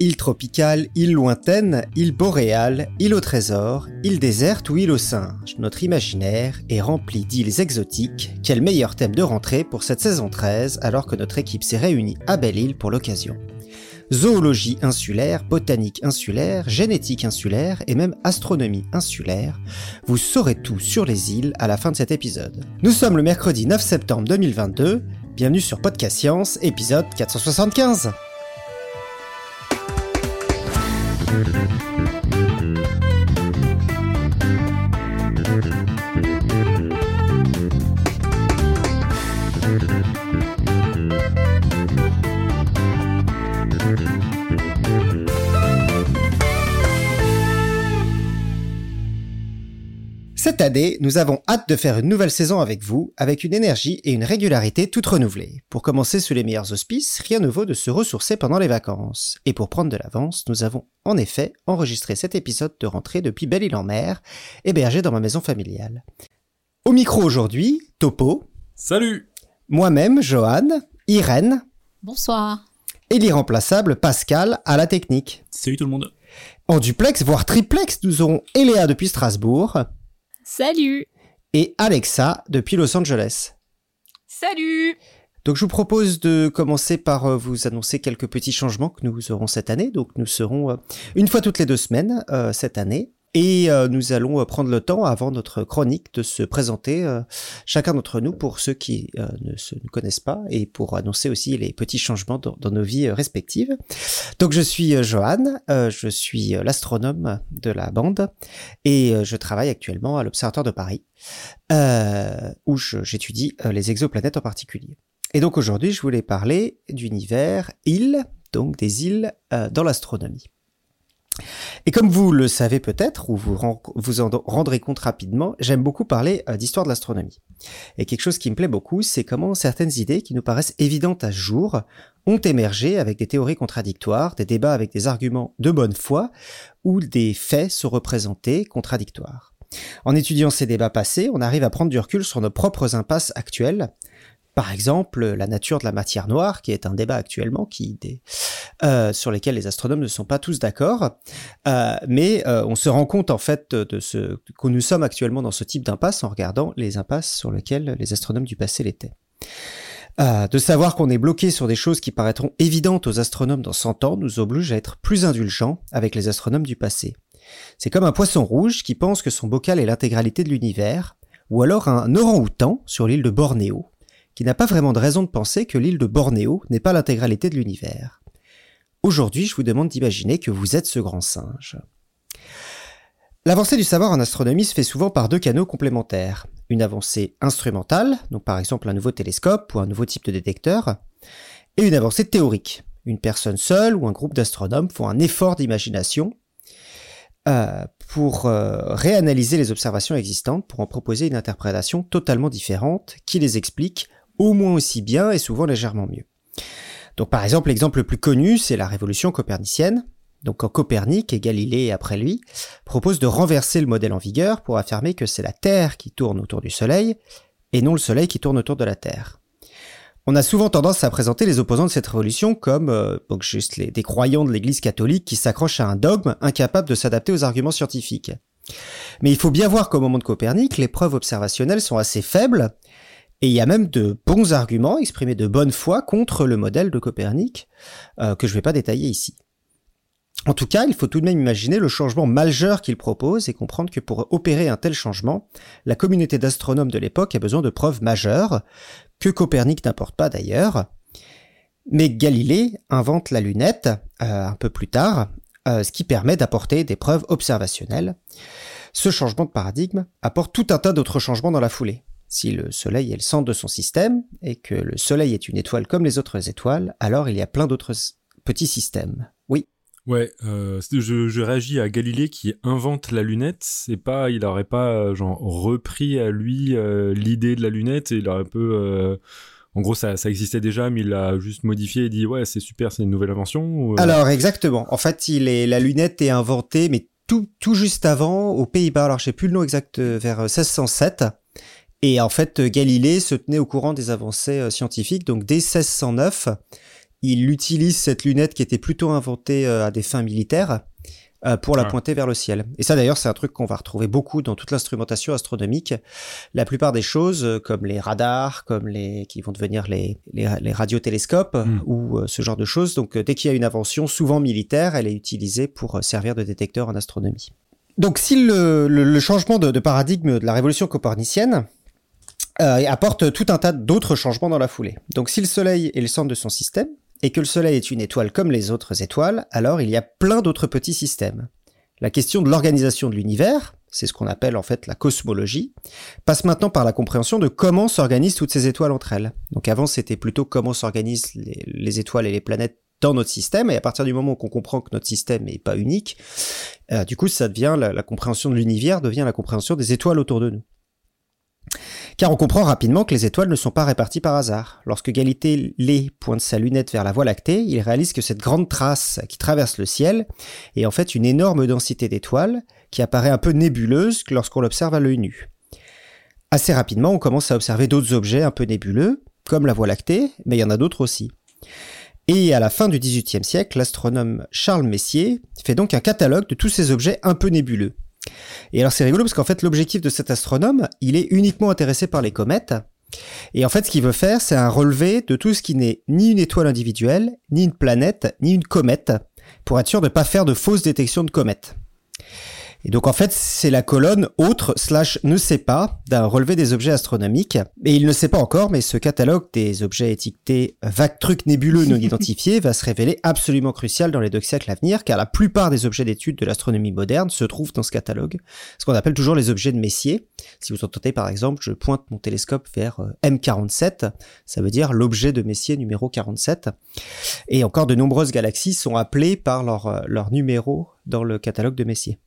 Île tropicale, île lointaine, île boréale, île au trésor, île déserte ou île au singe, notre imaginaire est rempli d'îles exotiques. Quel meilleur thème de rentrée pour cette saison 13 alors que notre équipe s'est réunie à Belle-Île pour l'occasion. Zoologie insulaire, botanique insulaire, génétique insulaire et même astronomie insulaire, vous saurez tout sur les îles à la fin de cet épisode. Nous sommes le mercredi 9 septembre 2022, bienvenue sur Podcast Science, épisode 475. Cette année, nous avons hâte de faire une nouvelle saison avec vous, avec une énergie et une régularité toutes renouvelées. Pour commencer sous les meilleurs auspices, rien ne vaut de se ressourcer pendant les vacances. Et pour prendre de l'avance, nous avons en effet enregistré cet épisode de rentrée depuis Belle-Île-en-Mer, hébergé dans ma maison familiale. Au micro aujourd'hui, Topo. Salut Moi-même, Johan, Irène. Bonsoir. Et l'irremplaçable Pascal à la technique. Salut tout le monde. En duplex, voire triplex, nous aurons Eléa depuis Strasbourg. Salut Et Alexa depuis Los Angeles. Salut Donc je vous propose de commencer par euh, vous annoncer quelques petits changements que nous aurons cette année. Donc nous serons euh, une fois toutes les deux semaines euh, cette année. Et nous allons prendre le temps avant notre chronique de se présenter chacun d'entre nous pour ceux qui ne se connaissent pas et pour annoncer aussi les petits changements dans, nos vies respectives. Donc je suis Johan, je suis l'astronome de la bande et je travaille actuellement à l'Observatoire de Paris où j'étudie les exoplanètes en particulier. Et donc aujourd'hui je voulais parler d'univers îles, donc des îles dans l'astronomie. Et comme vous le savez peut-être, ou vous vous en rendrez compte rapidement, j'aime beaucoup parler euh, d'histoire de l'astronomie. Et quelque chose qui me plaît beaucoup, c'est comment certaines idées qui nous paraissent évidentes à jour ont émergé avec des théories contradictoires, des débats avec des arguments de bonne foi, ou des faits sont représentés contradictoires. En étudiant ces débats passés, on arrive à prendre du recul sur nos propres impasses actuelles, par exemple, la nature de la matière noire, qui est un débat actuellement, qui, euh, sur lesquels les astronomes ne sont pas tous d'accord, euh, mais euh, on se rend compte en fait de ce que nous sommes actuellement dans ce type d'impasse en regardant les impasses sur lesquelles les astronomes du passé l'étaient. de savoir qu'on est bloqué sur des choses qui paraîtront évidentes aux astronomes dans 100 ans nous oblige à être plus indulgents avec les astronomes du passé. C'est comme un poisson rouge qui pense que son bocal est l'intégralité de l'univers, ou alors un orang-outan sur l'île de Bornéo, qui n'a pas vraiment de raison de penser que l'île de Bornéo n'est pas l'intégralité de l'univers. Aujourd'hui, je vous demande d'imaginer que vous êtes ce grand singe. L'avancée du savoir en astronomie se fait souvent par deux canaux complémentaires. Une avancée instrumentale, donc par exemple un nouveau télescope ou un nouveau type de détecteur, et une avancée théorique. Une personne seule ou un groupe d'astronomes font un effort d'imagination euh, pour euh, réanalyser les observations existantes, pour en proposer une interprétation totalement différente qui les explique au moins aussi bien et souvent légèrement mieux. Donc par exemple, l'exemple le plus connu, c'est la révolution copernicienne. Donc quand Copernic et Galilée après lui proposent de renverser le modèle en vigueur pour affirmer que c'est la Terre qui tourne autour du Soleil et non le Soleil qui tourne autour de la Terre. On a souvent tendance à présenter les opposants de cette révolution comme euh, juste des croyants de l'Église catholique qui s'accrochent à un dogme incapable de s'adapter aux arguments scientifiques. Mais il faut bien voir qu'au moment de Copernic, les preuves observationnelles sont assez faibles et il y a même de bons arguments exprimés de bonne foi contre le modèle de Copernic, euh, que je ne vais pas détailler ici. En tout cas, il faut tout de même imaginer le changement majeur qu'il propose et comprendre que pour opérer un tel changement, la communauté d'astronomes de l'époque a besoin de preuves majeures, que Copernic n'apporte pas d'ailleurs. Mais Galilée invente la lunette euh, un peu plus tard, euh, ce qui permet d'apporter des preuves observationnelles. Ce changement de paradigme apporte tout un tas d'autres changements dans la foulée. Si le Soleil est le centre de son système, et que le Soleil est une étoile comme les autres étoiles, alors il y a plein d'autres petits systèmes. Oui. Ouais, euh, je, réagis à Galilée qui invente la lunette. C'est pas, il aurait pas euh, genre repris à lui euh, l'idée de la lunette et il a un peu, en gros, ça, existait déjà, mais il l'a juste modifié et dit ouais, c'est super, c'est une nouvelle invention. Alors exactement. En fait, il est la lunette est inventée, mais tout tout juste avant aux Pays-Bas. Alors je sais plus le nom exact, vers 1607. Et en fait, Galilée se tenait au courant des avancées euh, scientifiques. Donc dès 1609, il utilise cette lunette qui était plutôt inventée euh, à des fins militaires euh, pour la pointer vers le ciel. Et ça d'ailleurs, c'est un truc qu'on va retrouver beaucoup dans toute l'instrumentation astronomique. La plupart des choses, comme les radars, comme les qui vont devenir les, les, radiotélescopes hmm. ou ce genre de choses. Donc dès qu'il y a une invention, souvent militaire, elle est utilisée pour servir de détecteur en astronomie. Donc si le, le, changement de, de, paradigme de la révolution copernicienne euh, apporte tout un tas d'autres changements dans la foulée. Donc si le Soleil est le centre de son système, et que le Soleil est une étoile comme les autres étoiles, alors il y a plein d'autres petits systèmes. La question de l'organisation de l'univers, c'est ce qu'on appelle en fait la cosmologie, passe maintenant par la compréhension de comment s'organisent toutes ces étoiles entre elles. Donc avant c'était plutôt comment s'organisent les, étoiles et les planètes dans notre système, et à partir du moment qu'on comprend que notre système n'est pas unique, euh, du coup ça devient la compréhension de l'univers devient la compréhension des étoiles autour de nous. Car on comprend rapidement que les étoiles ne sont pas réparties par hasard. Lorsque Galilée pointe sa lunette vers la Voie lactée, il réalise que cette grande trace qui traverse le ciel est en fait une énorme densité d'étoiles qui apparaît un peu nébuleuse lorsqu'on l'observe à l'œil nu. Assez rapidement, on commence à observer d'autres objets un peu nébuleux, comme la Voie lactée, mais il y en a d'autres aussi. Et à la fin du XVIIIe siècle, l'astronome Charles Messier fait donc un catalogue de tous ces objets un peu nébuleux. Et alors c'est rigolo parce qu'en fait l'objectif de cet astronome, il est uniquement intéressé par les comètes. Et en fait ce qu'il veut faire, c'est un relevé de tout ce qui n'est ni une étoile individuelle, ni une planète, ni une comète, pour être sûr de ne pas faire de fausses détections de comètes. Et donc en fait, c'est la colonne autre slash ne sait pas d'un relevé des objets astronomiques. Et il ne sait pas encore, mais ce catalogue des objets étiquetés vagues trucs nébuleux non identifiés va se révéler absolument crucial dans les deux siècles à venir, car la plupart des objets d'étude de l'astronomie moderne se trouvent dans ce catalogue, ce qu'on appelle toujours les objets de Messier. Si vous entendez par exemple, je pointe mon télescope vers euh, M47, ça veut dire l'objet de Messier numéro 47. Et encore de nombreuses galaxies sont appelées par leur, euh, leur numéro dans le catalogue de Messier.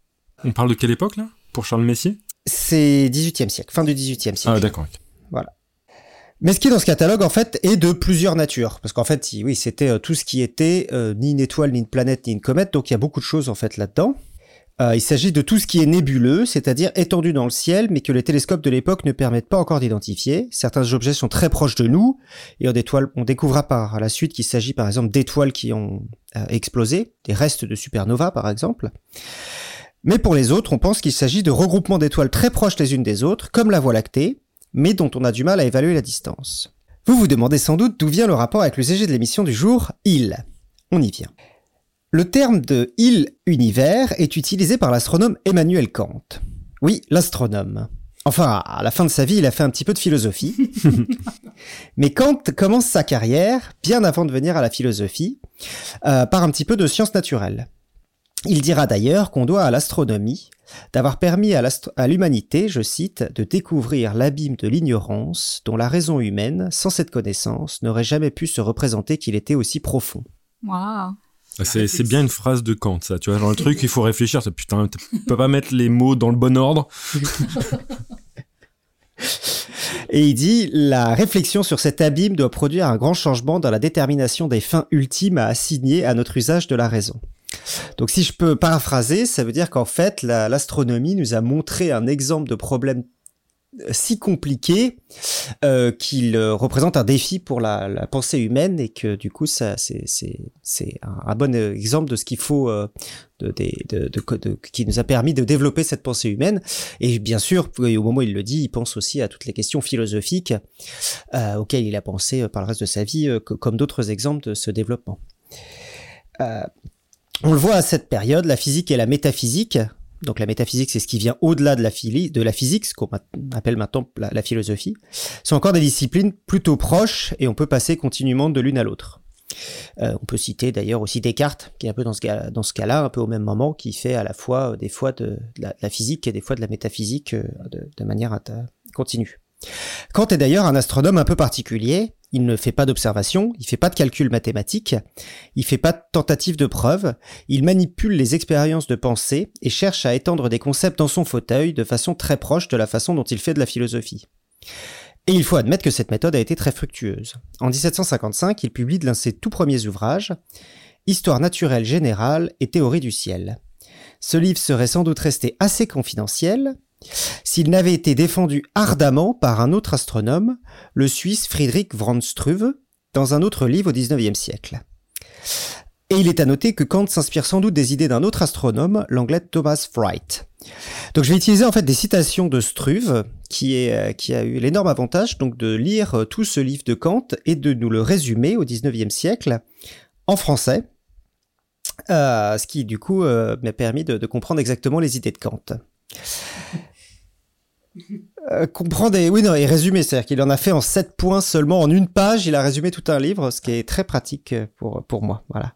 On parle de quelle époque là? Pour Charles Messier C'est 18e siècle, fin du 18e siècle. Ah d'accord. Voilà. Mais ce qui est dans ce catalogue, en fait, est de plusieurs natures. Parce qu'en fait, oui, c'était euh, tout ce qui était euh, ni une étoile, ni une planète, ni une comète. Donc il y a beaucoup de choses, en fait, là-dedans. Euh, il s'agit de tout ce qui est nébuleux, c'est-à-dire étendu dans le ciel, mais que les télescopes de l'époque ne permettent pas encore d'identifier. Certains objets sont très proches de nous, et on, on découvrira par la suite qu'il s'agit par exemple d'étoiles qui ont explosé, des restes de supernova par exemple. Mais pour les autres, on pense qu'il s'agit de regroupements d'étoiles très proches les unes des autres, comme la Voie lactée, mais dont on a du mal à évaluer la distance. Vous vous demandez sans doute d'où vient le rapport avec le sujet de l'émission du jour, il. On y vient. Le terme de il univers est utilisé par l'astronome Emmanuel Kant. Oui, l'astronome. Enfin, à la fin de sa vie, il a fait un petit peu de philosophie. Mais Kant commence sa carrière, bien avant de venir à la philosophie, euh, par un petit peu de sciences naturelles. Il dira d'ailleurs qu'on doit à l'astronomie d'avoir permis à l'humanité, je cite, de découvrir l'abîme de l'ignorance dont la raison humaine, sans cette connaissance, n'aurait jamais pu se représenter qu'il était aussi profond. Wow. Ah, c'est bien une phrase de Kant, ça. Tu vois, genre le truc, il faut réfléchir. Putain, tu peux pas mettre les mots dans le bon ordre. Et il dit, la réflexion sur cet abîme doit produire un grand changement dans la détermination des fins ultimes à assigner à notre usage de la raison. Donc si je peux paraphraser, ça veut dire qu'en fait, l'astronomie nous a montré un exemple de problème euh, si compliqué euh, qu'il euh, représente un défi pour la, pensée humaine et que du coup c'est un, bon exemple de ce qu'il faut qui nous a permis de développer cette pensée humaine. Et bien sûr au moment où il le dit il pense aussi à toutes les questions philosophiques auxquelles il a pensé par le reste de sa vie comme d'autres exemples de ce développement on le voit à cette période, la physique et la métaphysique. Donc la métaphysique, c'est ce qui vient au-delà de la, physique, ce qu'on appelle maintenant la, philosophie, sont encore des disciplines plutôt proches et on peut passer continuellement de l'une à l'autre. Euh, on peut citer d'ailleurs aussi Descartes, qui est un peu dans ce, cas-là, un peu au même moment, qui fait à la fois des fois de, la, physique et des fois de la métaphysique euh, de, de manière continue. Kant est d'ailleurs un astronome un peu particulier. Il ne fait pas d'observation, il fait pas de calcul mathématique, il fait pas de tentative de preuve, il manipule les expériences de pensée et cherche à étendre des concepts dans son fauteuil de façon très proche de la façon dont il fait de la philosophie. Et il faut admettre que cette méthode a été très fructueuse. En 1755, il publie l'un de ses tout premiers ouvrages, Histoire naturelle générale et théorie du ciel. Ce livre serait sans doute resté assez confidentiel, s'il n'avait été défendu ardemment par un autre astronome, le Suisse Friedrich von Struve, dans un autre livre au XIXe siècle. Et il est à noter que Kant s'inspire sans doute des idées d'un autre astronome, l'anglais Thomas Wright. Donc je vais utiliser en fait des citations de Struve, qui, euh, a eu l'énorme avantage donc de lire euh, tout ce livre de Kant et de nous le résumer au XIXe siècle en français, euh, ce qui du coup m'a permis de, comprendre exactement les idées de Kant. Comprendre et oui non et résumer c'est-à-dire qu'il en a fait en sept points seulement en une page il a résumé tout un livre ce qui est très pratique pour pour moi voilà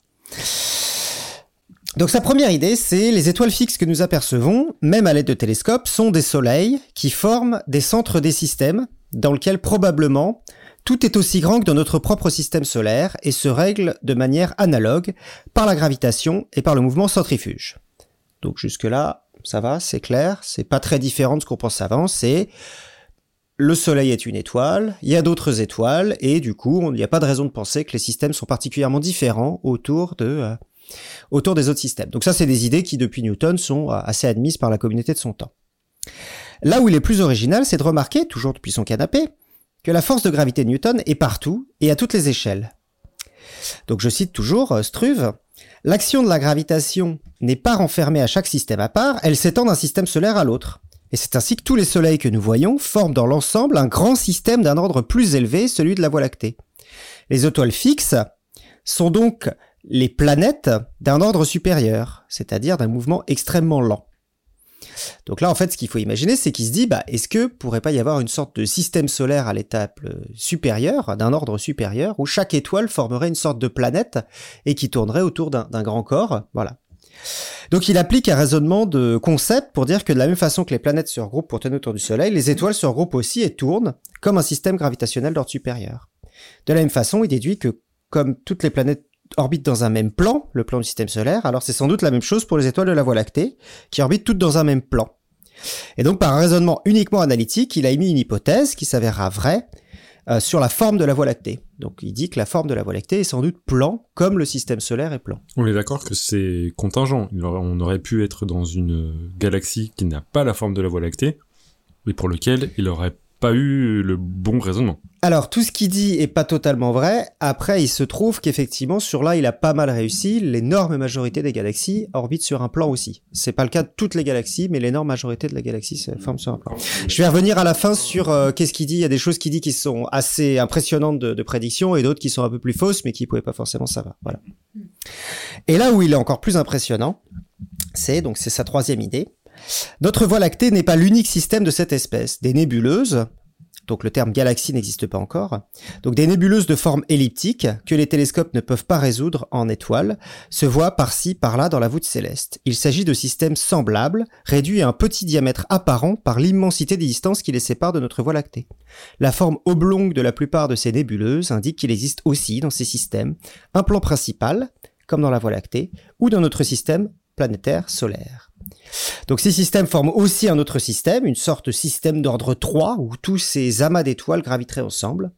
donc sa première idée, c'est les étoiles fixes que nous apercevons, même à l'aide de télescopes, sont des soleils qui forment des centres des systèmes dans lesquels probablement tout est aussi grand que dans notre propre système solaire et se règle de manière analogue par la gravitation et par le mouvement centrifuge. Donc jusque-là, ça va, c'est clair, c'est pas très différent de ce qu'on pense avant, c'est le Soleil est une étoile, il y a d'autres étoiles, et du coup, il n'y a pas de raison de penser que les systèmes sont particulièrement différents autour de, euh, autour des autres systèmes. Donc ça, c'est des idées qui, depuis Newton, sont euh, assez admises par la communauté de son temps. Là où il est plus original, c'est de remarquer, toujours depuis son canapé, que la force de gravité de Newton est partout et à toutes les échelles. Donc je cite toujours euh, Struve, L'action de la gravitation n'est pas renfermée à chaque système à part, elle s'étend d'un système solaire à l'autre. Et c'est ainsi que tous les soleils que nous voyons forment dans l'ensemble un grand système d'un ordre plus élevé, celui de la Voie lactée. Les étoiles fixes sont donc les planètes d'un ordre supérieur, c'est-à-dire d'un mouvement extrêmement lent. Donc là, en fait, ce qu'il faut imaginer, c'est qu'il se dit, bah, est-ce que pourrait pas y avoir une sorte de système solaire à l'étape euh, supérieure, d'un ordre supérieur, où chaque étoile formerait une sorte de planète et qui tournerait autour d'un grand corps, voilà. Donc il applique un raisonnement de concept pour dire que de la même façon que les planètes se regroupent pour tourner autour du Soleil, les étoiles se regroupent aussi et tournent comme un système gravitationnel d'ordre supérieur. De la même façon, il déduit que comme toutes les planètes orbitent dans un même plan, le plan du système solaire, alors c'est sans doute la même chose pour les étoiles de la Voie lactée, qui orbitent toutes dans un même plan. Et donc par un raisonnement uniquement analytique, il a émis une hypothèse qui s'avérera vraie euh, sur la forme de la Voie lactée. Donc il dit que la forme de la Voie lactée est sans doute plan, comme le système solaire est plan. On est d'accord que c'est contingent. On aurait pu être dans une galaxie qui n'a pas la forme de la Voie lactée, mais pour lequel il aurait pas eu le bon raisonnement. Alors, tout ce qu'il dit est pas totalement vrai. Après, il se trouve qu'effectivement, sur là, il a pas mal réussi. L'énorme majorité des galaxies orbitent sur un plan aussi. C'est pas le cas de toutes les galaxies, mais l'énorme majorité de la galaxie se forme sur un plan. Je vais revenir à la fin sur euh, qu'est-ce qu'il dit. Il y a des choses qu'il dit qui sont assez impressionnantes de, de prédiction et d'autres qui sont un peu plus fausses, mais qui pouvaient pas forcément savoir. Voilà. Et là où il est encore plus impressionnant, c'est donc c'est sa troisième idée. Notre Voie lactée n'est pas l'unique système de cette espèce. Des nébuleuses, donc le terme galaxie n'existe pas encore, donc des nébuleuses de forme elliptique que les télescopes ne peuvent pas résoudre en étoiles, se voient par-ci, par-là dans la voûte céleste. Il s'agit de systèmes semblables, réduits à un petit diamètre apparent par l'immensité des distances qui les séparent de notre Voie lactée. La forme oblongue de la plupart de ces nébuleuses indique qu'il existe aussi dans ces systèmes un plan principal, comme dans la Voie lactée, ou dans notre système planétaire solaire. Donc ces systèmes forment aussi un autre système, une sorte de système d'ordre 3 où tous ces amas d'étoiles graviteraient ensemble.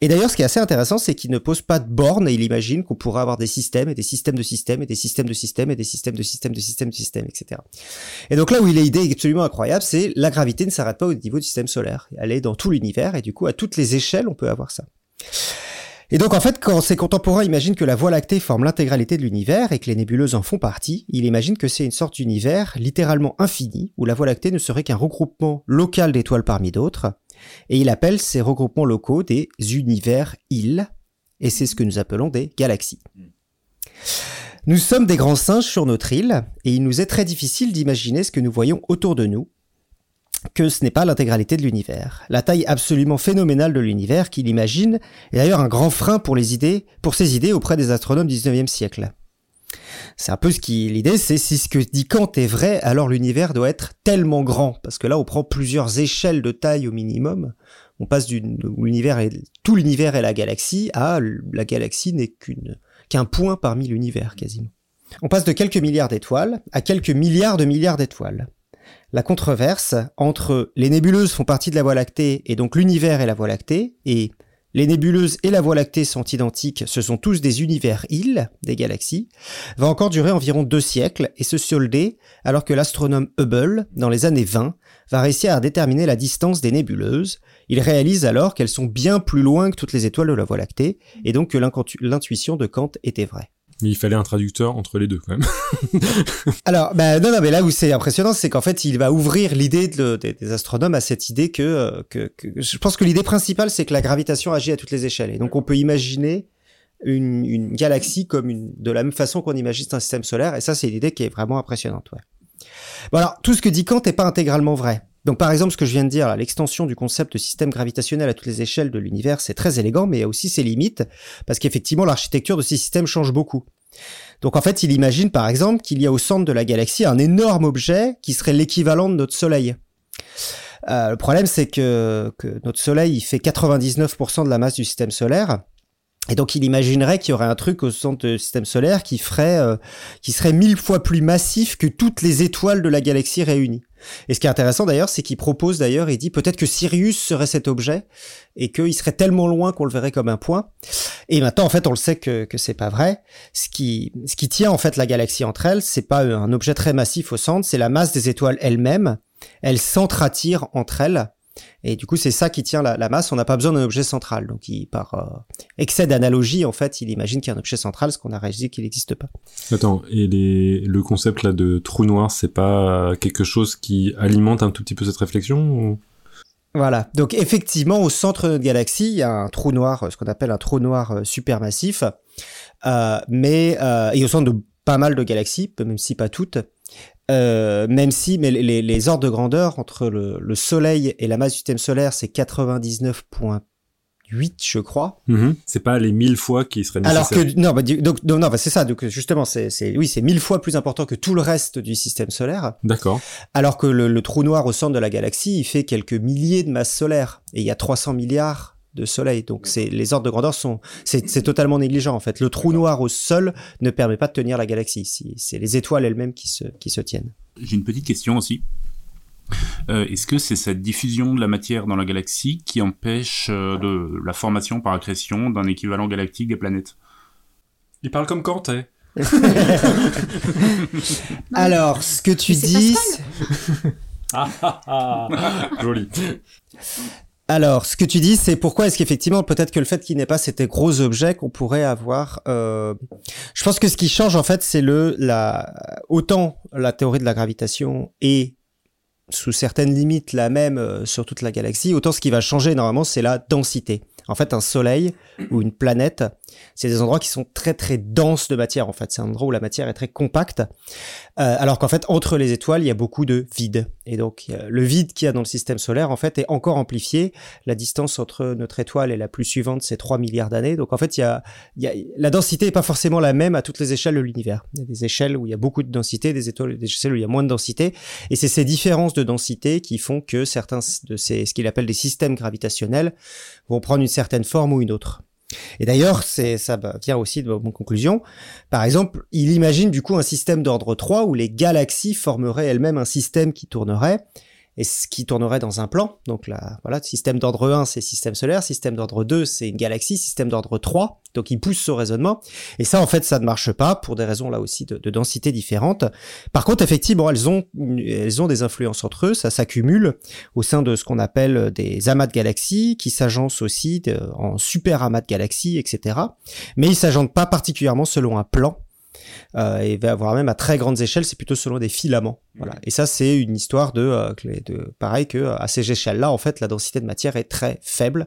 Et d'ailleurs, ce qui est assez intéressant, c'est qu'il ne pose pas de borne et il imagine qu'on pourrait avoir des systèmes et des systèmes de systèmes et des systèmes de systèmes et des systèmes de systèmes de systèmes de systèmes, etc. Et donc là où il une idée absolument incroyable, c'est la gravité ne s'arrête pas au niveau du système solaire. Elle est dans tout l'univers et du coup, à toutes les échelles, on peut avoir ça. Et donc en fait, quand ses contemporains imaginent que la Voie lactée forme l'intégralité de l'univers et que les nébuleuses en font partie, il imagine que c'est une sorte d'univers littéralement infini, où la Voie lactée ne serait qu'un regroupement local d'étoiles parmi d'autres, et il appelle ces regroupements locaux des univers-îles, et c'est ce que nous appelons des galaxies. Nous sommes des grands singes sur notre île, et il nous est très difficile d'imaginer ce que nous voyons autour de nous, que ce n'est pas l'intégralité de l'univers. La taille absolument phénoménale de l'univers qu'il imagine est d'ailleurs un grand frein pour les idées, pour ses idées auprès des astronomes du 19e siècle. C'est un peu ce qui, l'idée, c'est si ce que dit Kant est vrai, alors l'univers doit être tellement grand. Parce que là, on prend plusieurs échelles de taille au minimum. On passe du, l'univers tout l'univers est la galaxie à la galaxie n'est qu'une, qu'un point parmi l'univers quasiment. On passe de quelques milliards d'étoiles à quelques milliards de milliards d'étoiles la controverse entre les nébuleuses font partie de la Voie lactée et donc l'univers est la Voie lactée et les nébuleuses et la Voie lactée sont identiques, ce sont tous des univers-îles, des galaxies, va encore durer environ deux siècles et se solder alors que l'astronome Hubble, dans les années 20, va réussir à déterminer la distance des nébuleuses. Il réalise alors qu'elles sont bien plus loin que toutes les étoiles de la Voie lactée, et donc que l'intuition de Kant était vraie. Mais il fallait un traducteur entre les deux quand même. Alors, bah, non, non, mais là où c'est impressionnant, c'est qu'en fait, il va ouvrir l'idée de, des astronomes à cette idée que, que, que je pense que l'idée principale, c'est que la gravitation agit à toutes les échelles. Et donc, on peut imaginer une, une galaxie comme une, de la même façon qu'on imagine un système solaire. Et ça, c'est l'idée qui est vraiment impressionnante, ouais. Bon, alors, tout ce que dit Kant n'est pas intégralement vrai. Donc par exemple, ce que je viens de dire, l'extension du concept de système gravitationnel à toutes les échelles de l'univers, c'est très élégant, mais il y a aussi ses limites, parce qu'effectivement, l'architecture de ces systèmes change beaucoup. Donc en fait, il imagine par exemple qu'il y a au centre de la galaxie un énorme objet qui serait l'équivalent de notre Soleil. Euh, le problème, c'est que, que, notre Soleil il fait 99% de la masse du système solaire. Et donc il imaginerait qu'il y aurait un truc au centre du système solaire qui ferait, euh, qui serait mille fois plus massif que toutes les étoiles de la galaxie réunies. Et ce qui est intéressant d'ailleurs, c'est qu'il propose d'ailleurs, il dit peut-être que Sirius serait cet objet et qu'il serait tellement loin qu'on le verrait comme un point. Et maintenant, en fait, on le sait que, que c'est pas vrai. Ce qui, ce qui tient en fait la galaxie entre elles, c'est pas un objet très massif au centre, c'est la masse des étoiles elles-mêmes. Elles s'entreattirent entre elles et du coup, c'est ça qui tient la, masse. On n'a pas besoin d'un objet central. Donc, il, par euh, excès d'analogie, en fait, il imagine qu'il y a un objet central, ce qu'on a réalisé qu'il n'existe pas. Attends, et le concept là de trou noir, c'est pas quelque chose qui alimente un tout petit peu cette réflexion Voilà. Donc, effectivement, au centre de notre galaxie, il y a un trou noir, ce qu'on appelle un trou noir euh, supermassif. Euh, mais et au centre de pas mal de galaxies, même si pas toutes. Euh, même si mais les, les, ordres de grandeur entre le, le, Soleil et la masse du système solaire, c'est 99.8, je crois. Mm-hmm. C'est pas les 1000 fois qui seraient nécessaires. Alors que non, bah, donc non, bah, c'est ça. Donc justement, c'est oui, c'est 1000 fois plus important que tout le reste du système solaire. D'accord. Alors que le, le, trou noir au centre de la galaxie, il fait quelques milliers de masses solaires et il y a 300 milliards de soleil. Donc c'est les ordres de grandeur sont c'est totalement négligent en fait. Le trou noir au sol ne permet pas de tenir la galaxie. C'est les étoiles elles-mêmes qui se qui se tiennent. J'ai une petite question aussi. Euh, est-ce que c'est cette diffusion de la matière dans la galaxie qui empêche euh, de la formation par accrétion d'un équivalent galactique des planètes? Il parle comme Kanté. Alors, ce que tu dis. ah, ah, ah. Joli. Alors, ce que tu dis, c'est pourquoi est-ce qu'effectivement, peut-être que le fait qu'il n'ait pas ces gros objets qu'on pourrait avoir, euh... je pense que ce qui change en fait, c'est le la autant la théorie de la gravitation est sous certaines limites la même euh, sur toute la galaxie, autant ce qui va changer normalement, c'est la densité. En fait, un soleil ou une planète, c'est des endroits qui sont très très denses de matière. En fait, c'est un endroit où la matière est très compacte, euh, alors qu'en fait entre les étoiles, il y a beaucoup de vide. Et donc le vide qu'il y a dans le système solaire, en fait, est encore amplifié. La distance entre notre étoile et la plus suivante, c'est 3 milliards d'années. Donc en fait, il y, a, il y a, la densité est pas forcément la même à toutes les échelles de l'univers. Il y a des échelles où il y a beaucoup de densité, des étoiles, des échelles où il y a moins de densité. Et c'est ces différences de densité qui font que certains de ces, ce qu'il appelle des systèmes gravitationnels, vont prendre une certaine forme ou une autre. Et d'ailleurs, c'est ça vient aussi de mon conclusion. Par exemple, il imagine du coup un système d'ordre 3 où les galaxies formeraient elles-mêmes un système qui tournerait et ce qui tournerait dans un plan. Donc là, voilà, système d'ordre 1, c'est système solaire, système d'ordre 2, c'est une galaxie, système d'ordre 3, donc il pousse ce raisonnement. Et ça, en fait, ça ne marche pas pour des raisons là aussi de, de densité différentes. Par contre, effectivement, elles ont, elles ont des influences entre eux, ça s'accumule au sein de ce qu'on appelle des amas de galaxies, qui s'agencent aussi en super amas de galaxies, etc. Mais ils s'agentent pas particulièrement selon un plan euh, et va avoir même à très grandes échelles, c'est plutôt selon des filaments. Voilà. Et ça, c'est une histoire de, euh, de pareil que à ces échelles-là, en fait, la densité de matière est très faible,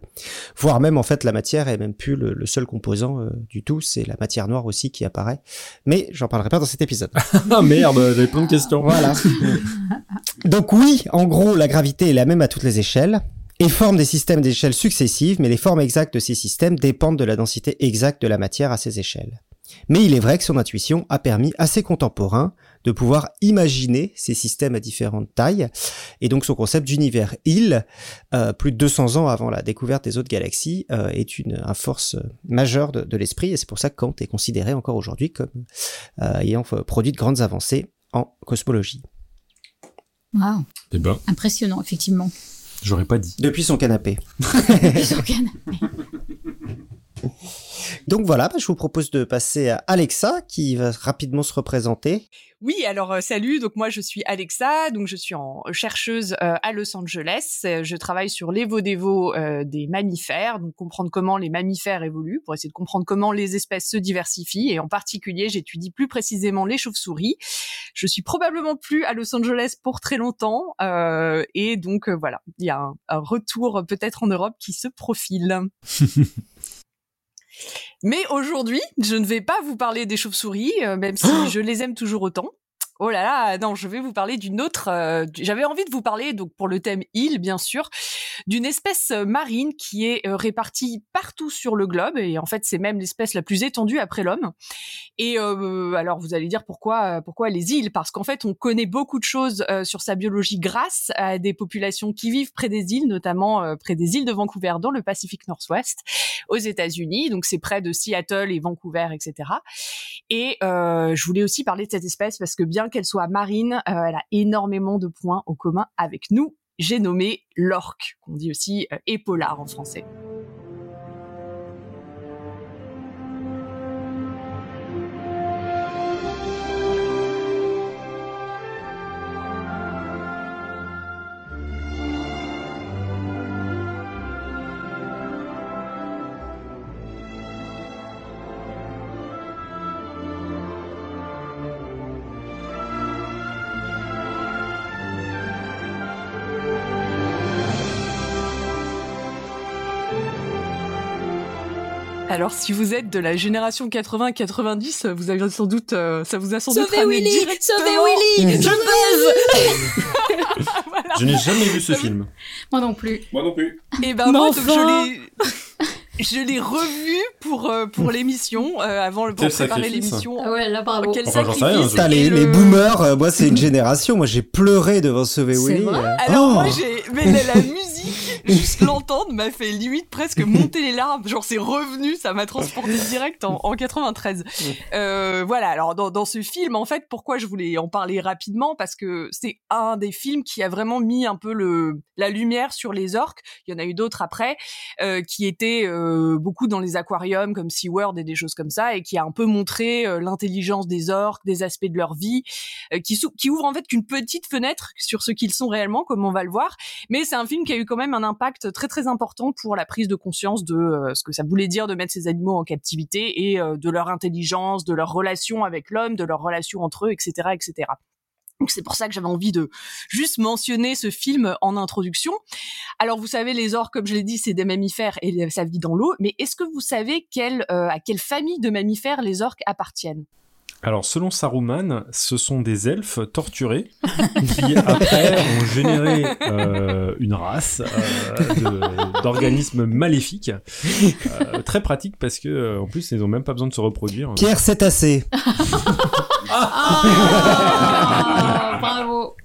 voire même en fait la matière est même plus le, seul composant euh, du tout, c'est la matière noire aussi qui apparaît. Mais j'en parlerai pas dans cet épisode. ah merde, j'ai plein de questions. Voilà. Donc oui, en gros, la gravité est la même à toutes les échelles et forme des systèmes d'échelles successives, mais les formes exactes de ces systèmes dépendent de la densité exacte de la matière à ces échelles. Mais il est vrai que son intuition a permis à ses contemporains de pouvoir imaginer ces systèmes à différentes tailles, et donc son concept d'univers île, euh, plus de 200 ans avant la découverte des autres galaxies, euh, est une, force majeure de, l'esprit, et c'est pour ça que Kant est considéré encore aujourd'hui comme euh, ayant produit de grandes avancées en cosmologie. Wow. Eh ben. Impressionnant, effectivement. J'aurais pas dit. Depuis son canapé. Depuis son canapé. Donc voilà, bah, je vous propose de passer à Alexa qui va rapidement se représenter. Oui, alors euh, salut, donc moi je suis Alexa, donc je suis en chercheuse euh, à Los Angeles. Euh, je travaille sur l'évo-dévo des mammifères, donc comprendre comment les mammifères évoluent, pour essayer de comprendre comment les espèces se diversifient, et en particulier j'étudie plus précisément les chauves-souris. Je suis probablement plus à Los Angeles pour très longtemps, et donc voilà, il y a un, un retour peut-être en Europe qui se profile. Mais aujourd'hui, je ne vais pas vous parler des chauves-souris, euh, même si je les aime toujours autant. Oh là là, non, je vais vous parler d'une autre. Euh, J'avais envie de vous parler, donc pour le thème île, bien sûr, d'une espèce euh, marine qui est euh, répartie partout sur le globe et en fait c'est même l'espèce la plus étendue après l'homme. Et euh, alors vous allez dire pourquoi pourquoi les îles? Parce qu'en fait on connaît beaucoup de choses sur sa biologie grâce à des populations qui vivent près des îles, notamment près des îles de Vancouver dans le Pacifique Nord-Ouest, aux États-Unis. Donc c'est près de Seattle et Vancouver, etc. Et je voulais aussi parler de cette espèce parce que bien qu'elle soit marine, euh, elle a énormément de points en commun avec nous. J'ai nommé l'orque, qu'on dit aussi euh, en français. Alors, si vous êtes de la génération 80-90, vous avez sans doute, euh, ça vous a sans doute Sauvez Willy, sauvez Willy, je buzz. voilà. Je n'ai jamais vu ce film. Moi non plus. Moi non plus. Et ben moi, donc, je l'ai. je l'ai revu pour euh, pour l'émission euh, avant pour Quel préparer l'émission. Ah ouais, là bravo. Quel Enfin, j'en sais rien, sacrifice et les, le- les boomers, euh, moi c'est une génération. Moi j'ai pleuré devant C'est Willy. vrai euh. Alors Oh moi j'ai mais la, la musique juste l'entendre m'a fait limite presque monter les larmes. Genre c'est revenu ça m'a transporté direct en, en 93 euh, voilà alors dans, dans ce film en fait pourquoi je voulais en parler rapidement? Parce que c'est un des films qui a vraiment mis un peu le la lumière sur les orques. Il y en a eu d'autres après euh, qui étaient euh, beaucoup dans les aquariums comme SeaWorld et des choses comme ça et qui a un peu montré l'intelligence des orques des aspects de leur vie qui, sou- qui ouvre en fait qu'une petite fenêtre sur ce qu'ils sont réellement comme on va le voir. Mais c'est un film qui a eu quand même un impact très très important pour la prise de conscience de euh, ce que ça voulait dire de mettre ces animaux en captivité et euh, de leur intelligence, de leur relation avec l'homme, de leur relation entre eux, etc., etc. Donc c'est pour ça que j'avais envie de juste mentionner ce film en introduction. Alors vous savez, les orques, comme je l'ai dit, c'est des mammifères et ça vit dans l'eau. Mais est-ce que vous savez quelle, euh, à quelle famille de mammifères les orques appartiennent? Alors, selon Saruman, ce sont des elfes torturés qui, après, ont généré euh, une race euh, d'organismes maléfiques. Euh, très pratique parce que, en plus, ils n'ont même pas besoin de se reproduire. Pierre Cétacé. Ah, bravo.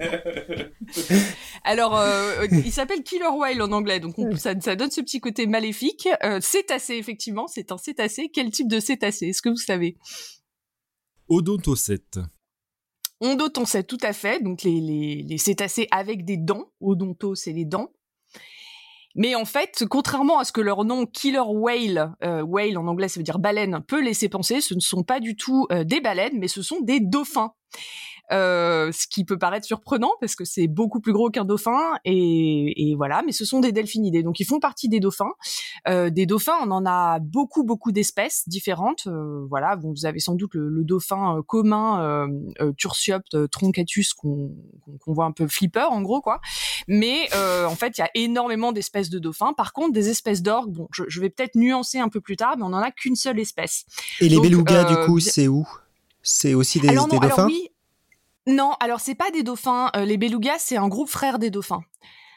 Alors, euh, il s'appelle Killer Whale en anglais, donc on- ça, ça donne ce petit côté maléfique. Euh, cétacé, effectivement, c'est un cétacé. Quel type de cétacé? Est-ce que vous savez? Odontocète. Odontocète, tout à fait. Donc les cétacés avec des dents. Odonto, c'est les dents. Mais en fait, contrairement à ce que leur nom Killer Whale, euh, whale en anglais ça veut dire baleine, peut laisser penser, ce ne sont pas du tout euh, des baleines, mais ce sont des dauphins. Euh, ce qui peut paraître surprenant parce que c'est beaucoup plus gros qu'un dauphin et, et voilà, mais ce sont des delphinidés, donc ils font partie des dauphins. Euh, des dauphins, on en a beaucoup beaucoup d'espèces différentes. Euh, voilà, bon, vous avez sans doute le, le dauphin euh, commun euh, euh, Tursiopt truncatus qu'on qu'on voit un peu flipper en gros quoi. Mais euh, en fait, il y a énormément d'espèces de dauphins. Par contre, des espèces d'orques, bon, je, je vais peut-être nuancer un peu plus tard, mais on en a qu'une seule espèce. Et les belugas, du coup, c'est où? C'est aussi des, alors des non, alors dauphins? oui. Non, alors c'est pas des dauphins. Euh, les belugas, c'est un groupe frère des dauphins.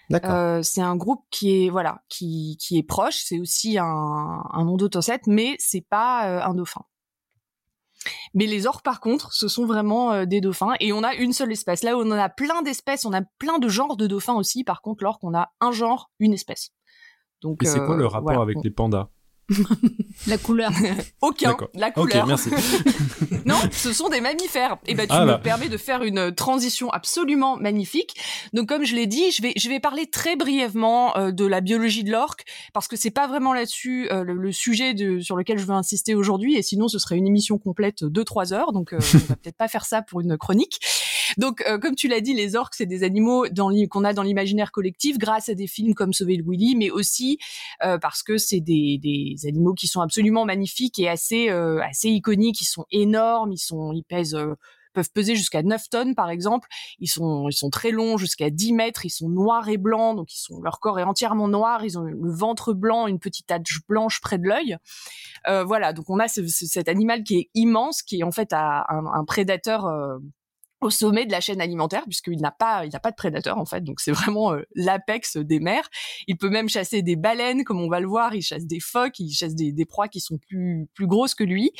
D'accord. Euh, c'est un groupe qui est voilà, qui, qui est proche. C'est aussi un, un nom d'autocète, mais c'est pas euh, un dauphin. Mais les orques, par contre, ce sont vraiment euh, des dauphins et on a une seule espèce. Là où on en a plein d'espèces, on a plein de genres de dauphins aussi. Par contre, l'orque, on a un genre, une espèce. Donc Et c'est quoi le rapport voilà. avec les pandas? La couleur. Aucun. La couleur. merci. non, ce sont des mammifères. Et ben tu Ah me là. permets de faire une transition absolument magnifique. Donc comme je l'ai dit, je vais je vais parler très brièvement euh, de la biologie de l'orque parce que c'est pas vraiment là-dessus euh, le, le sujet de, sur lequel je veux insister aujourd'hui et sinon ce serait une émission complète de trois heures. Donc euh, on va peut-être pas faire ça pour une chronique. Donc, euh, comme tu l'as dit, les orques, c'est des animaux qu'on a dans l'imaginaire collectif grâce à des films comme Sauver le Willy, mais aussi euh, parce que c'est des, animaux qui sont absolument magnifiques et assez euh, assez iconiques. Ils sont énormes, ils sont, ils pèsent peuvent peser jusqu'à 9 tonnes par exemple. Ils sont ils sont très longs, jusqu'à 10 mètres. Ils sont noirs et blancs, donc ils sont leur corps est entièrement noir. Ils ont le ventre blanc, une petite tache blanche près de l'œil. Voilà, donc on a ce- ce- cet animal qui est immense, qui est en fait un, prédateur. Au sommet de la chaîne alimentaire puisqu'il n'a pas il n'a pas de prédateur en fait. Donc c'est vraiment euh, l'apex des mers. Il peut même chasser des baleines comme on va le voir. Il chasse des phoques il chasse des, des proies qui sont plus plus grosses que lui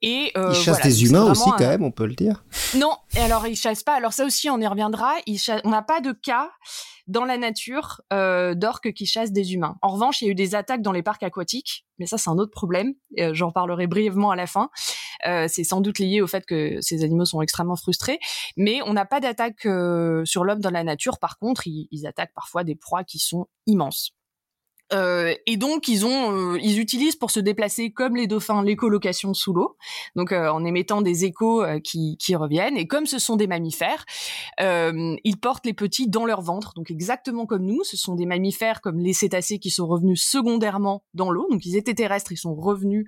et euh, Il chasse voilà, des humains aussi, un- quand même, on peut le dire. non, et alors il chasse pas. Alors ça aussi, on y reviendra. On n'a pas de cas dans la nature euh, d'orques qui chassent des humains. En revanche, il y a eu des attaques dans les parcs aquatiques, mais ça c'est un autre problème. Euh, J'en parlerai brièvement à la fin. C'est sans doute lié au fait que ces animaux sont extrêmement frustrés, mais on n'a pas d'attaque sur l'homme dans la nature. Par contre, ils, ils attaquent parfois des proies qui sont immenses. Euh, et donc ils ont, euh, ils utilisent pour se déplacer comme les dauphins l'écolocation sous l'eau, donc euh, en émettant des échos euh, qui, qui reviennent. Et comme ce sont des mammifères, euh, ils portent les petits dans leur ventre, donc exactement comme nous. Ce sont des mammifères comme les cétacés qui sont revenus secondairement dans l'eau, donc ils étaient terrestres, ils sont revenus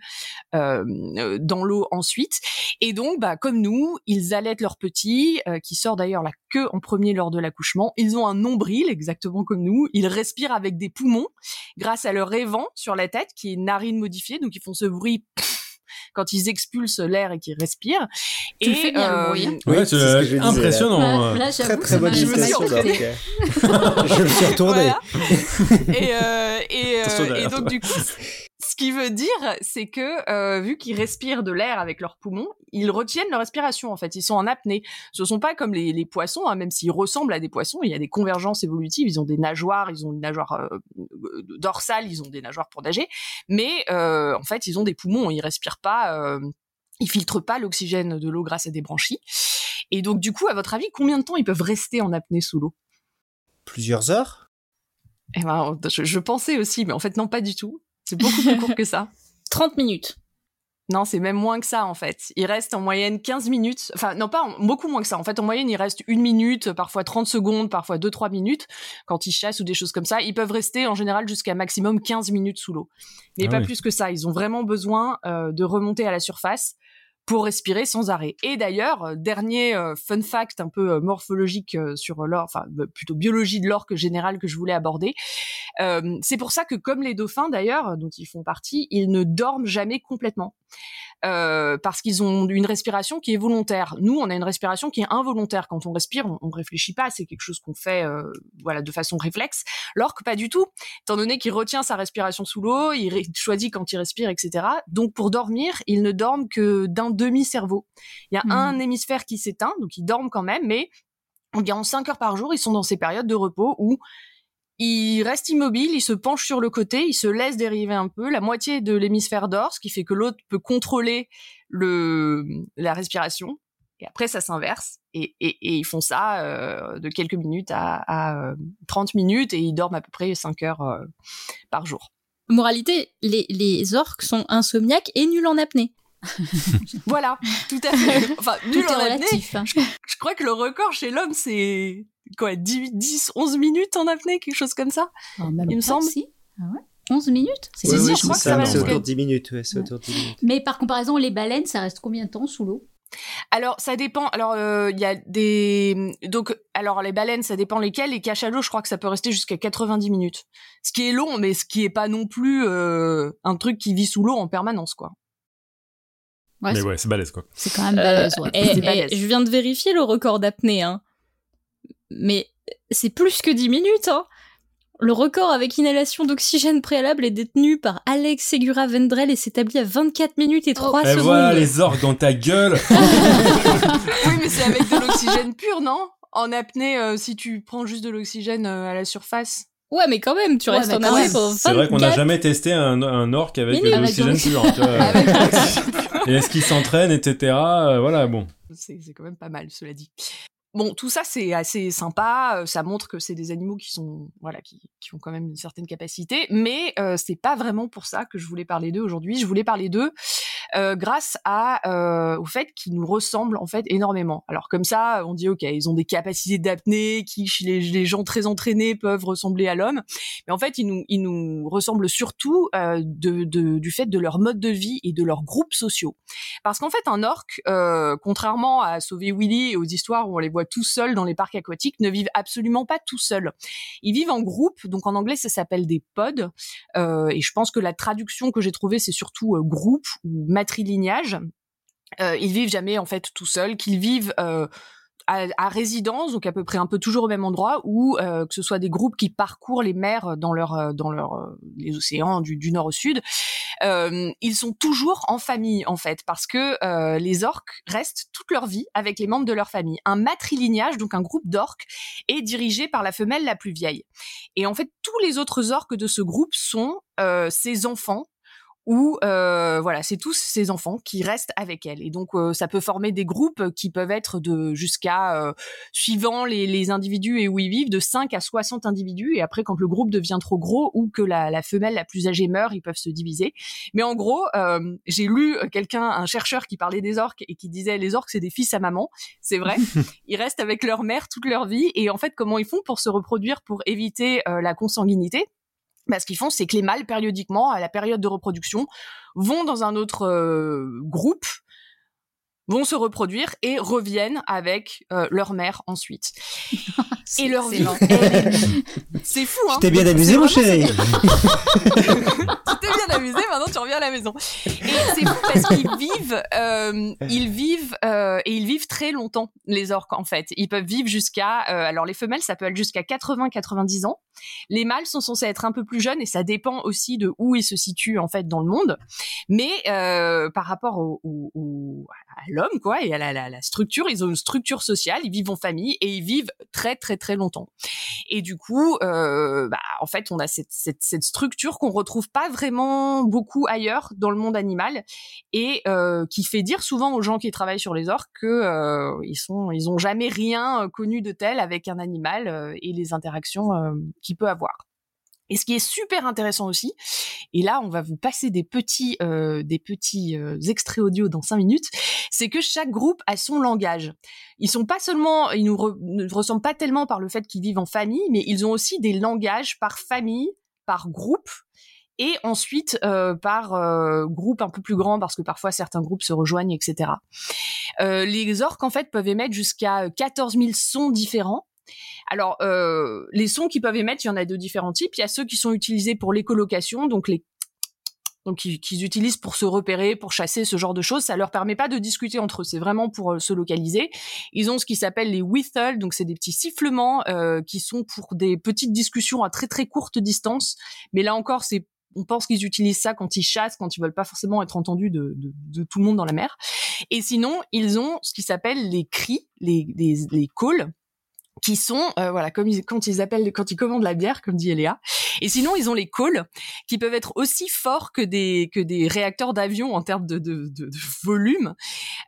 euh, dans l'eau ensuite. Et donc, bah, comme nous, ils allaitent leurs petits, qui sort d'ailleurs la queue en premier lors de l'accouchement. Ils ont un nombril, exactement comme nous. Ils respirent avec des poumons grâce à leur évent sur la tête, qui est une narine modifiée, donc ils font ce bruit quand ils expulsent l'air et qu'ils respirent. Tu fais bien, le euh, bruit, hein. Oui, Ouais, c'est ce disais, là. impressionnant. Ouais, là, Très très bonne Je me suis entraînée. Je me suis retourné. Voilà. et, euh, et, euh, et donc toi. du coup, ce qui veut dire, c'est que euh, vu qu'ils respirent de l'air avec leurs poumons, ils retiennent leur respiration en fait. Ils sont en apnée. Ce sont pas comme les, les poissons, hein, même s'ils ressemblent à des poissons. Il y a des convergences évolutives. Ils ont des nageoires, ils ont une nageoire euh, dorsale, ils ont des nageoires pour nager, mais euh, en fait, ils ont des poumons. Ils respirent pas. Euh, ils filtrent pas l'oxygène de l'eau grâce à des branchies. Et donc, du coup, à votre avis, combien de temps ils peuvent rester en apnée sous l'eau? Plusieurs heures? Eh ben, je, je pensais aussi, mais en fait, non, pas du tout. C'est beaucoup plus court que ça. 30 minutes. Non, c'est même moins que ça, en fait. Il reste en moyenne 15 minutes. Enfin, non, pas en- beaucoup moins que ça. En fait, en moyenne, il reste une minute, parfois 30 secondes, parfois 2-3 minutes quand ils chassent ou des choses comme ça. Ils peuvent rester, en général, jusqu'à maximum 15 minutes sous l'eau. Mais Ah pas oui. plus que ça. Ils ont vraiment besoin euh, de remonter à la surface pour respirer sans arrêt. Et d'ailleurs, euh, dernier euh, fun fact un peu euh, morphologique sur l'or, enfin plutôt biologie de l'orque générale que je voulais aborder, c'est pour ça que comme les dauphins d'ailleurs, dont ils font partie, ils ne dorment jamais complètement. Parce qu'ils ont une respiration qui est volontaire. Nous, on a une respiration qui est involontaire. Quand on respire, on, on réfléchit pas. C'est quelque chose qu'on fait, voilà, de façon réflexe. L'orque, pas du tout. Étant donné qu'il retient sa respiration sous l'eau, il choisit quand il respire, etc. Donc, pour dormir, ils ne dorment que d'un demi-cerveau. Il y a Mhm. un hémisphère qui s'éteint, donc ils dorment quand même, mais environ 5 heures par jour, ils sont dans ces périodes de repos où il reste immobile, il se penche sur le côté, il se laisse dériver un peu. La moitié de l'hémisphère dort, ce qui fait que l'autre peut contrôler le, la respiration. Et après, ça s'inverse. Et, et, et ils font ça euh, de quelques minutes à, à euh, 30 minutes et ils dorment à peu près 5 heures euh, par jour. Moralité, les, les orques sont insomniaques et nuls en apnée. Voilà, tout à fait. Enfin, Tout nul est en apnée. relatif. hein. Je crois que le record chez l'homme, c'est quoi 10, 10, 11 minutes en apnée, quelque chose comme ça même Il me semble. si. Ah ouais 11 minutes C'est Oui, je crois que ça va c'est autour de 10 minutes. Ouais, c'est autour de 10 minutes. Mais par comparaison, les baleines, ça reste combien de temps sous l'eau? Alors, ça dépend. Alors, euh, il y a des... Donc, alors, les baleines, ça dépend lesquelles. Les cachalots, je crois que ça peut rester jusqu'à 90 minutes. Ce qui est long, mais ce qui est pas non plus euh, un truc qui vit sous l'eau en permanence, quoi. Ouais, Mais ouais, c'est balèze quoi. C'est quand même Euh, balèze, ouais. et- et balèze. je viens de vérifier le record d'apnée, hein. Mais c'est plus que 10 minutes, hein. Le record avec inhalation d'oxygène préalable est détenu par Alex Segura Vendrell et s'établit à 24 minutes et 3 Et secondes. Eh, voilà les orques dans ta gueule Oui, mais c'est avec de l'oxygène pur, non? En apnée, euh, si tu prends juste de l'oxygène euh, à la surface. Ouais, mais quand même, tu Ouais, restes en pendant C'est vrai qu'on n'a 24 jamais testé un, un orc avec de l'oxygène pur. hein, tu vois. Avec- Et est-ce qu'il s'entraîne, etc. euh, Voilà, bon. C'est quand même pas mal, cela dit. Bon, tout ça c'est assez sympa. euh, Ça montre que c'est des animaux qui sont, voilà, qui, qui ont quand même une certaine capacité. Mais euh, c'est pas vraiment pour ça que je voulais parler d'eux aujourd'hui. Je voulais parler d'eux euh, grâce à euh, au fait qu'ils nous ressemblent en fait énormément. Alors comme ça, on dit ok, ils ont des capacités d'apnée qui chez les, gens très entraînés peuvent ressembler à l'homme. Mais en fait, ils nous, ils nous ressemblent surtout euh, du fait de leur mode de vie et de leurs groupes sociaux. Parce qu'en fait, un orc, euh, contrairement à Sauver Willy et aux histoires où on les voit tout seuls dans les parcs aquatiques, ne vivent absolument pas tout seuls. Ils vivent en groupe, donc en anglais ça s'appelle des pods. Et je pense que la traduction que j'ai trouvée c'est surtout groupe ou matrilignage. Euh, ils vivent jamais en fait tout seuls, qu'ils vivent euh, à, résidence, donc à peu près un peu toujours au même endroit, ou euh, que ce soit des groupes qui parcourent les mers dans leur euh, dans leur les océans du, du nord au sud. Ils sont toujours en famille en fait, parce que les orques restent toute leur vie avec les membres de leur famille. Un matrilignage, donc un groupe d'orques, est dirigé par la femelle la plus vieille. Et en fait, tous les autres orques de ce groupe sont ses enfants ou euh, voilà, c'est tous ces enfants qui restent avec elle. Et donc, euh, ça peut former des groupes qui peuvent être de jusqu'à, euh, suivant les, les individus et où ils vivent, de 5 à 60 individus. Et après, quand le groupe devient trop gros ou que la, la femelle la plus âgée meurt, ils peuvent se diviser. Mais en gros, euh, j'ai lu quelqu'un, un chercheur qui parlait des orques et qui disait les orques, c'est des fils à maman. C'est vrai. ils restent avec leur mère toute leur vie. Et en fait, comment ils font pour se reproduire, pour éviter euh, la consanguinité? Bah, ce qu'ils font, c'est que les mâles, périodiquement, à la période de reproduction, vont dans un autre euh, groupe, vont se reproduire et reviennent avec euh, leur mère ensuite. et leur vie, c'est fou, hein Tu t'es bien amusé, mon chéri tu t'es bien amusé, maintenant tu reviens à la maison. Et c'est fou parce qu'ils vivent, euh, ils vivent euh, et ils vivent très longtemps les orques en fait. Ils peuvent vivre jusqu'à, euh, alors les femelles ça peut aller jusqu'à 80-90 ans. Les mâles sont censés être un peu plus jeunes et ça dépend aussi de où ils se situent en fait dans le monde. Mais euh, par rapport à l'homme quoi et à la, structure, ils ont une structure sociale, ils vivent en famille et ils vivent très très très longtemps. Et du coup, euh, bah, en fait, on a cette, structure qu'on retrouve pas vraiment beaucoup ailleurs dans le monde animal et euh, qui fait dire souvent aux gens qui travaillent sur les orques que ils sont, ils ont jamais rien connu de tel avec un animal et les interactions euh, peut avoir. Et ce qui est super intéressant aussi, et là on va vous passer des petits, euh, des petits euh, extraits audio dans cinq minutes, c'est que chaque groupe a son langage. Ils sont pas seulement, ils nous ne ressemblent pas tellement par le fait qu'ils vivent en famille, mais ils ont aussi des langages par famille, par groupe, et ensuite euh, par euh, groupe un peu plus grand parce que parfois certains groupes se rejoignent, etc. Les orques en fait peuvent émettre jusqu'à 14 000 sons différents. Alors, euh, les sons qu'ils peuvent émettre, il y en a de différents types. Il y a ceux qui sont utilisés pour l'écolocation, donc les donc qu'ils utilisent pour se repérer, pour chasser, ce genre de choses. Ça leur permet pas de discuter entre eux. C'est vraiment pour euh, se localiser. Ils ont ce qui s'appelle les whistles, donc c'est des petits sifflements euh, qui sont pour des petites discussions à très très courte distance. Mais là encore, c'est on pense qu'ils utilisent ça quand ils chassent, quand ils veulent pas forcément être entendus de, tout le monde dans la mer. Et sinon, ils ont ce qui s'appelle les cris, les, les calls, qui sont euh, voilà comme ils, quand ils appellent quand ils commandent la bière comme dit Eléa. Et sinon ils ont les calls qui peuvent être aussi forts que des que des réacteurs d'avion en termes de, de, de, de volume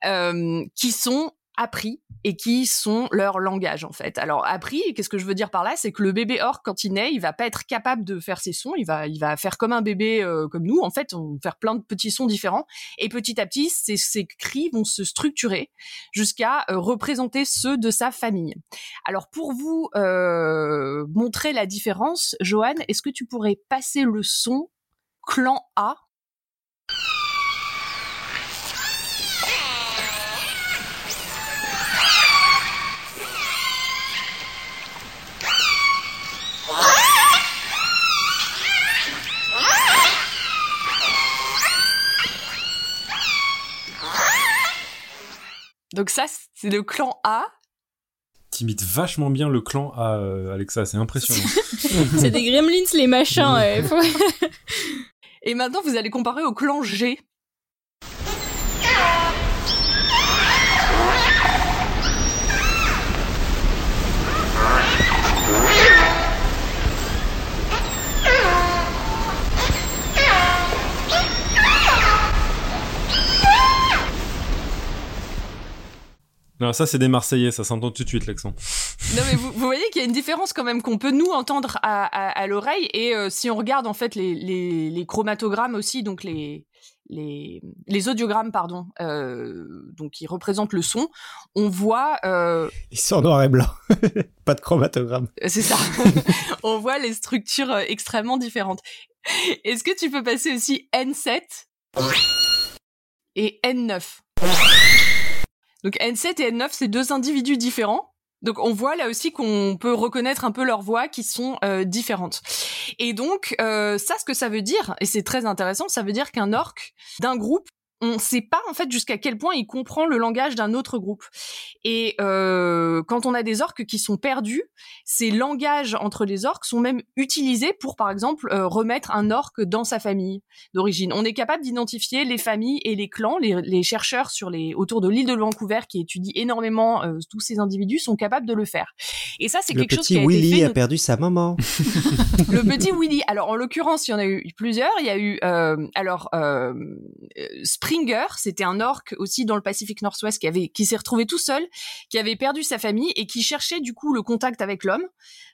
euh, qui sont appris et qui sont leur langage en fait. Alors appris, qu'est-ce que je veux dire par là, c'est que le bébé orc quand il naît, il va pas être capable de faire ses sons, il va il va faire comme un bébé euh, comme nous en fait, on va faire plein de petits sons différents et petit à petit ces, ces cris vont se structurer jusqu'à euh, représenter ceux de sa famille. Alors pour vous euh, montrer la différence, Johan, est-ce que tu pourrais passer le son clan A? Donc ça, c'est le clan A. T'imites vachement bien le clan à euh, Alexa, c'est impressionnant. C'est des gremlins, les machins. ouais. Et maintenant, vous allez comparer au clan G. Non, ça c'est des Marseillais, ça s'entend tout de suite l'accent. Non mais vous, vous voyez qu'il y a une différence quand même qu'on peut nous entendre à, à, à l'oreille et euh, si on regarde en fait les, les, les chromatogrammes aussi, donc les les, les audiogrammes pardon, euh, donc qui représentent le son, on voit. Euh, Ils sont noir et blanc, pas de chromatogramme. c'est ça. on voit les structures extrêmement différentes. Est-ce que tu peux passer aussi N7 et N9 Donc N7 et N9, c'est deux individus différents. Donc on voit là aussi qu'on peut reconnaître un peu leurs voix qui sont euh, différentes. Et donc euh, ça, ce que ça veut dire, et c'est très intéressant, ça veut dire qu'un orc d'un groupe on ne sait pas en fait jusqu'à quel point il comprend le langage d'un autre groupe. Et euh, quand on a des orques qui sont perdus, ces langages entre les orques sont même utilisés pour, par exemple, euh, remettre un orque dans sa famille d'origine. On est capable d'identifier les familles et les clans. Les, les, chercheurs sur les autour de l'île de Vancouver qui étudient énormément euh, tous ces individus sont capables de le faire. Et ça, c'est quelque chose qui a Willy été fait. a perdu sa maman. le petit Willy. Alors en l'occurrence, il y en a eu plusieurs. Il y a eu euh, alors Springer, c'était un orc aussi dans le Pacifique Nord-Ouest qui avait qui s'est retrouvé tout seul, qui avait perdu sa famille et qui cherchait du coup le contact avec l'homme.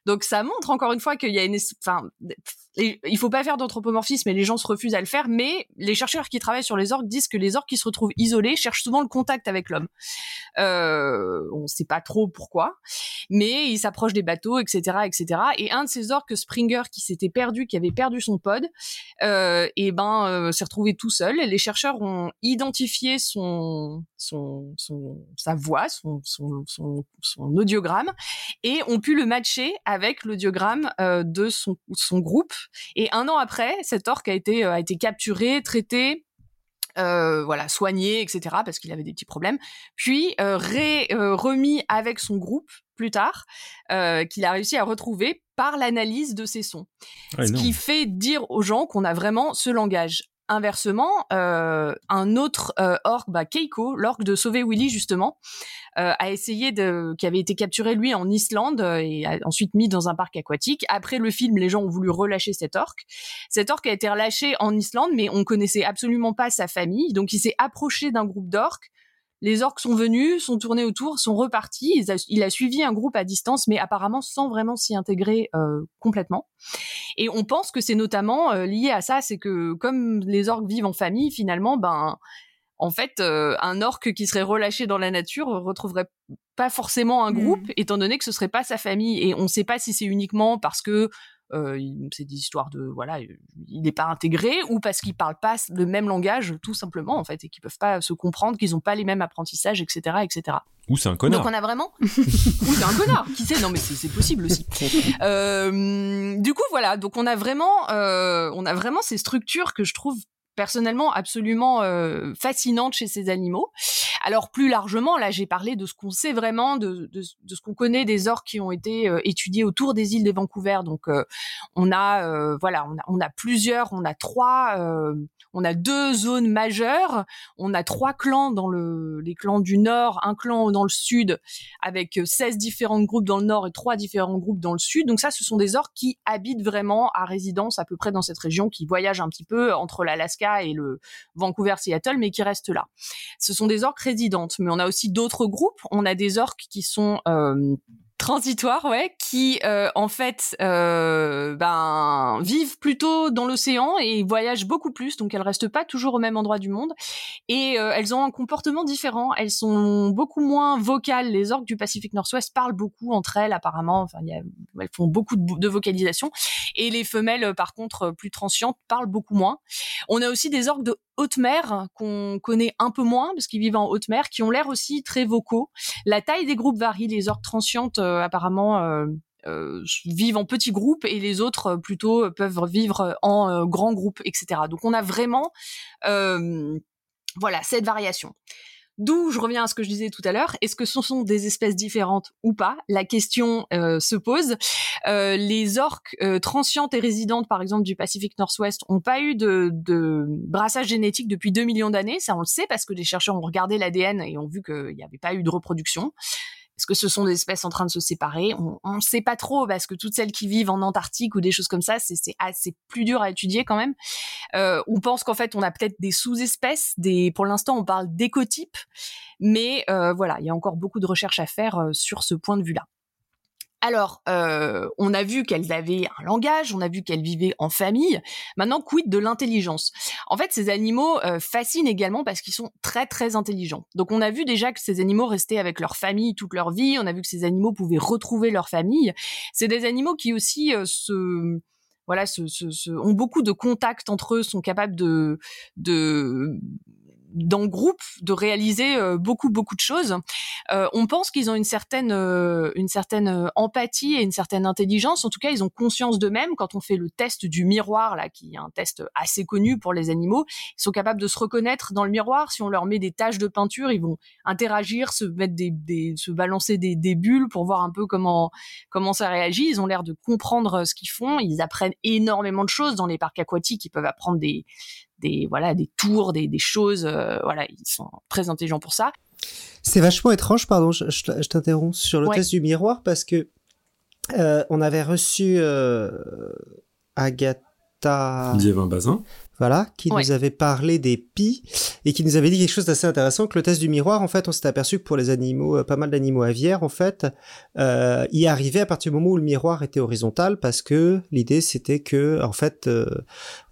Donc ça montre encore une fois qu'il y a une enfin il faut pas faire d'anthropomorphisme et les gens se refusent à le faire mais les chercheurs qui travaillent sur les orques disent que les orques qui se retrouvent isolés cherchent souvent le contact avec l'homme. Euh, on sait pas trop pourquoi mais ils s'approchent des bateaux etc etc et un de ces orques Springer qui s'était perdu qui avait perdu son pod euh, et ben euh, s'est retrouvé tout seul les chercheurs ont identifié son son, son sa voix son, son, son audiogramme et ont pu le matcher avec l'audiogramme euh, de son, son groupe. Et un an après, cet orc a été, euh, a été capturé, traité, euh, voilà, soigné, etc., parce qu'il avait des petits problèmes, puis euh, ré, euh, remis avec son groupe plus tard, qu'il a réussi à retrouver par l'analyse de ses sons. Ah, Ce non. qui fait dire aux gens qu'on a vraiment ce langage. Inversement, euh, un autre euh, orc, bah, Keiko, l'orc de Sauver Willy justement, euh, a essayé de, qui avait été capturé lui en Islande euh, et ensuite mis dans un parc aquatique. Après le film, les gens ont voulu relâcher cet orc. Cet orc a été relâché en Islande, mais on connaissait absolument pas sa famille, donc il s'est approché d'un groupe d'orques. Les orques sont venus, sont tournés autour, sont repartis. Il a, il a suivi un groupe à distance, mais apparemment sans vraiment s'y intégrer euh, complètement. Et on pense que c'est notamment euh, lié à ça, c'est que comme les orques vivent en famille, finalement, ben en fait, euh, un orque qui serait relâché dans la nature retrouverait pas forcément un groupe, Mhm. étant donné que ce serait pas sa famille. Et on ne sait pas si c'est uniquement parce que c'est des histoires de voilà, il n'est pas intégré ou parce qu'ils parlent pas le même langage, tout simplement en fait, et qu'ils peuvent pas se comprendre, qu'ils ont pas les mêmes apprentissages, etc., etc. Ou c'est un connard. Donc on a vraiment. Ou c'est un connard, qui sait Non mais c'est c'est possible aussi. Euh, du coup voilà, donc on a vraiment, euh, on a vraiment ces structures que je trouve personnellement absolument euh, fascinantes chez ces animaux. Alors plus largement, là j'ai parlé de ce qu'on sait vraiment, de, ce qu'on connaît des orques qui ont été euh, étudiés autour des îles de Vancouver. Donc euh, on a voilà, on a, plusieurs, on a trois, on a deux zones majeures, on a trois clans dans le les clans du nord, un clan dans le sud avec euh, 16 différents groupes dans le nord et trois différents groupes dans le sud. Donc ça, ce sont des orques qui habitent vraiment à résidence à peu près dans cette région, qui voyagent un petit peu entre l'Alaska et le Vancouver-Seattle, mais qui restent là. Ce sont des orques résidentes, mais on a aussi d'autres groupes. On a des orques qui sont transitoires, ouais, qui euh, en fait euh, ben vivent plutôt dans l'océan et voyagent beaucoup plus, donc elles restent pas toujours au même endroit du monde et euh, elles ont un comportement différent. Elles sont beaucoup moins vocales. Les orques du Pacifique Nord-Ouest parlent beaucoup entre elles apparemment. Enfin, elles font beaucoup de, de vocalisation et les femelles, euh, par contre, euh, plus transientes, parlent beaucoup moins. On a aussi des orques de haute mer qu'on connaît un peu moins parce qu'ils vivent en haute mer, qui ont l'air aussi très vocaux. La taille des groupes varie. Les orques transientes, apparemment. Euh, euh, vivent en petits groupes et les autres euh, plutôt euh, peuvent vivre en euh, grands groupes, etc. Donc on a vraiment euh, voilà cette variation. D'où je reviens à ce que je disais tout à l'heure. Est-ce que ce sont des espèces différentes ou pas? La question euh, se pose. Euh, les orques euh, transientes et résidentes, par exemple du Pacifique Nord-Ouest, ont pas eu de, de brassage génétique depuis 2 millions d'années. Ça, on le sait parce que les chercheurs ont regardé l'ADN et ont vu qu'il n'y avait pas eu de reproduction. Est-ce que ce sont des espèces en train de se séparer? On ne sait pas trop parce que toutes celles qui vivent en Antarctique ou des choses comme ça, c'est assez plus dur à étudier quand même. Euh, on pense qu'en fait on a peut-être des sous-espèces. Des, pour l'instant on parle d'écotypes, mais euh, voilà, il y a encore beaucoup de recherches à faire euh, sur ce point de vue-là. Alors, euh, on a vu qu'elles avaient un langage, on a vu qu'elles vivaient en famille. Maintenant, quid de l'intelligence? En fait, ces animaux euh, fascinent également parce qu'ils sont très très intelligents. Donc, on a vu déjà que ces animaux restaient avec leur famille toute leur vie. On a vu que ces animaux pouvaient retrouver leur famille. C'est des animaux qui aussi euh, se voilà, ont beaucoup de contacts entre eux, sont capables de, de dans le groupe de réaliser euh, beaucoup beaucoup de choses. Euh, on pense qu'ils ont une certaine euh, une certaine empathie et une certaine intelligence. En tout cas, ils ont conscience d'eux-mêmes. Quand on fait le test du miroir là, qui est un test assez connu pour les animaux, ils sont capables de se reconnaître dans le miroir. Si on leur met des taches de peinture, ils vont interagir, se mettre des, se balancer des, des bulles pour voir un peu comment comment ça réagit. Ils ont l'air de comprendre ce qu'ils font. Ils apprennent énormément de choses dans les parcs aquatiques. Ils peuvent apprendre des des voilà des tours, des, des choses. Euh, voilà, ils sont très intelligents pour ça. C'est vachement étrange, pardon, je, t'interromps sur le test du miroir parce que euh, on avait reçu euh, Agatha. Bazin voilà, qui nous avait parlé des pis et qui nous avait dit quelque chose d'assez intéressant que le test du miroir, en fait, on s'est aperçu que pour les animaux, euh, pas mal d'animaux aviaires, en fait, euh, y arrivait à partir du moment où le miroir était horizontal parce que l'idée c'était que, en fait, euh,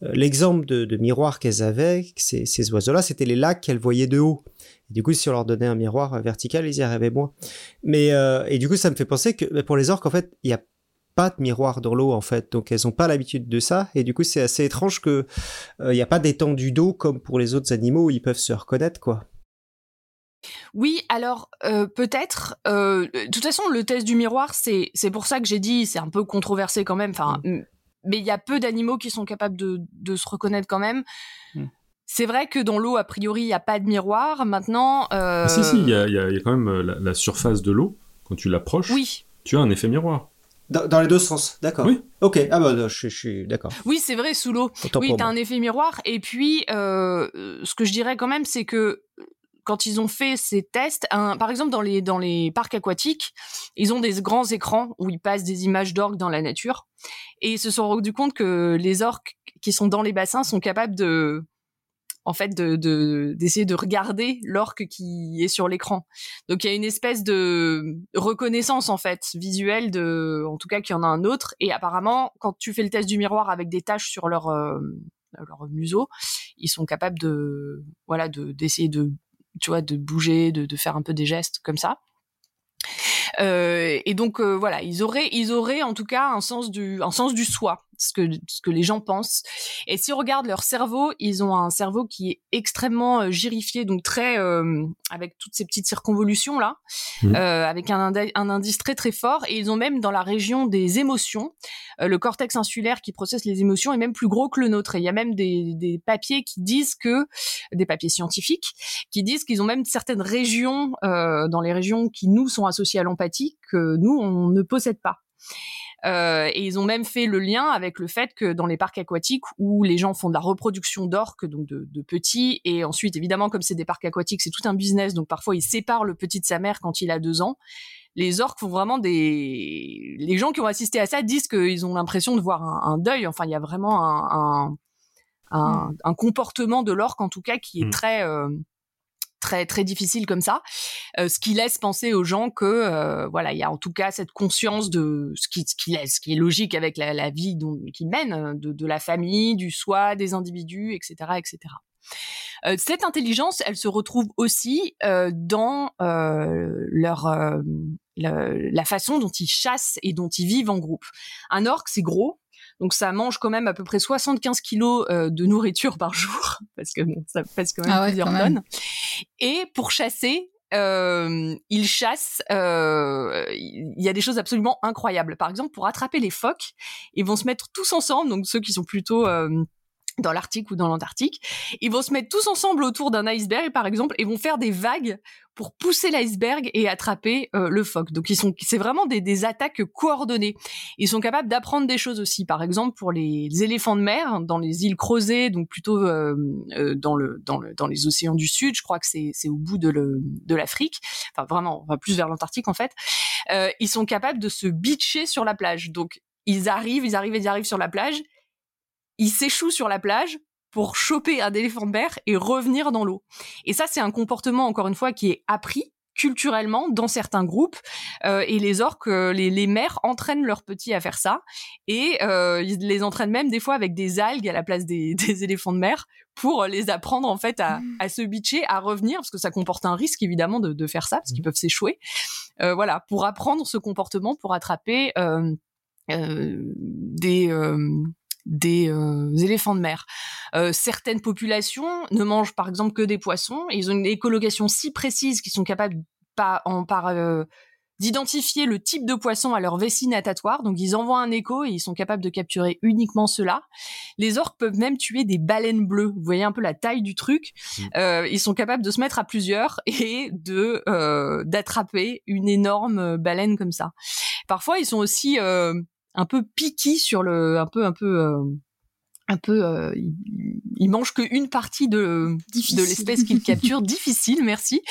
l'exemple de, miroir qu'elles avaient, ces, ces oiseaux-là, c'était les lacs qu'elles voyaient de haut. Et du coup, si on leur donnait un miroir vertical, ils y arrivaient moins. Mais et du coup, ça me fait penser que pour les orques, en fait, il y a pas de miroir dans l'eau en fait, donc elles ont pas l'habitude de ça et du coup c'est assez étrange que il euh, n'y a pas d'étendue d'eau comme pour les autres animaux où ils peuvent se reconnaître quoi. Oui, alors euh, peut-être. Euh, de toute façon, le test du miroir, c'est c'est pour ça que j'ai dit, c'est un peu controversé quand même. Enfin, mm. mais il y a peu d'animaux qui sont capables de, de se reconnaître quand même. Mm. C'est vrai que dans l'eau, a priori, il n'y a pas de miroir. Maintenant. Ah, si, si, il y a, y a, quand même la, la surface de l'eau. Quand tu l'approches, oui. tu as un effet miroir. Dans, les deux sens, d'accord. Oui. Ok, ah bah je, suis d'accord. Oui, c'est vrai, sous l'eau. Oui, t'as un effet miroir. Et puis, euh, ce que je dirais quand même, c'est que quand ils ont fait ces tests, par exemple dans les dans les parcs aquatiques, ils ont des grands écrans où ils passent des images d'orques dans la nature, et ils se sont rendus compte que les orques qui sont dans les bassins sont capables de en fait de d'essayer de, regarder l'orque qui est sur l'écran. Donc il y a une espèce de reconnaissance en fait visuelle de en tout cas qu'il y en a un autre et apparemment quand tu fais le test du miroir avec des taches sur leur euh, leur museau, ils sont capables de voilà de d'essayer de tu vois de bouger, de, faire un peu des gestes comme ça. Euh, et donc euh, voilà, ils auraient, ils auraient en tout cas un sens du, un sens du soi, ce que, ce que les gens pensent. Et si on regarde leur cerveau, ils ont un cerveau qui est extrêmement euh, girifié, donc très euh, avec toutes ces petites circonvolutions là, mmh. euh, avec un, un, indice très très fort. Et ils ont même dans la région des émotions, le cortex insulaire qui processe les émotions est même plus gros que le nôtre. Et il y a même des, des papiers qui disent que, des papiers scientifiques, qui disent qu'ils ont même certaines régions dans les régions qui nous sont associées à l'empathie que nous on ne possède pas. Euh, et ils ont même fait le lien avec le fait que dans les parcs aquatiques où les gens font de la reproduction d'orques, donc de, de, petits, et ensuite évidemment comme c'est des parcs aquatiques, c'est tout un business, donc parfois ils séparent le petit de sa mère quand il a deux ans. Les orques font vraiment des. Les gens qui ont assisté à ça disent qu'ils ont l'impression de voir un, un, deuil. Enfin, il y a vraiment un, un, un, un comportement de l'orque en tout cas qui est mmh. très euh, très très difficile comme ça, euh, ce qui laisse penser aux gens que euh, voilà il y a en tout cas cette conscience de ce qui, ce qui laisse, qui est logique avec la, vie qu'ils mènent, de, de, la famille, du soi, des individus, etc., etc. Euh, cette intelligence, elle se retrouve aussi dans leur la, la façon dont ils chassent et dont ils vivent en groupe. Un orque, c'est gros, donc ça mange quand même à peu près 75 kilos euh, de nourriture par jour, parce que bon, ça pèse quand même ah plusieurs tonnes. Et pour chasser, euh, ils chassent. Euh, il y a des choses absolument incroyables. Par exemple, pour attraper les phoques, ils vont se mettre tous ensemble. Donc ceux qui sont plutôt dans l'Arctique ou dans l'Antarctique. Ils vont se mettre tous ensemble autour d'un iceberg, par exemple, et vont faire des vagues pour pousser l'iceberg et attraper euh, le phoque. Donc ils sont, c'est vraiment des, des, attaques coordonnées. Ils sont capables d'apprendre des choses aussi. Par exemple, pour les éléphants de mer dans les îles Crozet, donc plutôt euh, euh, dans le dans le dans les océans du Sud. Je crois que c'est c'est au bout de le de l'Afrique. Enfin vraiment, enfin plus vers l'Antarctique en fait. Euh, ils sont capables de se bitcher sur la plage. Donc ils arrivent, ils arrivent, ils arrivent sur la plage il s'échoue sur la plage pour choper un éléphant de mer et revenir dans l'eau. Et ça, c'est un comportement, encore une fois, qui est appris culturellement dans certains groupes euh, et les orques, euh, les, les mères entraînent leurs petits à faire ça et euh, ils les entraînent même des fois avec des algues à la place des, des éléphants de mer pour les apprendre en fait à, à, se bitcher, à revenir parce que ça comporte un risque évidemment de, de faire ça parce qu'ils peuvent s'échouer. Euh, voilà, pour apprendre ce comportement, pour attraper euh, des des euh, éléphants de mer. Euh, certaines populations ne mangent par exemple que des poissons. ils ont une écolocation si précise qu'ils sont capables pas en par euh, d'identifier le type de poisson à leur vessie natatoire. Donc ils envoient un écho et ils sont capables de capturer uniquement cela. Les orques peuvent même tuer des baleines bleues. Vous voyez un peu la taille du truc. Mmh. Euh, ils sont capables de se mettre à plusieurs et de euh, d'attraper une énorme baleine comme ça. Parfois ils sont aussi euh, un peu piqué sur le, un peu, un peu, euh, un peu, euh, il, il, mange qu'une partie de, Difficile. de l'espèce qu'il capture. Difficile, merci.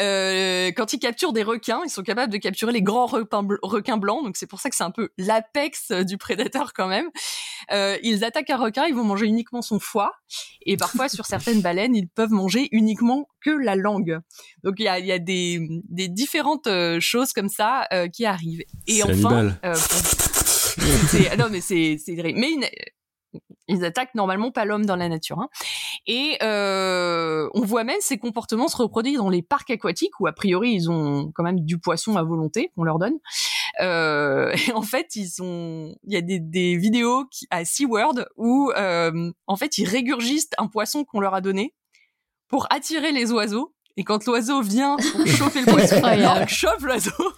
Euh, quand ils capturent des requins, ils sont capables de capturer les grands requins, blancs. Donc c'est pour ça que c'est un peu l'apex du prédateur quand même. Euh, ils attaquent un requin, ils vont manger uniquement son foie. Et parfois, sur certaines baleines, ils peuvent manger uniquement que la langue. Donc il y a, y a des, des, différentes euh, choses comme ça euh, qui arrivent. Et enfin, non mais c'est c'est mais une, ils attaquent normalement pas l'homme dans la nature. Hein. Et euh, on voit même ces comportements se reproduire dans les parcs aquatiques où a priori ils ont quand même du poisson à volonté qu'on leur donne. Euh, et en fait ils ont, il y a des, des vidéos qui, à SeaWorld où euh, en fait ils régurgistent un poisson qu'on leur a donné pour attirer les oiseaux. Et quand l'oiseau vient pour chauffer le poisson, il chauffe l'oiseau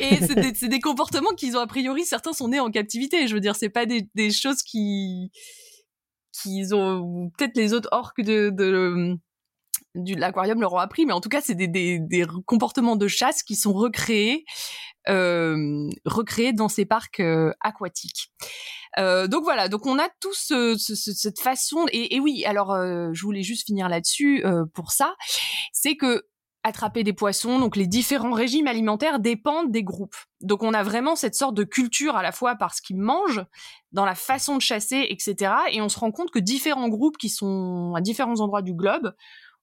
et c'est des, des, comportements qu'ils ont a priori certains sont nés en captivité. Je veux dire, c'est pas des, des choses qui qu'ils ont peut-être les autres orques de, de du l'aquarium leur ont appris, mais en tout cas, c'est des, des, des, comportements de chasse qui sont recréés, euh, recréés dans ces parcs euh, aquatiques. Euh, donc voilà, donc on a tous ce, ce, cette façon. Et, et oui, alors euh, je voulais juste finir là-dessus euh, pour ça, c'est que attraper des poissons. Donc les différents régimes alimentaires dépendent des groupes. Donc on a vraiment cette sorte de culture à la fois par ce qu'ils mangent, dans la façon de chasser, etc. Et on se rend compte que différents groupes qui sont à différents endroits du globe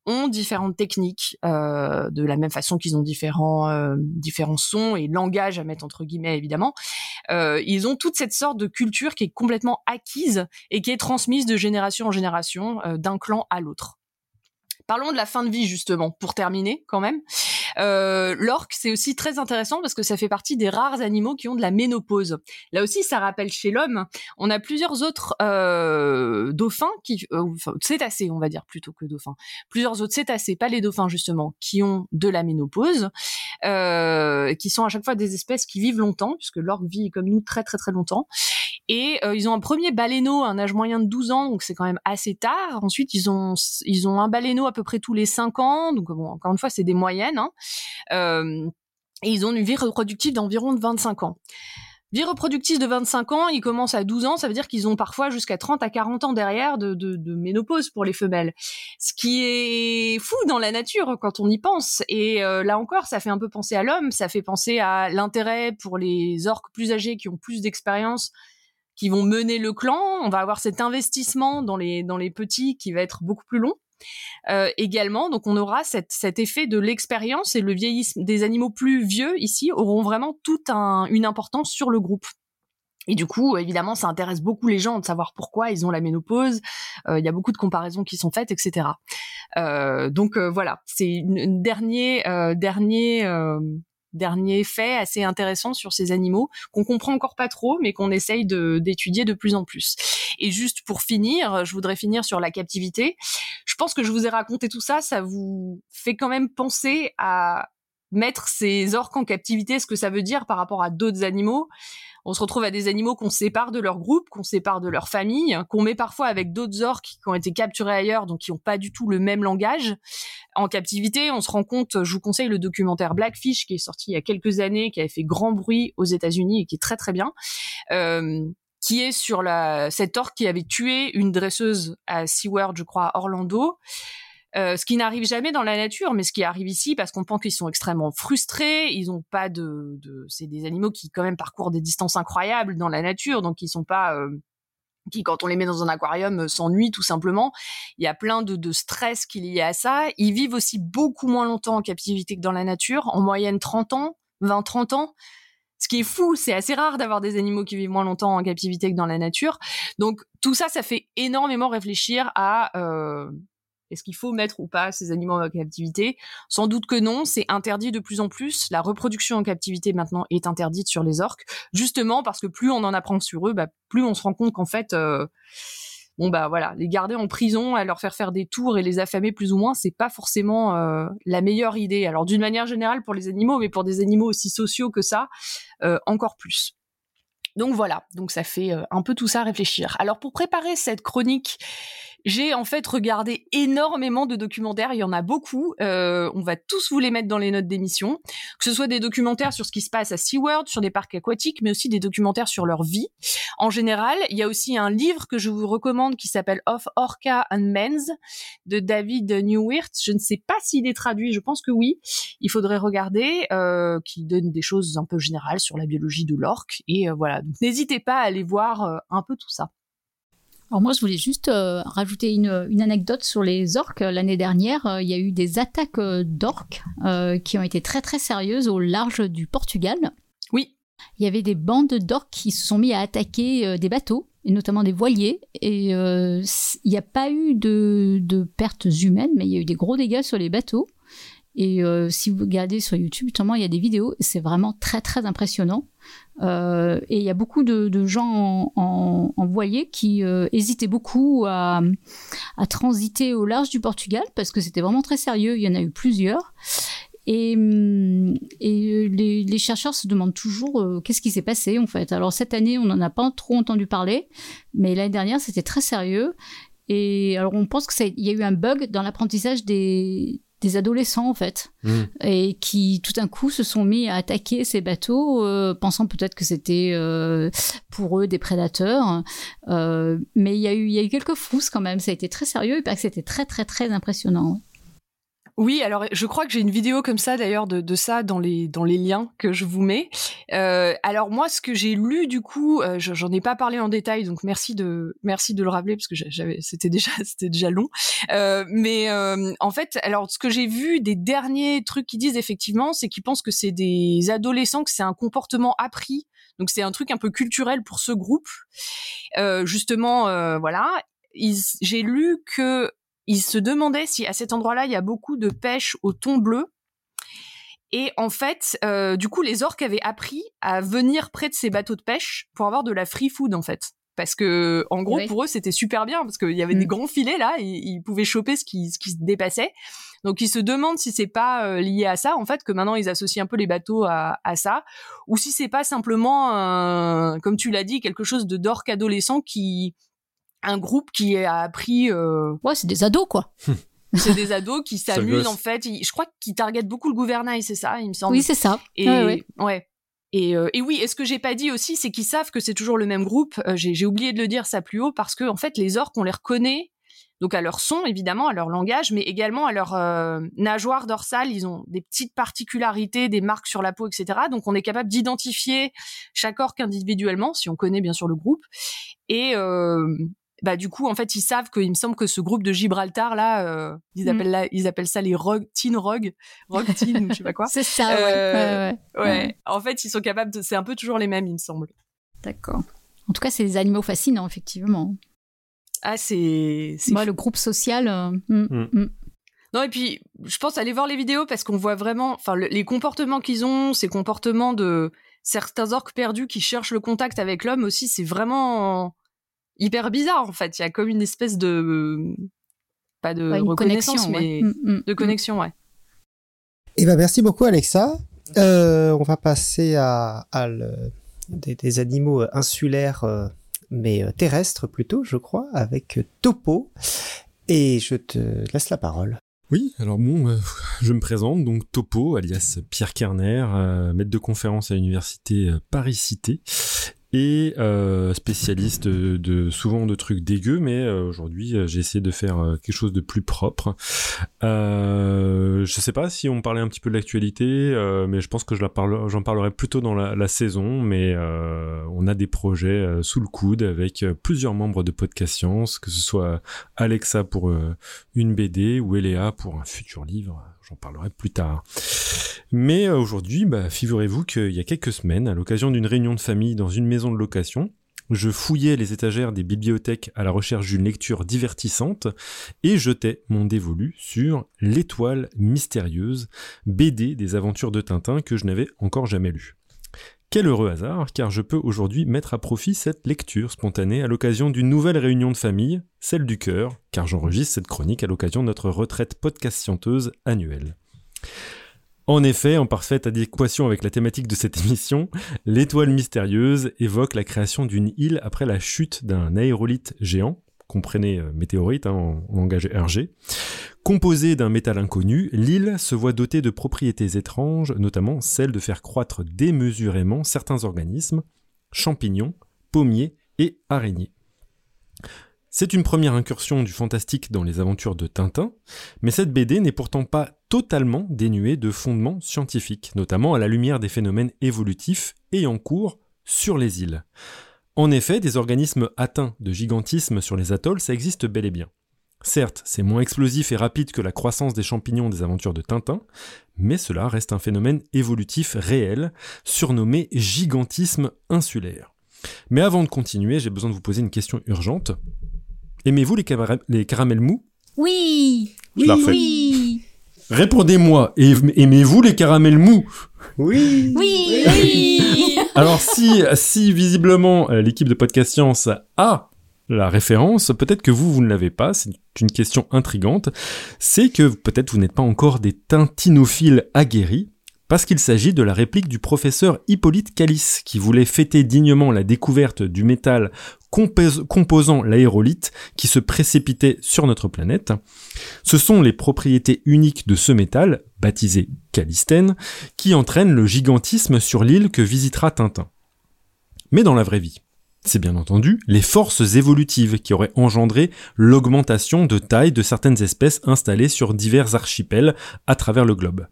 ont différentes techniques, euh, de la même façon qu'ils ont différents euh, différents sons et langages à mettre entre guillemets évidemment. Euh, ils ont toute cette sorte de culture qui est complètement acquise et qui est transmise de génération en génération, euh, d'un clan à l'autre. Parlons de la fin de vie justement, pour terminer quand même. Euh, L'orque, c'est aussi très intéressant parce que ça fait partie des rares animaux qui ont de la ménopause. Là aussi, ça rappelle chez l'homme. On a plusieurs autres euh, dauphins qui, euh, cétacés, on va dire plutôt que dauphins. Plusieurs autres cétacés, pas les dauphins justement, qui ont de la ménopause, qui sont à chaque fois des espèces qui vivent longtemps, puisque l'orque vit comme nous très très très longtemps. Et euh, ils ont un premier baleineau, un âge moyen de 12 ans, donc c'est quand même assez tard. Ensuite, ils ont ils ont un baleineau à peu près tous les 5 ans, donc bon, encore une fois, c'est des moyennes. Hein. Euh, et ils ont une vie reproductive d'environ 25 ans. Vie reproductive de 25 ans, ils commencent à 12 ans, ça veut dire qu'ils ont parfois jusqu'à 30 à 40 ans derrière de, de, de, ménopause pour les femelles. Ce qui est fou dans la nature quand on y pense. Et euh, là encore, ça fait un peu penser à l'homme, ça fait penser à l'intérêt pour les orques plus âgés qui ont plus d'expérience qui vont mener le clan. On va avoir cet investissement dans les dans les petits qui va être beaucoup plus long. Euh, également, donc on aura cette, cet effet de l'expérience et le vieillissement des animaux plus vieux ici auront vraiment toute un, une importance sur le groupe. Et du coup, évidemment, ça intéresse beaucoup les gens de savoir pourquoi ils ont la ménopause. Euh, il y a beaucoup de comparaisons qui sont faites, etc. Euh, donc euh, voilà, c'est une, dernier euh, dernier dernier fait assez intéressant sur ces animaux qu'on comprend encore pas trop, mais qu'on essaye d'étudier de, de plus en plus. Et juste pour finir, je voudrais finir sur la captivité. Je pense que je vous ai raconté tout ça, ça vous fait quand même penser à mettre ces orques en captivité, ce que ça veut dire par rapport à d'autres animaux. On se retrouve à des animaux qu'on sépare de leur groupe, qu'on sépare de leur famille, qu'on met parfois avec d'autres orques qui ont été capturés ailleurs, donc qui n'ont pas du tout le même langage. En captivité, on se rend compte, je vous conseille le documentaire Blackfish qui est sorti il y a quelques années, qui avait fait grand bruit aux États-Unis et qui est très très bien. Euh, qui est sur la cette orque qui avait tué une dresseuse à SeaWorld, je crois, à Orlando. Euh, ce qui n'arrive jamais dans la nature, mais ce qui arrive ici parce qu'on pense qu'ils sont extrêmement frustrés, ils ont pas de, de... c'est des animaux qui quand même parcourent des distances incroyables dans la nature, donc ils sont pas euh, qui quand on les met dans un aquarium euh, s'ennuient tout simplement. Il y a plein de, de stress qui est lié à ça. Ils vivent aussi beaucoup moins longtemps en captivité que dans la nature, en moyenne 30 ans, 20-30 ans. Ce qui est fou, c'est assez rare d'avoir des animaux qui vivent moins longtemps en captivité que dans la nature. Donc tout ça, ça fait énormément réfléchir à euh, est-ce qu'il faut mettre ou pas ces animaux en captivité? Sans doute que non, c'est interdit de plus en plus. La reproduction en captivité maintenant est interdite sur les orques, justement parce que plus on en apprend sur eux, bah, plus on se rend compte qu'en fait, euh, bon bah voilà, les garder en prison, à leur faire faire des tours et les affamer plus ou moins, c'est pas forcément euh, la meilleure idée. Alors d'une manière générale pour les animaux, mais pour des animaux aussi sociaux que ça, euh, encore plus. Donc voilà, donc ça fait un peu tout ça réfléchir. Alors pour préparer cette chronique, j'ai en fait regardé énormément de documentaires, il y en a beaucoup. Euh, on va tous vous les mettre dans les notes d'émission, que ce soit des documentaires sur ce qui se passe à SeaWorld, sur des parcs aquatiques, mais aussi des documentaires sur leur vie. En général, il y a aussi un livre que je vous recommande qui s'appelle Of Orca and Men's de David Newwirth. Je ne sais pas s'il est traduit, je pense que oui. Il faudrait regarder, euh, qui donne des choses un peu générales sur la biologie de l'orque. Et euh, voilà, n'hésitez pas à aller voir euh, un peu tout ça. Alors moi, je voulais juste euh, rajouter une, une, anecdote sur les orques. L'année dernière, euh, il y a eu des attaques euh, d'orques qui ont été très très sérieuses au large du Portugal. Oui. Il y avait des bandes d'orques qui se sont mis à attaquer des bateaux, et notamment des voiliers. Et il n'y a pas eu de, de, pertes humaines, mais il y a eu des gros dégâts sur les bateaux. Et si vous regardez sur YouTube, justement, il y a des vidéos, c'est vraiment très très impressionnant. Euh, et il y a beaucoup de, gens en, voilier qui euh, hésitaient beaucoup à, transiter au large du Portugal parce que c'était vraiment très sérieux. Il y en a eu plusieurs. Et, hum, les, chercheurs se demandent toujours euh, qu'est-ce qui s'est passé en fait. Alors cette année, on n'en a pas trop entendu parler, mais l'année dernière, c'était très sérieux. Et alors on pense qu'il y a eu un bug dans l'apprentissage des, des adolescents en fait, mmh. et qui tout d'un coup se sont mis à attaquer ces bateaux, euh, pensant peut-être que c'était euh, pour eux des prédateurs. Euh, mais il y, a eu, il y a eu quelques frousses quand même, ça a été très sérieux et que c'était très très très impressionnant. Oui, alors je crois que j'ai une vidéo comme ça d'ailleurs de, de, ça dans les dans les liens que je vous mets. Euh, alors moi, ce que j'ai lu du coup, euh, j'en ai pas parlé en détail, donc merci de merci de le rappeler parce que j'avais c'était déjà c'était déjà long. Euh, mais euh, en fait, alors ce que j'ai vu des derniers trucs qui disent effectivement, c'est qu'ils pensent que c'est des adolescents, que c'est un comportement appris. Donc c'est un truc un peu culturel pour ce groupe. Euh, justement, voilà. J'ai lu que il se demandait si à cet endroit-là, il y a beaucoup de pêche au thon bleu. Et en fait, euh, du coup, les orques avaient appris à venir près de ces bateaux de pêche pour avoir de la free food, en fait. Parce que, en gros, pour eux, c'était super bien parce qu'il y avait des mm. grands filets là, et ils pouvaient choper ce qui, ce qui se dépassait. Donc, ils se demandent si c'est pas euh, lié à ça, en fait, que maintenant ils associent un peu les bateaux à, à ça, ou si c'est pas simplement, comme tu l'as dit, quelque chose de d'orque adolescent qui un groupe qui a appris. Euh... Ouais, c'est des ados quoi. c'est des ados qui s'amusent en fait. je crois qu'ils targetent beaucoup le gouvernail, c'est ça, il me semble. Oui, c'est ça. Et ouais. Et, euh, et, oui, et ce que j'ai pas dit aussi, c'est qu'ils savent que c'est toujours le même groupe. Euh, j'ai oublié de le dire ça plus haut parce que en fait, les orques, on les reconnaît. Donc à leur son évidemment, à leur langage, mais également à leur euh, nageoire dorsale. Ils ont des petites particularités, des marques sur la peau, etc. Donc on est capable d'identifier chaque orque individuellement, si on connaît bien sûr le groupe. Et, euh, bah du coup en fait ils savent qu'il me semble que ce groupe de Gibraltar là euh, ils mm. appellent ils appellent ça les rogue teen rogue rogue teen je sais pas quoi c'est ça ouais. Euh, ouais, ouais. en fait ils sont capables de c'est un peu toujours les mêmes il me semble d'accord en tout cas c'est des animaux fascinants effectivement ah c'est moi le groupe social euh, mm, mm. Mm. Non, et puis, je pense aller voir les vidéos parce qu'on voit vraiment, enfin, les comportements qu'ils ont, ces comportements de certains orques perdus qui cherchent le contact avec l'homme aussi, c'est vraiment, hyper bizarre en fait. Il y a comme une espèce de pas de reconnaissance, mais mm, mm, de mm. connexion, ouais. Eh ben merci beaucoup Alexa. Euh, on va passer à, des, des animaux insulaires, euh, mais euh, terrestres plutôt, je crois, avec Topo. Et je te laisse la parole. Oui, alors bon, euh, je me présente, donc Topo, alias Pierre Kerner, euh, maître de conférence à l'université euh, Paris-Cité, et euh, spécialiste de, souvent de trucs dégueux, mais euh, aujourd'hui euh, j'ai essayé de faire euh, quelque chose de plus propre. Je sais pas si on parlait un petit peu de l'actualité, mais je pense que je la parle, j'en parlerai plutôt dans la, saison. Mais on a des projets sous le coude avec plusieurs membres de Podcast Science, que ce soit Alexa pour une BD ou Eléa pour un futur livre. J'en parlerai plus tard. Mais euh, aujourd'hui, bah, figurez-vous qu'il y a quelques semaines, à l'occasion d'une réunion de famille dans une maison de location, je fouillais les étagères des bibliothèques à la recherche d'une lecture divertissante et jetais mon dévolu sur L'étoile mystérieuse, BD des aventures de Tintin que je n'avais encore jamais lu. Quel heureux hasard, car je peux aujourd'hui mettre à profit cette lecture spontanée à l'occasion d'une nouvelle réunion de famille, celle du cœur, car j'enregistre cette chronique à l'occasion de notre retraite podcast-scienteuse annuelle. En effet, en parfaite adéquation avec la thématique de cette émission, l'étoile mystérieuse évoque la création d'une île après la chute d'un aérolithe géant, comprenez euh, météorite hein, en langage RG. Composée d'un métal inconnu, l'île se voit dotée de propriétés étranges, notamment celle de faire croître démesurément certains organismes, champignons, pommiers et araignées. C'est une première incursion du fantastique dans les aventures de Tintin, mais cette BD n'est pourtant pas totalement dénuée de fondements scientifiques, notamment à la lumière des phénomènes évolutifs et en cours sur les îles. En effet, des organismes atteints de gigantisme sur les atolls, ça existe bel et bien. Certes, c'est moins explosif et rapide que la croissance des champignons des aventures de Tintin, mais cela reste un phénomène évolutif réel, surnommé gigantisme insulaire. Mais avant de continuer, j'ai besoin de vous poser une question urgente. Aimez-vous les, caramels mous? Oui refais. Oui Répondez-moi, aim- aimez-vous les caramels mous? Oui. Oui Oui Alors si, si visiblement euh, l'équipe de Podcast Science a la référence, peut-être que vous, vous ne l'avez pas, c'est une question intrigante, c'est que peut-être vous n'êtes pas encore des tintinophiles aguerris, parce qu'il s'agit de la réplique du professeur Hippolyte Calice, qui voulait fêter dignement la découverte du métal compos- composant l'aérolithe qui se précipitait sur notre planète. Ce sont les propriétés uniques de ce métal, baptisé calistène, qui entraînent le gigantisme sur l'île que visitera Tintin. Mais dans la vraie vie, c'est bien entendu les forces évolutives qui auraient engendré l'augmentation de taille de certaines espèces installées sur divers archipels à travers le globe.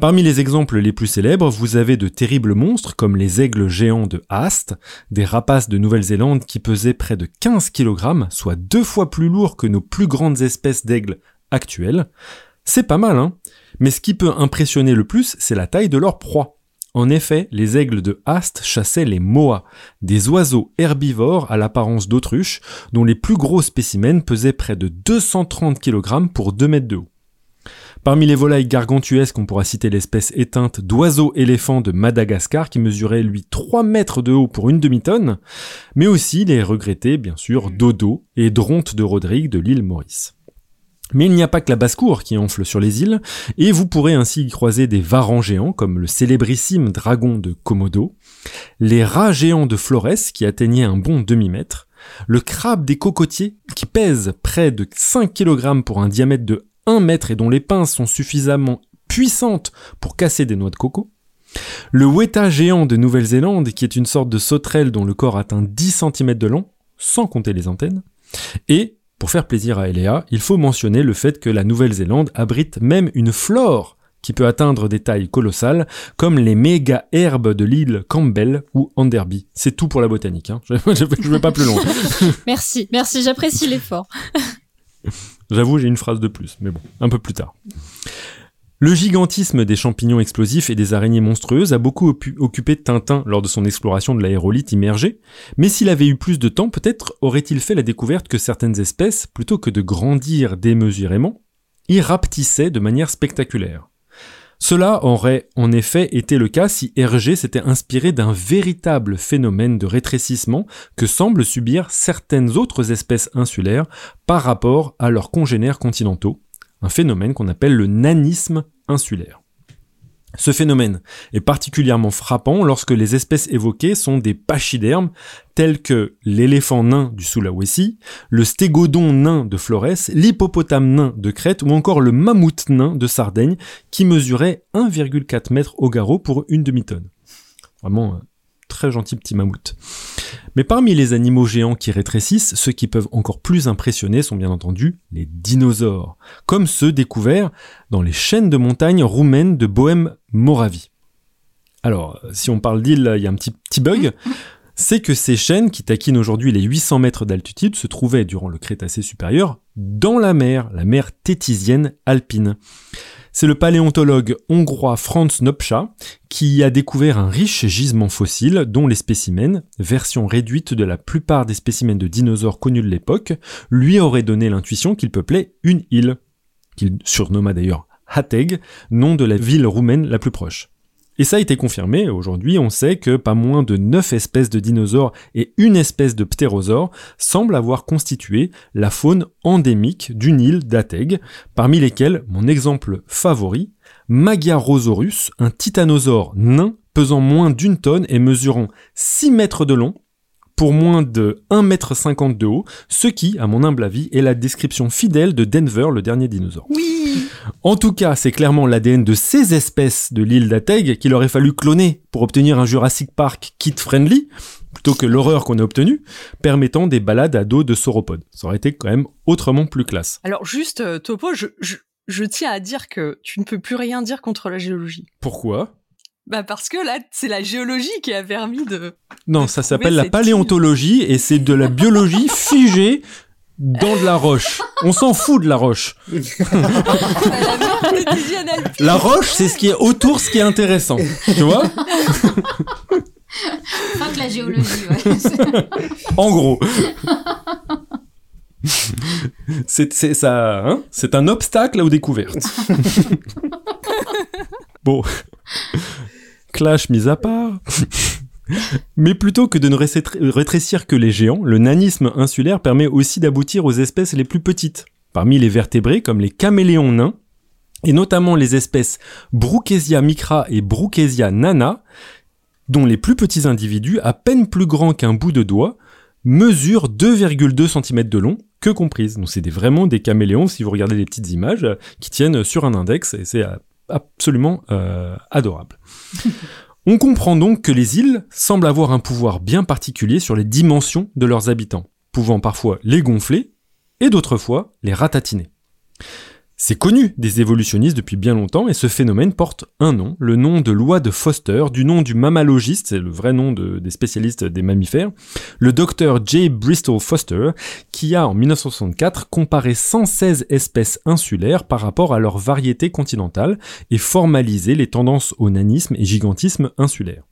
Parmi les exemples les plus célèbres, vous avez de terribles monstres comme les aigles géants de Haast, des rapaces de Nouvelle-Zélande qui pesaient près de 15 kg, soit deux fois plus lourds que nos plus grandes espèces d'aigles actuelles. C'est pas mal, hein Mais ce qui peut impressionner le plus, c'est la taille de leur proie. En effet, les aigles de Haast chassaient les moas, des oiseaux herbivores à l'apparence d'autruche, dont les plus gros spécimens pesaient près de 230 kg pour 2 mètres de haut. Parmi les volailles gargantuesques, on pourra citer l'espèce éteinte d'oiseau-éléphant de Madagascar qui mesurait lui 3 mètres de haut pour une demi-tonne, mais aussi les regrettés, bien sûr, dodo et dronte de Rodrigue de l'île Maurice. Mais il n'y a pas que la basse-cour qui enfle sur les îles, et vous pourrez ainsi y croiser des varans géants comme le célébrissime dragon de Komodo, les rats géants de Flores qui atteignaient un bon demi-mètre, le crabe des cocotiers qui pèse près de 5 kg pour un diamètre de 1 mètre et dont les pinces sont suffisamment puissantes pour casser des noix de coco, le weta géant de Nouvelle-Zélande qui est une sorte de sauterelle dont le corps atteint 10 cm de long, sans compter les antennes, et pour faire plaisir à Eléa, il faut mentionner le fait que la Nouvelle-Zélande abrite même une flore qui peut atteindre des tailles colossales, comme les méga herbes de l'île Campbell ou Anderby. C'est tout pour la botanique, hein. je ne vais pas plus loin. Merci, merci, j'apprécie l'effort. J'avoue, j'ai une phrase de plus, mais bon, un peu plus tard. Le gigantisme des champignons explosifs et des araignées monstrueuses a beaucoup occupé Tintin lors de son exploration de l'aérolithe immergé, mais s'il avait eu plus de temps, peut-être aurait-il fait la découverte que certaines espèces, plutôt que de grandir démesurément, y rapetissaient de manière spectaculaire. Cela aurait en effet été le cas si Hergé s'était inspiré d'un véritable phénomène de rétrécissement que semblent subir certaines autres espèces insulaires par rapport à leurs congénères continentaux, un phénomène qu'on appelle le nanisme insulaire. Ce phénomène est particulièrement frappant lorsque les espèces évoquées sont des pachydermes tels que l'éléphant nain du Sulawesi, le stégodon nain de Flores, l'hippopotame nain de Crète ou encore le mammouth nain de Sardaigne qui mesurait 1,4 mètre au garrot pour une demi-tonne. Vraiment un très gentil petit mammouth. Mais parmi les animaux géants qui rétrécissent, ceux qui peuvent encore plus impressionner sont bien entendu les dinosaures, comme ceux découverts dans les chaînes de montagnes roumaines de Bohème-Moravie. Alors, si on parle d'île, il y a un petit, petit bug. C'est que ces chaînes, qui taquinent aujourd'hui les 800 mètres d'altitude, se trouvaient durant le Crétacé supérieur dans la mer, la mer tétisienne alpine. C'est le paléontologue hongrois Franz Nopcha qui a découvert un riche gisement fossile dont les spécimens, version réduite de la plupart des spécimens de dinosaures connus de l'époque, lui auraient donné l'intuition qu'il peuplait une île, qu'il surnomma d'ailleurs Hateg, nom de la ville roumaine la plus proche. Et ça a été confirmé, aujourd'hui on sait que pas moins de 9 espèces de dinosaures et une espèce de ptérosaure semblent avoir constitué la faune endémique d'une île d'Ateg, parmi lesquelles mon exemple favori, Magyarosaurus, un titanosaure nain pesant moins d'une tonne et mesurant 6 mètres de long, pour moins de 1m50 de haut, ce qui, à mon humble avis, est la description fidèle de Denver, le dernier dinosaure. Oui. En tout cas, c'est clairement l'ADN de ces espèces de l'île d'Ateg qu'il aurait fallu cloner pour obtenir un Jurassic Park kid-friendly, plutôt que l'horreur qu'on a obtenue, permettant des balades à dos de sauropodes. Ça aurait été quand même autrement plus classe. Alors juste, euh, Topo, je, je, je tiens à dire que tu ne peux plus rien dire contre la géologie. Pourquoi? Bah parce que là, c'est la géologie qui a permis de... Non, de ça s'appelle la paléontologie et c'est de la biologie figée dans de la roche. On s'en fout de la roche. la roche, c'est ce qui est autour, ce qui est intéressant. Tu vois? Fuck la géologie, ouais. En gros. C'est c'est ça, hein? C'est un obstacle aux découvertes. bon. Clash mis à part. Mais plutôt que de ne rétrécir- que les géants, le nanisme insulaire permet aussi d'aboutir aux espèces les plus petites. Parmi les vertébrés, comme les caméléons nains, et notamment les espèces Brookesia micra et Brookesia nana, dont les plus petits individus, à peine plus grands qu'un bout de doigt, mesurent 2,2 cm de long, que comprise. Donc c'est vraiment des caméléons, si vous regardez les petites images, qui tiennent sur un index, et c'est euh, absolument euh, adorable. On comprend donc que les îles semblent avoir un pouvoir bien particulier sur les dimensions de leurs habitants, pouvant parfois les gonfler, et d'autres fois les ratatiner. C'est connu des évolutionnistes depuis bien longtemps et ce phénomène porte un nom, le nom de loi de Foster, du nom du mammalogiste, c'est le vrai nom de- des spécialistes des mammifères, le docteur J. Bristol Foster, qui a en 1964 comparé 116 espèces insulaires par rapport à leur variété continentale et formalisé les tendances au nanisme et gigantisme insulaire.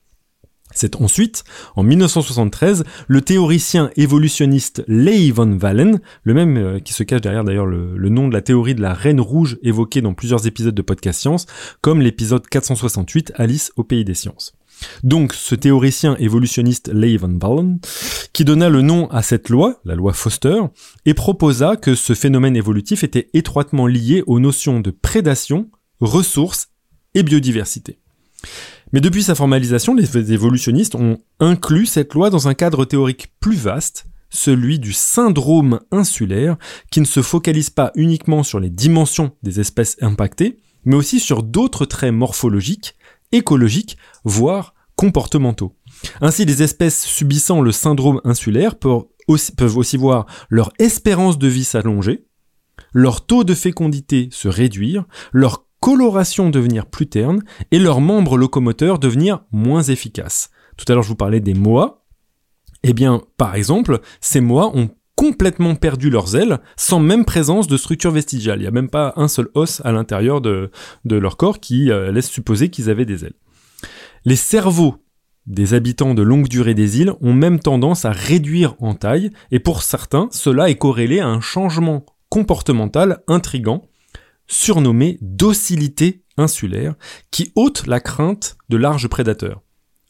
C'est ensuite, en 1973, le théoricien évolutionniste Leigh von Wallen, le même euh, qui se cache derrière d'ailleurs le, nom de la théorie de la reine rouge évoquée dans plusieurs épisodes de Podcast Science, comme l'épisode 468 Alice au pays des sciences. Donc, ce théoricien évolutionniste Leigh von Wallen, qui donna le nom à cette loi, la loi Foster, et proposa que ce phénomène évolutif était étroitement lié aux notions de prédation, ressources et biodiversité. Mais depuis sa formalisation, les évolutionnistes ont inclus cette loi dans un cadre théorique plus vaste, celui du syndrome insulaire, qui ne se focalise pas uniquement sur les dimensions des espèces impactées, mais aussi sur d'autres traits morphologiques, écologiques, voire comportementaux. Ainsi, les espèces subissant le syndrome insulaire peuvent aussi, voir leur espérance de vie s'allonger, leur taux de fécondité se réduire, leur coloration devenir plus terne et leurs membres locomoteurs devenir moins efficaces. Tout à l'heure, je vous parlais des moas. Eh bien, par exemple, ces moas ont complètement perdu leurs ailes sans même présence de structure vestigiale. Il n'y a même pas un seul os à l'intérieur de, leur corps qui euh, laisse supposer qu'ils avaient des ailes. Les cerveaux des habitants de longue durée des îles ont même tendance à réduire en taille, et pour certains, cela est corrélé à un changement comportemental intrigant, surnommé docilité insulaire, qui ôte la crainte de larges prédateurs.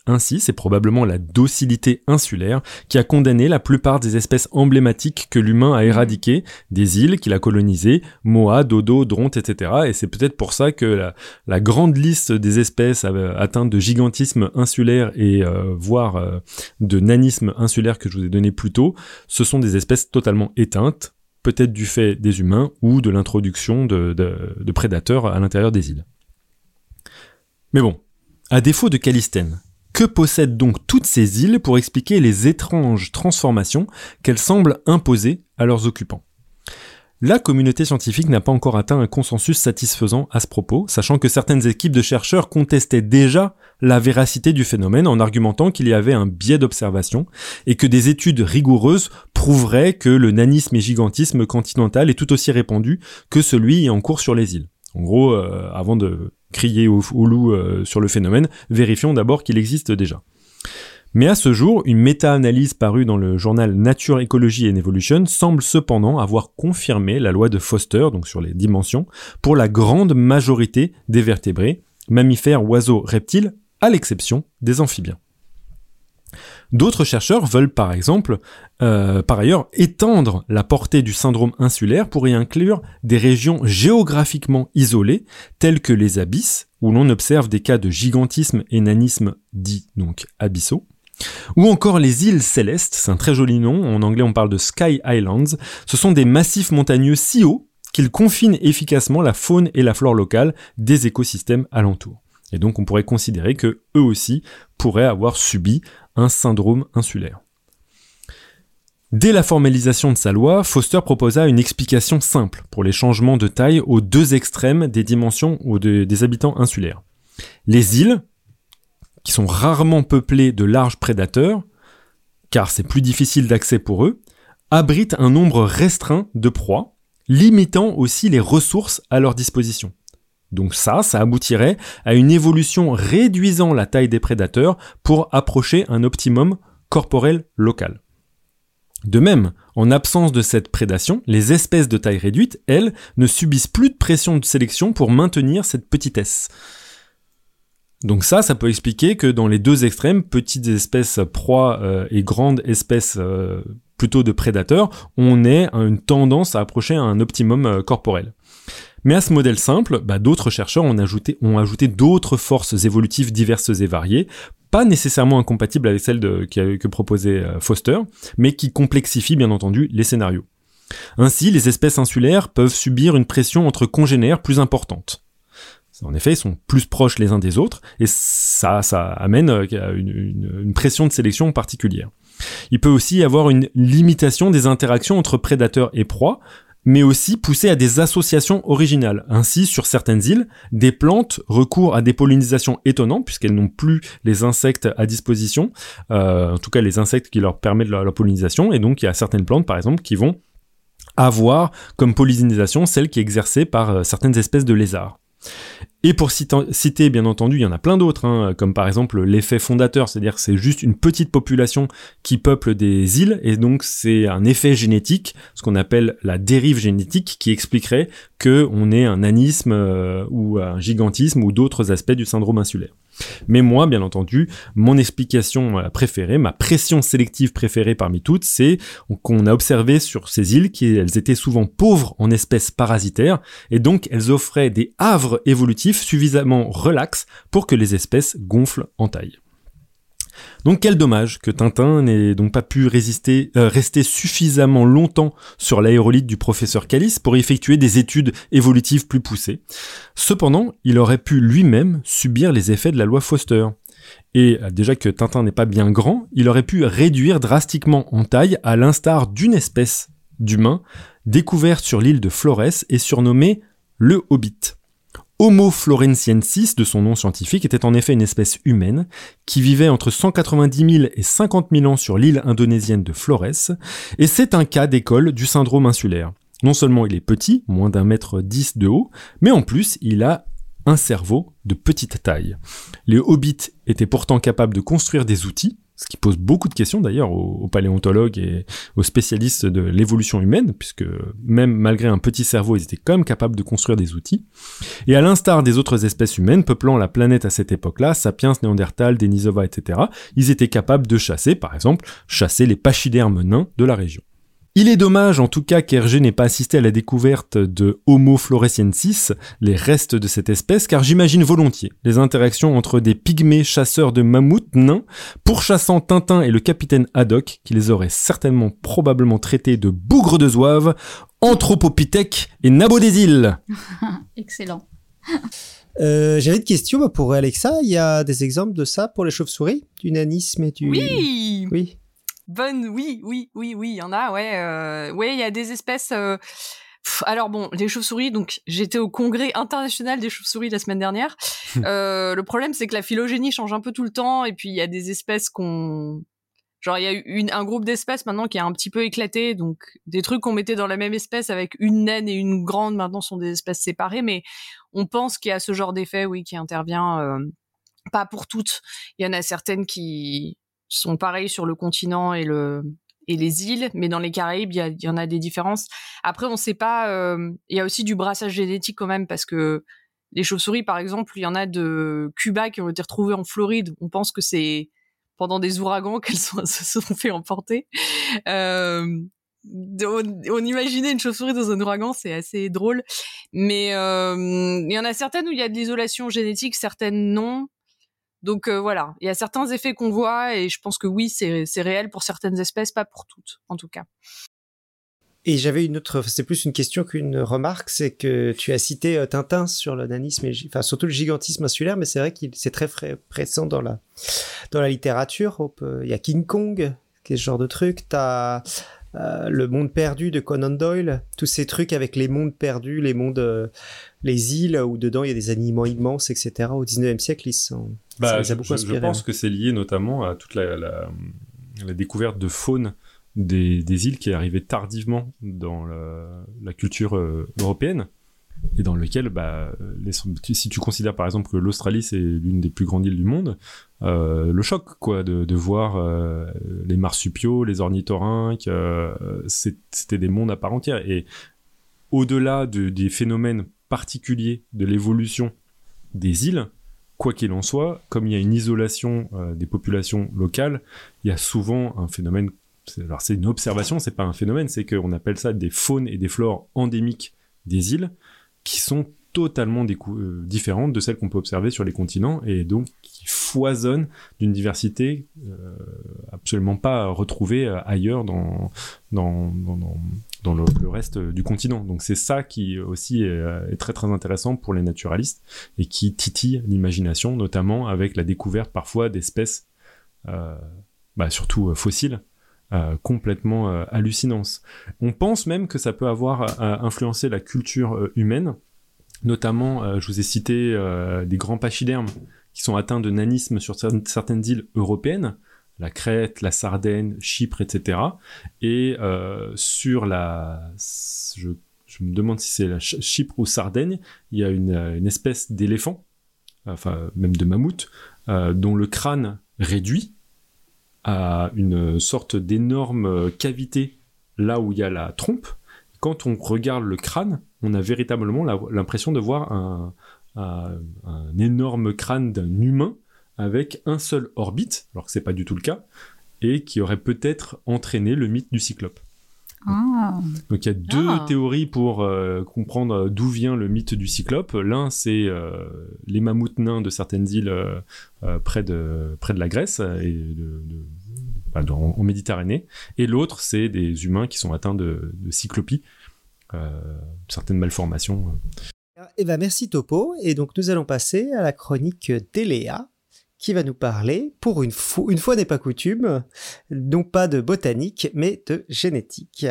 ainsi, c'est probablement la docilité insulaire qui a condamné la plupart des espèces emblématiques que l'humain a éradiquées, des îles qu'il a colonisées, Moa, Dodo, Dronte, etc. Et c'est peut-être pour ça que la, grande liste des espèces atteintes de gigantisme insulaire et euh, voire euh, de nanisme insulaire que je vous ai donné plus tôt, ce sont des espèces totalement éteintes, peut-être du fait des humains ou de l'introduction de, prédateurs à l'intérieur des îles. Mais bon, à défaut de Calistène, que possèdent donc toutes ces îles pour expliquer les étranges transformations qu'elles semblent imposer à leurs occupants? La communauté scientifique n'a pas encore atteint un consensus satisfaisant à ce propos, sachant que certaines équipes de chercheurs contestaient déjà la véracité du phénomène en argumentant qu'il y avait un biais d'observation et que des études rigoureuses prouveraient que le nanisme et gigantisme continental est tout aussi répandu que celui en cours sur les îles. En gros, euh, avant de crier au, loup euh, sur le phénomène, vérifions d'abord qu'il existe déjà. Mais à ce jour, une méta-analyse parue dans le journal Nature, Ecology and Evolution semble cependant avoir confirmé la loi de Foster, donc sur les dimensions, pour la grande majorité des vertébrés, mammifères, oiseaux, reptiles, à l'exception des amphibiens. D'autres chercheurs veulent par exemple, euh, par ailleurs, étendre la portée du syndrome insulaire pour y inclure des régions géographiquement isolées, telles que les abysses, où l'on observe des cas de gigantisme et nanisme dits donc abyssaux, ou encore les îles célestes, c'est un très joli nom, en anglais on parle de Sky Islands, ce sont des massifs montagneux si hauts qu'ils confinent efficacement la faune et la flore locale des écosystèmes alentours. Et donc on pourrait considérer que eux aussi pourraient avoir subi un syndrome insulaire. Dès la formalisation de sa loi, Foster proposa une explication simple pour les changements de taille aux deux extrêmes des dimensions ou des habitants insulaires. Les îles, qui sont rarement peuplés de larges prédateurs, car c'est plus difficile d'accès pour eux, abritent un nombre restreint de proies, limitant aussi les ressources à leur disposition. Donc ça, ça aboutirait à une évolution réduisant la taille des prédateurs pour approcher un optimum corporel local. De même, en absence de cette prédation, les espèces de taille réduite, elles, ne subissent plus de pression de sélection pour maintenir cette petitesse. Donc ça, ça peut expliquer que dans les deux extrêmes, petites espèces proies euh, et grandes espèces euh, plutôt de prédateurs, on ait une tendance à approcher un optimum euh, corporel. Mais à ce modèle simple, bah, d'autres chercheurs ont ajouté, d'autres forces évolutives diverses et variées, pas nécessairement incompatibles avec celles que proposait Foster, mais qui complexifient bien entendu les scénarios. Ainsi, les espèces insulaires peuvent subir une pression entre congénères plus importante. En effet, ils sont plus proches les uns des autres, et ça, ça amène euh, une, pression de sélection particulière. Il peut aussi y avoir une limitation des interactions entre prédateurs et proies, mais aussi pousser à des associations originales. Ainsi, sur certaines îles, des plantes recourent à des pollinisations étonnantes, puisqu'elles n'ont plus les insectes à disposition, euh, en tout cas les insectes qui leur permettent leur, leur pollinisation, et donc il y a certaines plantes, par exemple, qui vont avoir comme pollinisation celle qui est exercée par euh, certaines espèces de lézards. Et pour citer, bien entendu, il y en a plein d'autres, hein, comme par exemple l'effet fondateur, c'est-à-dire c'est juste une petite population qui peuple des îles, et donc c'est un effet génétique, ce qu'on appelle la dérive génétique, qui expliquerait que on ait un anisme euh, ou un gigantisme ou d'autres aspects du syndrome insulaire. Mais moi, bien entendu, mon explication euh, préférée, ma pression sélective préférée parmi toutes, c'est qu'on a observé sur ces îles qu'elles étaient souvent pauvres en espèces parasitaires, et donc elles offraient des havres évolutifs suffisamment relax pour que les espèces gonflent en taille. Donc quel dommage que Tintin n'ait donc pas pu résister, euh, rester suffisamment longtemps sur l'aérolite du professeur Calice pour effectuer des études évolutives plus poussées. Cependant, il aurait pu lui-même subir les effets de la loi Foster. Et euh, déjà que Tintin n'est pas bien grand, il aurait pu réduire drastiquement en taille à l'instar d'une espèce d'humain découverte sur l'île de Flores et surnommée le Hobbit. Homo florentiensis, de son nom scientifique, était en effet une espèce humaine qui vivait entre 190 000 et 50 000 ans sur l'île indonésienne de Flores, et c'est un cas d'école du syndrome insulaire. Non seulement il est petit, moins d'un mètre dix de haut, mais en plus il a un cerveau de petite taille. Les hobbits étaient pourtant capables de construire des outils, ce qui pose beaucoup de questions d'ailleurs aux, paléontologues et aux spécialistes de l'évolution humaine, puisque même malgré un petit cerveau, ils étaient quand même capables de construire des outils. Et à l'instar des autres espèces humaines peuplant la planète à cette époque-là, sapiens, néandertal, Denisova, etc., ils étaient capables de chasser, par exemple, chasser les pachydermes nains de la région. Il est dommage en tout cas qu'Hergé n'ait pas assisté à la découverte de Homo floresiensis, les restes de cette espèce, car j'imagine volontiers les interactions entre des pygmées chasseurs de mammouths nains, pourchassant Tintin et le capitaine Haddock, qui les aurait certainement probablement traités de bougres de zouave, anthropopithèques et nabos des îles. Excellent. Euh, J'avais une question pour Alexa. Il y a des exemples de ça pour les chauves-souris? Du nanisme et du... Oui Oui Bonne, oui, oui, oui, oui, il y en a, ouais. Euh, ouais, il y a des espèces. Euh, alors bon, les chauves-souris, donc j'étais au congrès international des chauves-souris la semaine dernière. euh, le problème, c'est que la phylogénie change un peu tout le temps, et puis il y a des espèces qu'on... Genre, il y a une, un groupe d'espèces maintenant qui a un petit peu éclaté, donc des trucs qu'on mettait dans la même espèce avec une naine et une grande maintenant sont des espèces séparées, mais on pense qu'il y a ce genre d'effet, oui, qui intervient, euh, pas pour toutes. Il y en a certaines qui, sont pareils sur le continent et le et les îles, mais dans les Caraïbes, il y, en a des différences. Après, on sait pas. Euh, il y a aussi du brassage génétique quand même parce que les chauves-souris, par exemple, il y en a de Cuba qui ont été retrouvées en Floride. On pense que c'est pendant des ouragans qu'elles se sont fait emporter. Euh, on, on, imaginait une chauve-souris dans un ouragan, c'est assez drôle. Mais euh, il y en a certaines où il y a de l'isolation génétique, certaines non. Donc euh, voilà, il y a certains effets qu'on voit et je pense que oui, c'est réel pour certaines espèces, pas pour toutes en tout cas. Et j'avais une autre, c'est plus une question qu'une remarque, c'est que tu as cité euh, Tintin sur le nanisme, et, enfin surtout le gigantisme insulaire, mais c'est vrai qu'il c'est très présent dans la dans la littérature. Il y a King Kong, qui est ce genre de truc. T'as euh, le monde perdu de Conan Doyle, tous ces trucs avec les mondes perdus, les mondes, les îles où dedans il y a des animaux immenses, etc. Au 19e siècle, ils sont bah, je, pense que c'est lié notamment à toute la, la, la découverte de faune des, des, îles qui est arrivée tardivement dans la, la culture euh, européenne et dans lequel, bah, si tu considères par exemple que l'Australie c'est l'une des plus grandes îles du monde, euh, le choc quoi de, de voir euh, les marsupiaux, les ornithorynques, euh, c'était des mondes à part entière. Et au-delà de, des phénomènes particuliers de l'évolution des îles, quoi qu'il en soit, comme il y a une isolation des populations locales, il y a souvent un phénomène. Alors c'est une observation, c'est pas un phénomène, c'est qu'on appelle ça des faunes et des flores endémiques des îles qui sont totalement euh, différentes de celles qu'on peut observer sur les continents et donc qui foisonnent d'une diversité euh, absolument pas retrouvée ailleurs dans, dans, dans, le, reste du continent. Donc c'est ça qui aussi euh, est, très très intéressant pour les naturalistes et qui titille l'imagination, notamment avec la découverte parfois d'espèces, euh, bah, surtout euh, complètement hallucinantes. On pense même que ça peut avoir influencé la culture humaine, notamment, je vous ai cité des grands pachydermes qui sont atteints de nanisme sur certaines îles européennes, la Crète, la Sardaigne, Chypre, etc. Et euh, sur la, je, me demande si c'est la Chypre ou Sardaigne, il y a une, euh, espèce d'éléphant, enfin même de mammouth, euh, dont le crâne réduit à une sorte d'énorme cavité là où il y a la trompe. Quand on regarde le crâne, on a véritablement l'impression de voir un, énorme crâne d'un humain avec un seul orbite, alors que c'est pas du tout le cas, et qui aurait peut-être entraîné le mythe du cyclope. Ah. Donc il y a deux Ah. théories pour euh, comprendre d'où vient le mythe du cyclope. L'un c'est euh, les mammouths nains de certaines îles euh, près, de, près de la Grèce et de, de- enfin, dans- en Méditerranée. Et l'autre c'est des humains qui sont atteints de, de cyclopie, euh, certaines malformations. Eh ben merci Topo. Et donc nous allons passer à la chronique d'Eléa qui va nous parler, pour une, une fois n'est pas coutume, non pas de botanique, mais de génétique.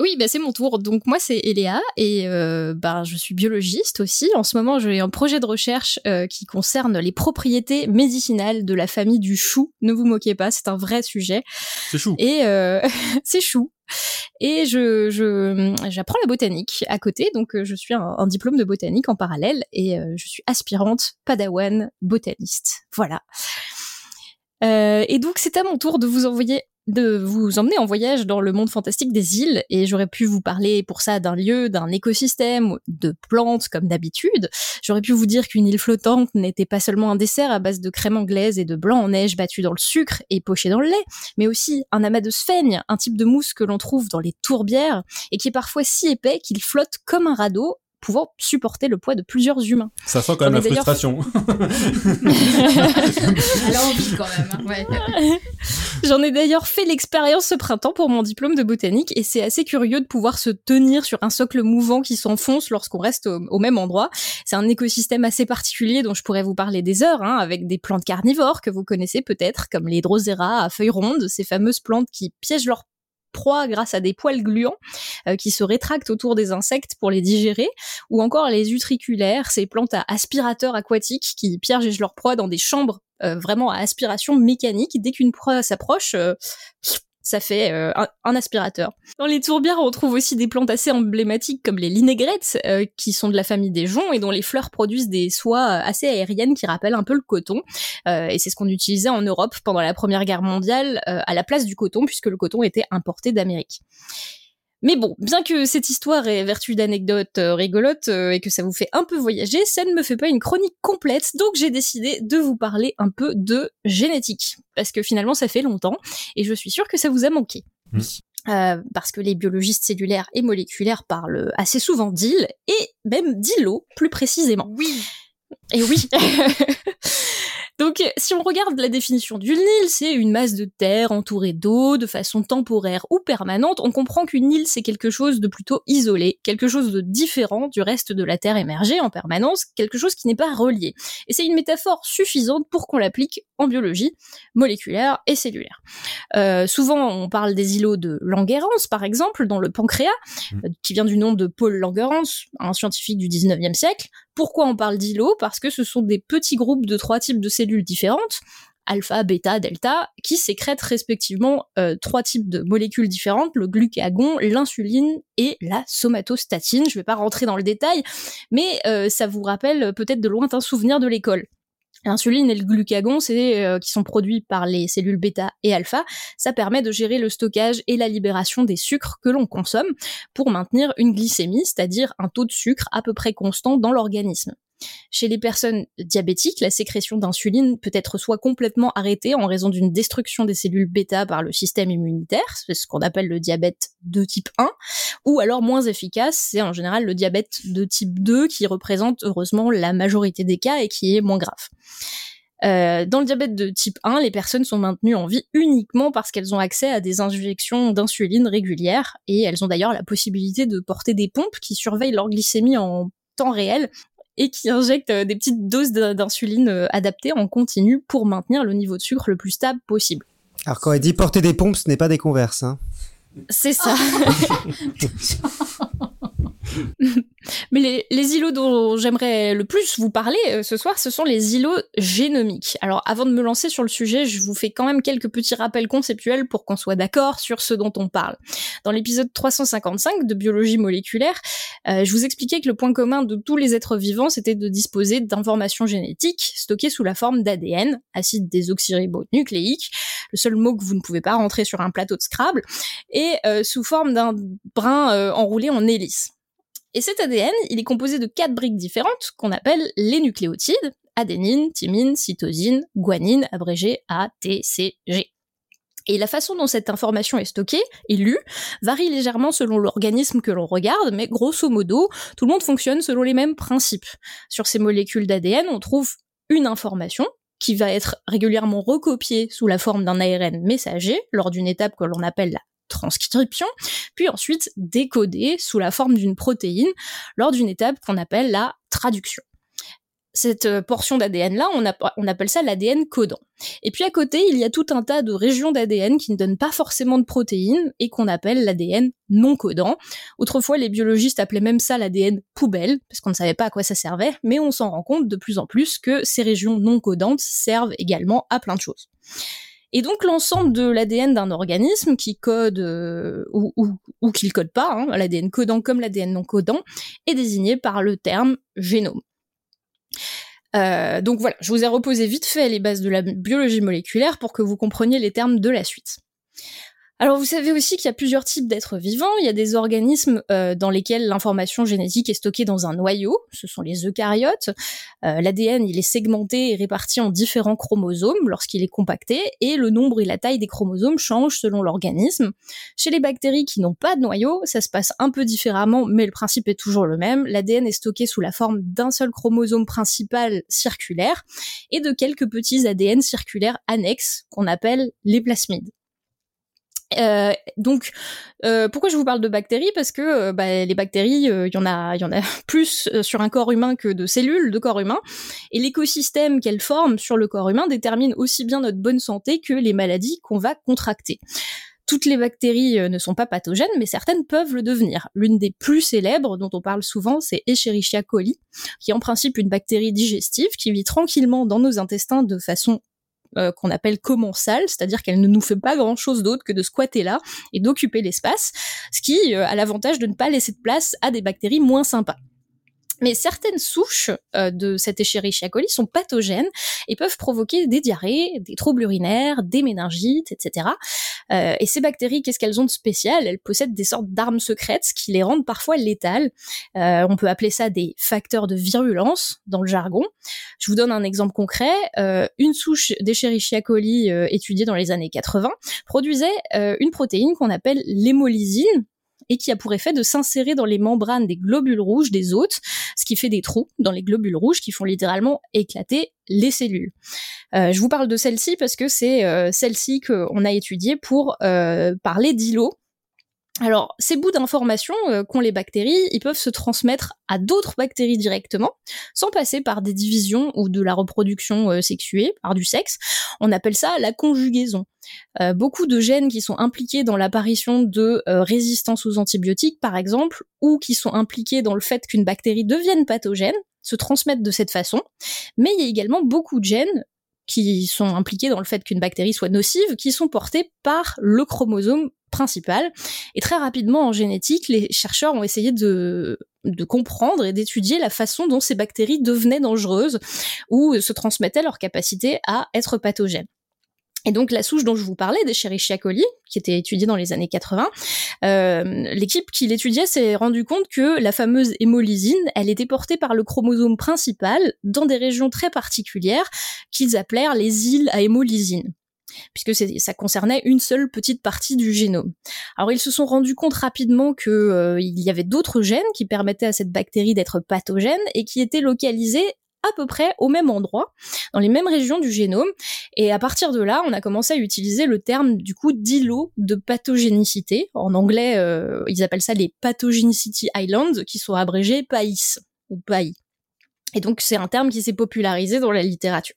Oui, bah c'est mon tour. Donc moi c'est Eléa et euh, bah, je suis biologiste aussi. En ce moment j'ai un projet de recherche euh, qui concerne les propriétés médicinales de la famille du chou. Ne vous moquez pas, c'est un vrai sujet. C'est chou. Et euh, c'est chou. Et je je- j'apprends la botanique à côté, donc euh, je suis un, un diplôme de botanique en parallèle et euh, je suis aspirante padawan botaniste. Voilà. Euh, et donc c'est à mon tour de vous envoyer de vous emmener en voyage dans le monde fantastique des îles et j'aurais pu vous parler pour ça d'un lieu, d'un écosystème, de plantes comme d'habitude. J'aurais pu vous dire qu'une île flottante n'était pas seulement un dessert à base de crème anglaise et de blanc en neige battu dans le sucre et poché dans le lait, mais aussi un amas de sphaigne, un type de mousse que l'on trouve dans les tourbières et qui est parfois si épais qu'il flotte comme un radeau pouvant supporter le poids de plusieurs humains. Ça sent quand même la frustration. Elle a envie quand même. Hein. Ouais. J'en ai d'ailleurs fait l'expérience ce printemps pour mon diplôme de botanique et c'est assez curieux de pouvoir se tenir sur un socle mouvant qui s'enfonce lorsqu'on reste au, au, même endroit. C'est un écosystème assez particulier dont je pourrais vous parler des heures, hein, avec des plantes carnivores que vous connaissez peut-être, comme les drosera à feuilles rondes, ces fameuses plantes qui piègent leur proie grâce à des poils gluants euh, qui se rétractent autour des insectes pour les digérer, ou encore les utriculaires, ces plantes à aspirateurs aquatiques qui piègent leur proie dans des chambres euh, vraiment à aspiration mécanique. Dès qu'une proie s'approche, euh, ça fait euh, un, aspirateur. Dans les tourbières, on trouve aussi des plantes assez emblématiques comme les linégrètes, euh, qui sont de la famille des joncs et dont les fleurs produisent des soies assez aériennes qui rappellent un peu le coton. Euh, et c'est ce qu'on utilisait en Europe pendant la Première Guerre mondiale à la place du coton, puisque le coton était importé d'Amérique. Mais bon, bien que cette histoire ait vertu d'anecdotes euh, rigolotes euh, et que ça vous fait un peu voyager, ça ne me fait pas une chronique complète, donc j'ai décidé de vous parler un peu de génétique. Parce que finalement, ça fait longtemps, et je suis sûre que ça vous a manqué. Mmh. Euh, parce que les biologistes cellulaires et moléculaires parlent assez souvent d'îles, et même d'îlots plus précisément. Oui. Et oui. Donc, si on regarde la définition d'une île, c'est une masse de terre entourée d'eau de façon temporaire ou permanente. On comprend qu'une île, c'est quelque chose de plutôt isolé, quelque chose de différent du reste de la terre émergée en permanence, quelque chose qui n'est pas relié. Et c'est une métaphore suffisante pour qu'on l'applique en biologie moléculaire et cellulaire. Euh, souvent, on parle des îlots de Langerhans, par exemple, dans le pancréas, euh, qui vient du nom de Paul Langerhans, un scientifique du 19e siècle. Pourquoi on parle d'îlots Parce que ce sont des petits groupes de trois types de cellules différentes, alpha, bêta, delta, qui sécrètent respectivement euh, trois types de molécules différentes, le glucagon, l'insuline et la somatostatine. Je vais pas rentrer dans le détail, mais euh, ça vous rappelle peut-être de lointains souvenirs de l'école. L'insuline et le glucagon, c'est euh, qui sont produits par les cellules bêta et alpha. Ça permet de gérer le stockage et la libération des sucres que l'on consomme pour maintenir une glycémie, c'est-à-dire un taux de sucre à peu près constant dans l'organisme. Chez les personnes diabétiques, la sécrétion d'insuline peut être soit complètement arrêtée en raison d'une destruction des cellules bêta par le système immunitaire, c'est ce qu'on appelle le diabète de type 1, ou alors moins efficace, c'est en général le diabète de type 2 qui représente heureusement la majorité des cas et qui est moins grave. Euh, dans le diabète de type 1, les personnes sont maintenues en vie uniquement parce qu'elles ont accès à des injections d'insuline régulières et elles ont d'ailleurs la possibilité de porter des pompes qui surveillent leur glycémie en temps réel et qui injectent des petites doses d'insuline adaptées en continu pour maintenir le niveau de sucre le plus stable possible. Alors quand elle dit porter des pompes, ce n'est pas des converses. Hein. C'est ça. Mais les, les, îlots dont j'aimerais le plus vous parler euh, ce soir, ce sont les îlots génomiques. Alors avant de me lancer sur le sujet, je vous fais quand même quelques petits rappels conceptuels pour qu'on soit d'accord sur ce dont on parle. Dans l'épisode 355 de biologie moléculaire, euh, je vous expliquais que le point commun de tous les êtres vivants, c'était de disposer d'informations génétiques stockées sous la forme d'ADN, acide désoxyribonucléique, le seul mot que vous ne pouvez pas rentrer sur un plateau de Scrabble, et euh, sous forme d'un brin euh, enroulé en hélice. Et cet ADN, il est composé de quatre briques différentes qu'on appelle les nucléotides, adénine, thymine, cytosine, guanine, abrégé ATCG. Et la façon dont cette information est stockée et lue varie légèrement selon l'organisme que l'on regarde, mais grosso modo, tout le monde fonctionne selon les mêmes principes. Sur ces molécules d'ADN, on trouve une information qui va être régulièrement recopiée sous la forme d'un ARN messager lors d'une étape que l'on appelle la transcription, puis ensuite décodée sous la forme d'une protéine lors d'une étape qu'on appelle la traduction. Cette portion d'ADN-là, on, on, appelle ça l'ADN codant. Et puis à côté, il y a tout un tas de régions d'ADN qui ne donnent pas forcément de protéines et qu'on appelle l'ADN non codant. Autrefois, les biologistes appelaient même ça l'ADN poubelle, parce qu'on ne savait pas à quoi ça servait, mais on s'en rend compte de plus en plus que ces régions non codantes servent également à plein de choses. Et donc l'ensemble de l'ADN d'un organisme qui code euh, ou, qui ne code pas, hein, l'ADN codant comme l'ADN non codant, est désigné par le terme génome. Euh, donc voilà, je vous ai reposé vite fait les bases de la biologie moléculaire pour que vous compreniez les termes de la suite. Alors vous savez aussi qu'il y a plusieurs types d'êtres vivants. Il y a des organismes euh, dans lesquels l'information génétique est stockée dans un noyau, ce sont les eucaryotes. Euh, L'ADN il est segmenté et réparti en différents chromosomes lorsqu'il est compacté, et le nombre et la taille des chromosomes changent selon l'organisme. Chez les bactéries qui n'ont pas de noyau, ça se passe un peu différemment, mais le principe est toujours le même. L'ADN est stocké sous la forme d'un seul chromosome principal circulaire et de quelques petits ADN circulaires annexes qu'on appelle les plasmides. Euh, donc, euh, pourquoi je vous parle de bactéries? Parce que euh, bah, les bactéries, il y en a, il y en a plus sur un corps humain que de cellules de corps humain, et l'écosystème qu'elles forment sur le corps humain détermine aussi bien notre bonne santé que les maladies qu'on va contracter. Toutes les bactéries ne sont pas pathogènes, mais certaines peuvent le devenir. L'une des plus célèbres, dont on parle souvent, c'est Escherichia coli, qui est en principe une bactérie digestive qui vit tranquillement dans nos intestins de façon euh, qu'on appelle commensale, c'est-à-dire qu'elle ne nous fait pas grand-chose d'autre que de squatter là et d'occuper l'espace, ce qui euh, a l'avantage de ne pas laisser de place à des bactéries moins sympas. Mais certaines souches euh, de cette Escherichia coli sont pathogènes et peuvent provoquer des diarrhées, des troubles urinaires, des méningites, etc. Euh, et ces bactéries, qu'est-ce qu'elles ont de spécial? Elles possèdent des sortes d'armes secrètes qui les rendent parfois létales. Euh, on peut appeler ça des facteurs de virulence dans le jargon. Je vous donne un exemple concret. une souche d'Escherichia coli étudiée dans les années 80 produisait une protéine qu'on appelle l'hémolysine et qui a pour effet de s'insérer dans les membranes des globules rouges des hôtes, ce qui fait des trous dans les globules rouges qui font littéralement éclater les cellules. Euh, je vous parle de celle-ci parce que c'est euh, celle-ci qu'on a étudiée pour euh, parler d'îlots alors, ces bouts d'informations euh, qu'ont les bactéries, ils peuvent se transmettre à d'autres bactéries directement, sans passer par des divisions ou de la reproduction euh, sexuée, par du sexe. On appelle ça la conjugaison. Euh, beaucoup de gènes qui sont impliqués dans l'apparition de résistance aux antibiotiques, par exemple, ou qui sont impliqués dans le fait qu'une bactérie devienne pathogène, se transmettent de cette façon. Mais il y a également beaucoup de gènes qui sont impliqués dans le fait qu'une bactérie soit nocive, qui sont portés par le chromosome principal. Et très rapidement en génétique, les chercheurs ont essayé de, comprendre et d'étudier la façon dont ces bactéries devenaient dangereuses ou se transmettaient leur capacité à être pathogènes. Et donc la souche dont je vous parlais, des Escherichia coli, qui était étudiée dans les années 80, euh, l'équipe qui l'étudiait s'est rendu compte que la fameuse hémolysine, elle était portée par le chromosome principal dans des régions très particulières qu'ils appelèrent les îles à hémolysine puisque ça concernait une seule petite partie du génome. Alors ils se sont rendus compte rapidement qu'il euh, y avait d'autres gènes qui permettaient à cette bactérie d'être pathogène et qui étaient localisés à peu près au même endroit, dans les mêmes régions du génome. Et à partir de là, on a commencé à utiliser le terme du coup d'îlot de pathogénicité. En anglais, euh, ils appellent ça les Pathogenicity Islands, qui sont abrégés PAIS ou PAI. Et donc c'est un terme qui s'est popularisé dans la littérature.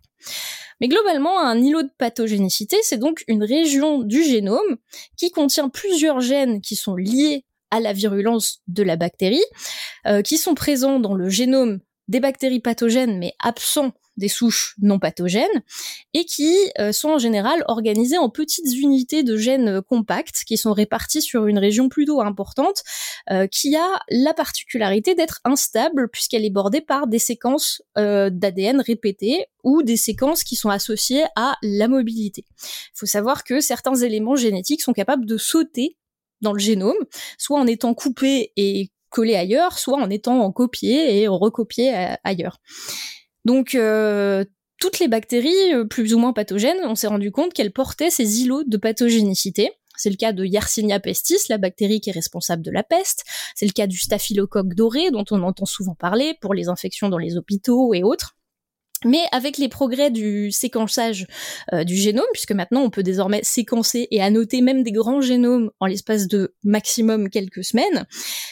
Mais globalement, un îlot de pathogénicité, c'est donc une région du génome qui contient plusieurs gènes qui sont liés à la virulence de la bactérie, euh, qui sont présents dans le génome des bactéries pathogènes mais absents des souches non pathogènes et qui euh, sont en général organisées en petites unités de gènes euh, compacts qui sont répartis sur une région plutôt importante euh, qui a la particularité d'être instable puisqu'elle est bordée par des séquences d'ADN répétées ou des séquences qui sont associées à la mobilité. Il faut savoir que certains éléments génétiques sont capables de sauter dans le génome, soit en étant coupés et collés ailleurs, soit en étant copiés et recopiés ailleurs. Donc euh, toutes les bactéries euh, plus ou moins pathogènes, on s'est rendu compte qu'elles portaient ces îlots de pathogénicité. C'est le cas de Yersinia pestis, la bactérie qui est responsable de la peste. C'est le cas du staphylocoque doré, dont on entend souvent parler pour les infections dans les hôpitaux et autres. Mais avec les progrès du séquençage euh, du génome, puisque maintenant on peut désormais séquencer et annoter même des grands génomes en l'espace de maximum quelques semaines,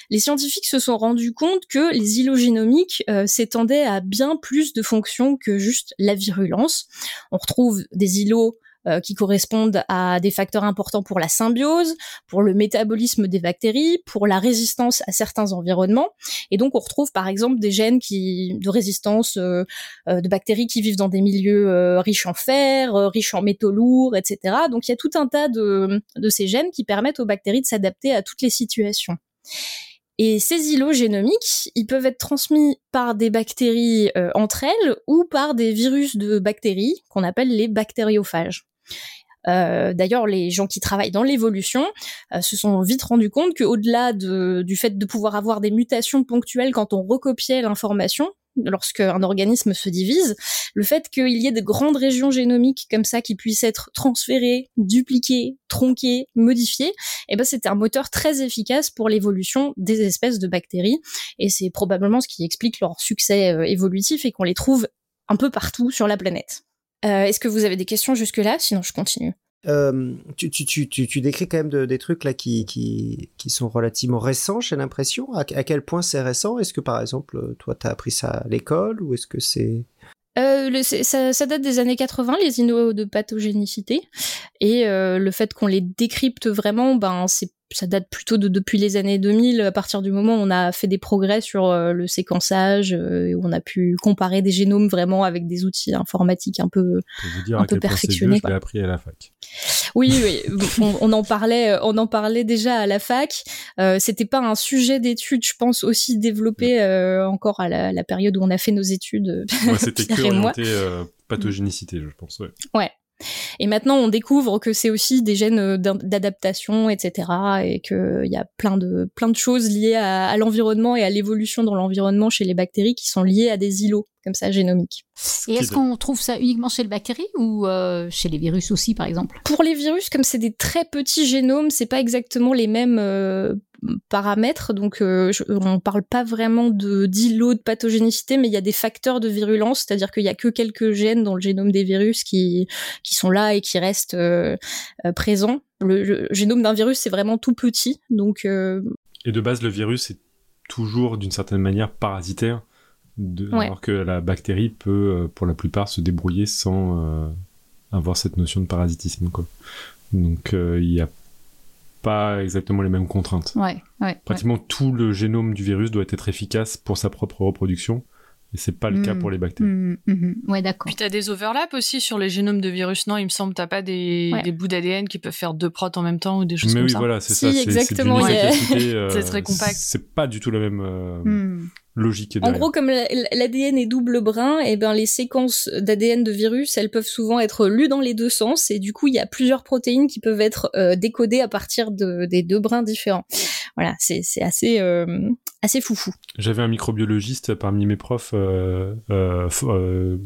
les scientifiques se sont rendus compte que les îlots génomiques euh, s'étendaient à bien plus de fonctions que juste la virulence. On retrouve des îlots euh, qui correspondent à des facteurs importants pour la symbiose, pour le métabolisme des bactéries, pour la résistance à certains environnements. Et donc on retrouve par exemple des gènes qui de résistance euh, euh, de bactéries qui vivent dans des milieux riches en fer, riches en métaux lourds, etc. Donc il y a tout un tas de, de ces gènes qui permettent aux bactéries de s'adapter à toutes les situations. Et ces îlots génomiques, ils peuvent être transmis par des bactéries euh, entre elles ou par des virus de bactéries qu'on appelle les bactériophages. Euh, D'ailleurs, les gens qui travaillent dans l'évolution euh, se sont vite rendus compte qu'au-delà de, du fait de pouvoir avoir des mutations ponctuelles quand on recopiait l'information, lorsqu'un organisme se divise, le fait qu'il y ait de grandes régions génomiques comme ça qui puissent être transférées, dupliquées, tronquées, modifiées, eh ben c'était un moteur très efficace pour l'évolution des espèces de bactéries et c'est probablement ce qui explique leur succès euh, évolutif et qu'on les trouve un peu partout sur la planète. Euh, Est-ce que vous avez des questions jusque-là? Sinon, je continue. Euh, tu, tu, tu, tu, tu décris quand même de- des trucs là qui, qui, qui sont relativement récents, j'ai l'impression. À, à quel point c'est récent? Est-ce que par exemple, toi, t'as appris ça à l'école ou est-ce que c'est Euh, le- ça, ça date des années 80, les inos de pathogénicité. Et euh, le fait qu'on les décrypte vraiment, ben, c'est ça date plutôt de depuis les années 2000, à partir du moment où on a fait des progrès sur euh, le séquençage, euh, où on a pu comparer des génomes vraiment avec des outils informatiques un peu vous dire Un à peu quel point c'est perfectionné, vieux, je quoi. l'ai appris à la fac. Oui, oui, on, on en parlait, on en parlait déjà à la fac. Euh, C'était pas un sujet d'étude, je pense, aussi développé euh, encore à la, la période où on a fait nos études. C'était que orienté euh, pathogénicité, je pense. Ouais. Et maintenant, on découvre que c'est aussi des gènes euh, d'adaptation, etc., et qu'il y a plein de plein de choses liées à, à l'environnement et à l'évolution dans l'environnement chez les bactéries qui sont liées à des îlots comme ça génomiques. Et est-ce qu'on trouve ça uniquement chez le bactérie ou euh, chez les virus aussi, par exemple? Pour les virus, comme c'est des très petits génomes, c'est pas exactement les mêmes euh, paramètres, donc euh, je- on parle pas vraiment de d'îlots de pathogénicité, mais il y a des facteurs de virulence, c'est-à-dire qu'il y a que quelques gènes dans le génome des virus qui qui sont là et qui restent euh, euh, présents. Le, le génome d'un virus c'est vraiment tout petit, donc euh, Et de base, le virus est toujours d'une certaine manière parasitaire, de- Ouais. alors que la bactérie peut, pour la plupart, se débrouiller sans avoir cette notion de parasitisme. Quoi. Donc, il n'y a pas exactement les mêmes contraintes. Ouais, ouais. Pratiquement tout le génome du virus doit être efficace pour sa propre reproduction, et c'est pas le cas Mm. pour les ouais. bactéries. Mhm. Ouais, d'accord. Puis t'as des overlaps aussi sur les génomes de virus, non? Il me semble t'as pas des, Ouais. des bouts d'ADN qui peuvent faire deux protes en même temps ou des choses Mais comme oui, ça. voilà, c'est Si, ça. c'est- exactement, C'est euh, C'est très compact. C'est pas du tout la même euh, logique. En gros, comme la- l'ADN est double brin, et ben les séquences d'ADN de virus, elles peuvent souvent être lues dans les deux sens, et du coup, il y a plusieurs protéines qui peuvent être euh, décodées à partir de, des deux brins différents. Voilà, c'est assez euh, assez foufou. J'avais un microbiologiste parmi mes profs, euh, euh,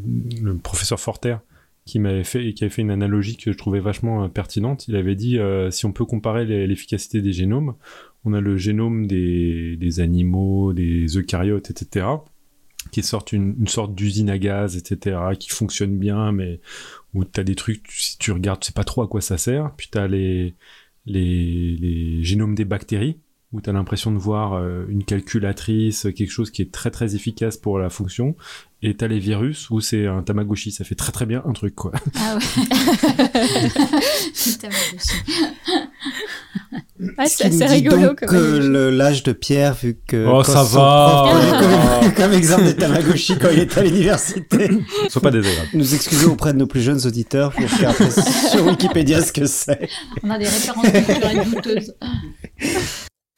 le professeur Forter, qui m'avait fait, qui avait fait une analogie que je trouvais vachement pertinente. Il avait dit si on peut comparer l'efficacité des génomes, on a le génome des, des animaux, des eucaryotes, etc., qui sortent une, sorte d'usine à gaz, etc., qui fonctionne bien, mais où tu as des trucs, si tu regardes, tu sais pas trop à quoi ça sert. Puis tu as les, les, les génomes des bactéries, où tu as l'impression de voir euh, une calculatrice, quelque chose qui est très très efficace pour la fonction. Et tu as les virus, où c'est un Tamagotchi, ça fait très très bien un truc, quoi. Ah ouais. Tamagotchi. Ah, Ce c'est dit rigolo donc comme l'âge de Pierre, vu que Oh, ça va. prof comme, comme exemple des Tamagotchi quand il était à l'université. Sois pas désagréable. Nous excusons auprès de nos plus jeunes auditeurs pour faire sur Wikipédia ce que c'est. On a des références culturelles douteuses.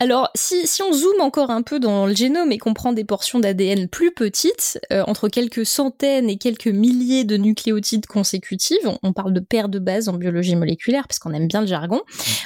Alors, si, si on zoome encore un peu dans le génome et qu'on prend des portions d'ADN plus petites, euh, entre quelques centaines et quelques milliers de nucléotides consécutives, on, on parle de paires de bases en biologie moléculaire, parce qu'on aime bien le jargon,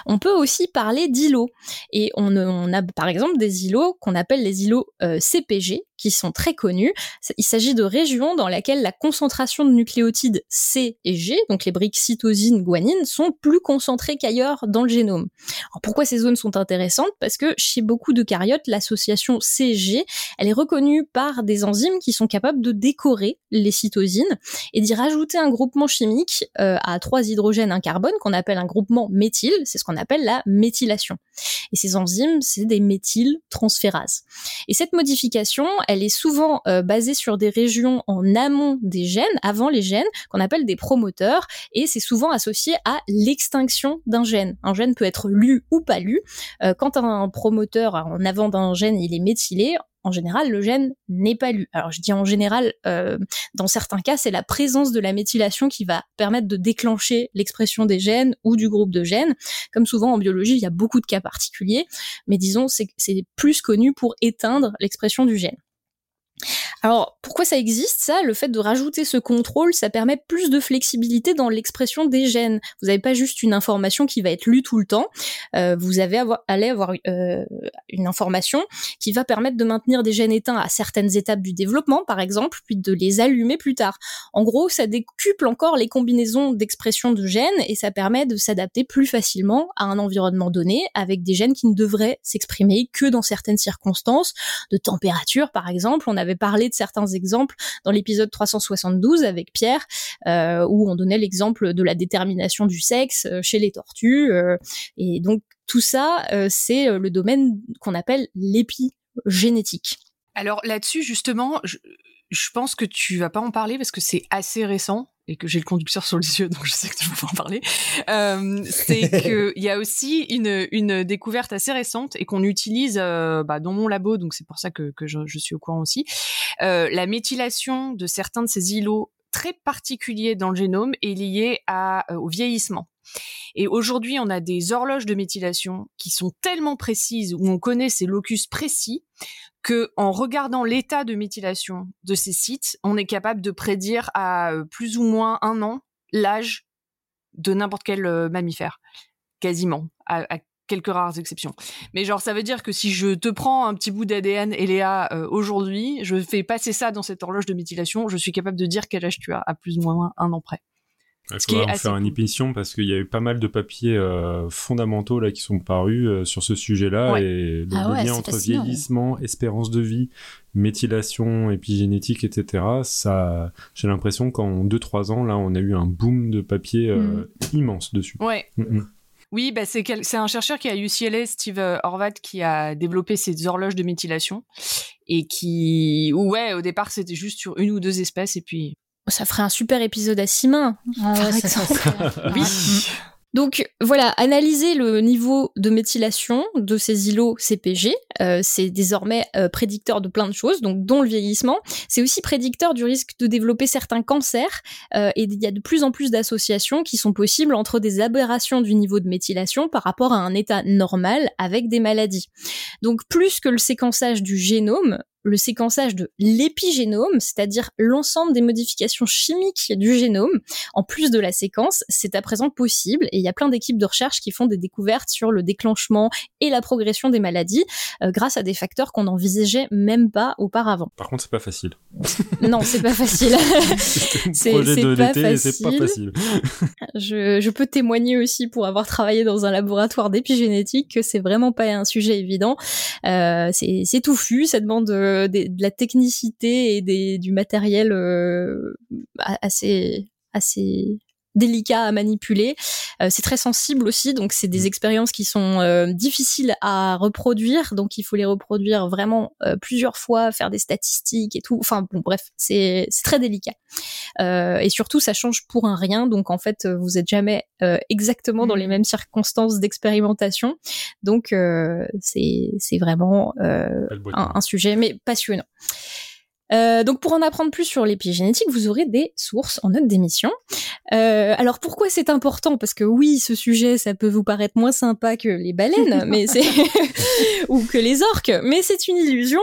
on peut aussi parler d'îlots. Et on, on a par exemple des îlots qu'on appelle les îlots euh, CPG, qui sont très connus. Il s'agit de régions dans lesquelles la concentration de nucléotides C et G, donc les briques cytosine, guanine, sont plus concentrées qu'ailleurs dans le génome. Alors pourquoi ces zones sont intéressantes? Parce que chez beaucoup d'eucaryotes, l'association CG, elle est reconnue par des enzymes qui sont capables de décorer les cytosines et d'y rajouter un groupement chimique euh, à trois hydrogènes, un carbone, qu'on appelle un groupement méthyle, c'est ce qu'on appelle la méthylation. Et ces enzymes, c'est des méthyltransférases. Et cette modification, elle est souvent euh, basée sur des régions en amont des gènes, avant les gènes, qu'on appelle des promoteurs, et c'est souvent associé à l'extinction d'un gène. Un gène peut être lu ou pas lu. Euh, quand un promoteur en avant d'un gène il est méthylé, en général, le gène n'est pas lu. Alors je dis en général, euh, dans certains cas, c'est la présence de la méthylation qui va permettre de déclencher l'expression des gènes ou du groupe de gènes. Comme souvent en biologie, il y a beaucoup de cas particuliers, mais disons c'est plus connu pour éteindre l'expression du gène. Alors, pourquoi ça existe, ça? Le fait de rajouter ce contrôle, ça permet plus de flexibilité dans l'expression des gènes. Vous n'avez pas juste une information qui va être lue tout le temps. Euh, vous avez allez avoir euh, une information qui va permettre de maintenir des gènes éteints à certaines étapes du développement, par exemple, puis de les allumer plus tard. En gros, ça décuple encore les combinaisons d'expression de gènes et ça permet de s'adapter plus facilement à un environnement donné avec des gènes qui ne devraient s'exprimer que dans certaines circonstances, de température, par exemple. On avait parlé de certains exemples dans l'épisode 372 avec Pierre, euh, où on donnait l'exemple de la détermination du sexe euh, chez les tortues. Euh, et donc tout ça, c'est le domaine qu'on appelle l'épigénétique. Alors là-dessus, justement, je pense que tu vas pas en parler parce que c'est assez récent et que j'ai le conducteur sur les yeux, donc je sais que tu vas en parler. Euh, c'est qu'il y a aussi une, une découverte assez récente et qu'on utilise euh, bah, dans mon labo, donc c'est pour ça que, que je, je, suis au courant aussi. Euh, la méthylation de certains de ces îlots très particuliers dans le génome est liée à, au vieillissement. Et aujourd'hui, on a des horloges de méthylation qui sont tellement précises, où on connaît ces locus précis, que en regardant l'état de méthylation de ces sites, on est capable de prédire à euh, plus ou moins un an l'âge de n'importe quel euh, mammifère, quasiment, à, quelques rares exceptions. Mais genre, ça veut dire que si je te prends un petit bout d'ADN, Eléa, euh, aujourd'hui, je fais passer ça dans cette horloge de méthylation, je suis capable de dire quel âge tu as à plus ou moins un an près. Il faudra en faire une émission parce qu'il y a eu pas mal de papiers euh, fondamentaux là qui sont parus euh, sur ce sujet-là et le, ah lien entre vieillissement, espérance de vie, méthylation, épigénétique, etc. Ça, j'ai l'impression qu'en 2-3 ans là, on a eu un boom de papiers euh, mm. immense dessus. Ouais. Mm, mm. Oui, bah c'est un chercheur qui a UCLA, Steve Horvat, qui a développé ces horloges de méthylation et qui, ouais, au départ c'était juste sur une ou deux espèces et puis ça ferait un super épisode à six mains. Ah oui. Donc voilà, analyser le niveau de méthylation de ces îlots CPG, euh, c'est désormais euh, prédicteur de plein de choses, donc dont le vieillissement. C'est aussi prédicteur du risque de développer certains cancers, euh, et il y a de plus en plus d'associations qui sont possibles entre des aberrations du niveau de méthylation par rapport à un état normal avec des maladies. Donc plus que le séquençage du génome, le séquençage de l'épigénome, c'est-à-dire l'ensemble des modifications chimiques du génome, en plus de la séquence, c'est à présent possible et il y a plein d'équipes de recherche qui font des découvertes sur le déclenchement et la progression des maladies euh, grâce à des facteurs qu'on n'envisageait même pas auparavant. Par contre, c'est pas facile. non, c'est pas facile. c'est pas, pas, facile. je, je peux témoigner aussi pour avoir travaillé dans un laboratoire d'épigénétique que c'est vraiment pas un sujet évident. Euh, c'est touffu, ça demande euh, de la technicité et du matériel euh, assez assez délicat à manipuler. Euh, c'est très sensible aussi, donc c'est des mm. expériences qui sont euh, difficiles à reproduire, donc il faut les reproduire vraiment euh, plusieurs fois, faire des statistiques et tout. Enfin bon, bref, c'est très délicat. et surtout, ça change pour un rien, donc en fait, vous êtes jamais exactement dans les mm. mêmes circonstances d'expérimentation. Donc c'est vraiment un, un, sujet mais passionnant. Euh, donc pour en apprendre plus sur l'épigénétique, vous aurez des sources en note d'émission. Euh, alors pourquoi c'est important? Parce que oui, ce sujet, ça peut vous paraître moins sympa que les baleines, mais c'est ou que les orques, mais c'est une illusion.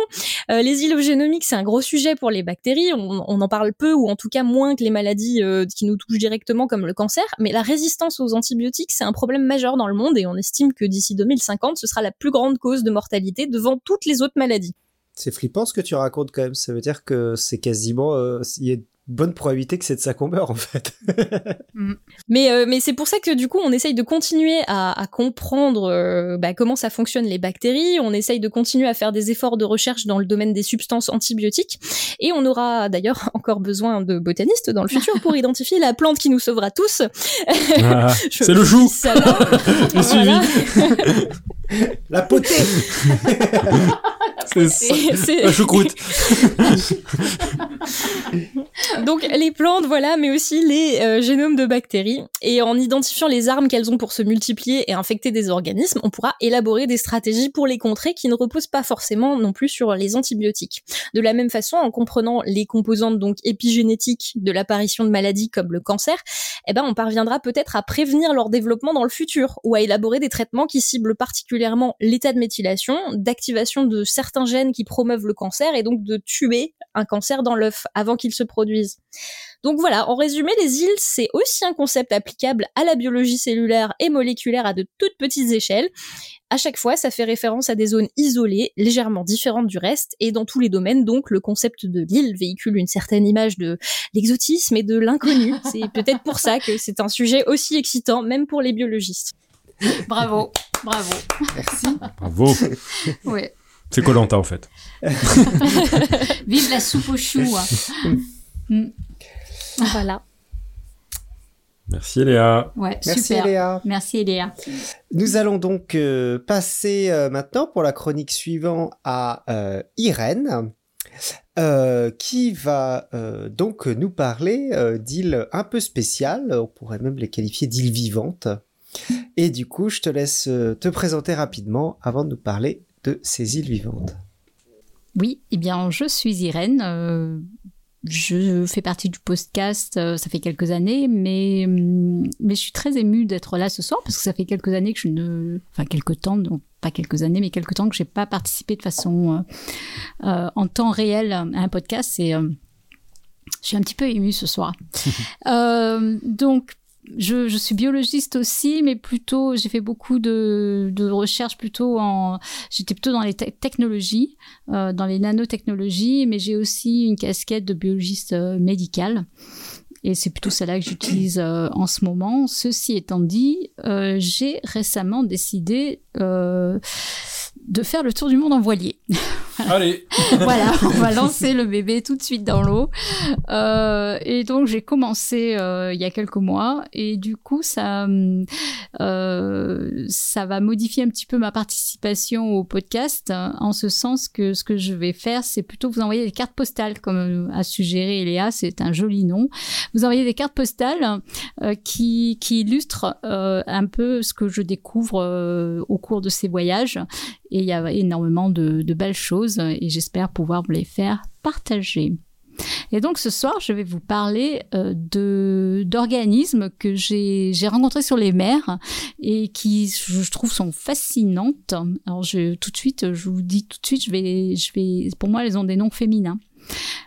Euh, les îlots génomiques, c'est un gros sujet pour les bactéries. On, on, en parle peu ou en tout cas moins que les maladies euh, qui nous touchent directement comme le cancer. Mais la résistance aux antibiotiques, c'est un problème majeur dans le monde et on estime que d'ici 2050, ce sera la plus grande cause de mortalité devant toutes les autres maladies. C'est flippant ce que tu racontes quand même. Ça veut dire que c'est quasiment. Euh, il y a bonne probabilité que c'est de ça qu'on meurt en fait. Mm. mais euh, mais c'est pour ça que du coup on essaye de continuer à, à comprendre euh, bah, comment ça fonctionne les bactéries. On essaye de continuer à faire des efforts de recherche dans le domaine des substances antibiotiques. Et on aura d'ailleurs encore besoin de botanistes dans le futur pour identifier la plante qui nous sauvera tous. Ah, c'est le chou. voilà. la potée. C'est la choucroute. Donc les plantes, voilà, mais aussi les euh, génomes de bactéries. Et en identifiant les armes qu'elles ont pour se multiplier et infecter des organismes, on pourra élaborer des stratégies pour les contrer qui ne reposent pas forcément non plus sur les antibiotiques. De la même façon, en comprenant les composantes donc épigénétiques de l'apparition de maladies comme le cancer, eh ben on parviendra peut-être à prévenir leur développement dans le futur ou à élaborer des traitements qui ciblent particulièrement l'état de méthylation, d'activation de certains gènes qui promeuvent le cancer et donc de tuer un cancer dans l'œuf avant qu'il se produise. Donc voilà, en résumé, les îles, c'est aussi un concept applicable à la biologie cellulaire et moléculaire à de toutes petites échelles. À chaque fois, ça fait référence à des zones isolées, légèrement différentes du reste, et dans tous les domaines, donc, le concept de l'île véhicule une certaine image de l'exotisme et de l'inconnu. C'est peut-être pour ça que c'est un sujet aussi excitant, même pour les biologistes. Bravo, bravo. Merci. Bravo. Ouais. C'est Colanta en fait. Vive la soupe aux choux. hein. Mm. Voilà. Merci Léa. Ouais, Merci super. Léa. Merci Léa. Nous allons donc euh, passer euh, maintenant pour la chronique suivante à euh, Irène, euh, qui va euh, donc nous parler euh, d'îles un peu spéciales, on pourrait même les qualifier d'îles vivantes. Et du coup, je te laisse euh, te présenter rapidement avant de nous parler de ces îles vivantes. Oui, eh bien, je suis Irène. euh, je fais partie du podcast, euh, ça fait quelques années, mais, hum, mais je suis très émue d'être là ce soir parce que ça fait quelques années que je ne. Enfin, quelques temps, donc pas quelques années, mais quelques temps que je n'ai pas participé de façon euh, en temps réel à un podcast. Et je suis un petit peu émue ce soir. Donc, je, suis biologiste aussi, mais plutôt, j'ai fait beaucoup de, recherches plutôt en. J'étais plutôt dans les te- technologies, euh, dans les nanotechnologies, mais j'ai aussi une casquette de biologiste euh, médical. Et c'est plutôt celle-là que j'utilise euh, en ce moment. Ceci étant dit, euh, j'ai récemment décidé de faire le tour du monde en voilier. Allez. voilà, on va lancer le bébé tout de suite dans l'eau. Euh, et donc j'ai commencé euh, il y a quelques mois et du coup ça euh, ça va modifier un petit peu ma participation au podcast hein, en ce sens que ce que je vais faire c'est plutôt vous envoyer des cartes postales comme a suggéré Eléa, c'est un joli nom. Vous envoyez des cartes postales qui qui illustrent un peu ce que je découvre au cours de ces voyages et il y a énormément de, belles choses et j'espère pouvoir vous les faire partager. Et donc ce soir, je vais vous parler euh, d'organismes que j'ai rencontrés sur les mers et qui je trouve sont fascinantes. Alors tout de suite, je vous dis tout de suite, je vais je vais pour moi elles ont des noms féminins.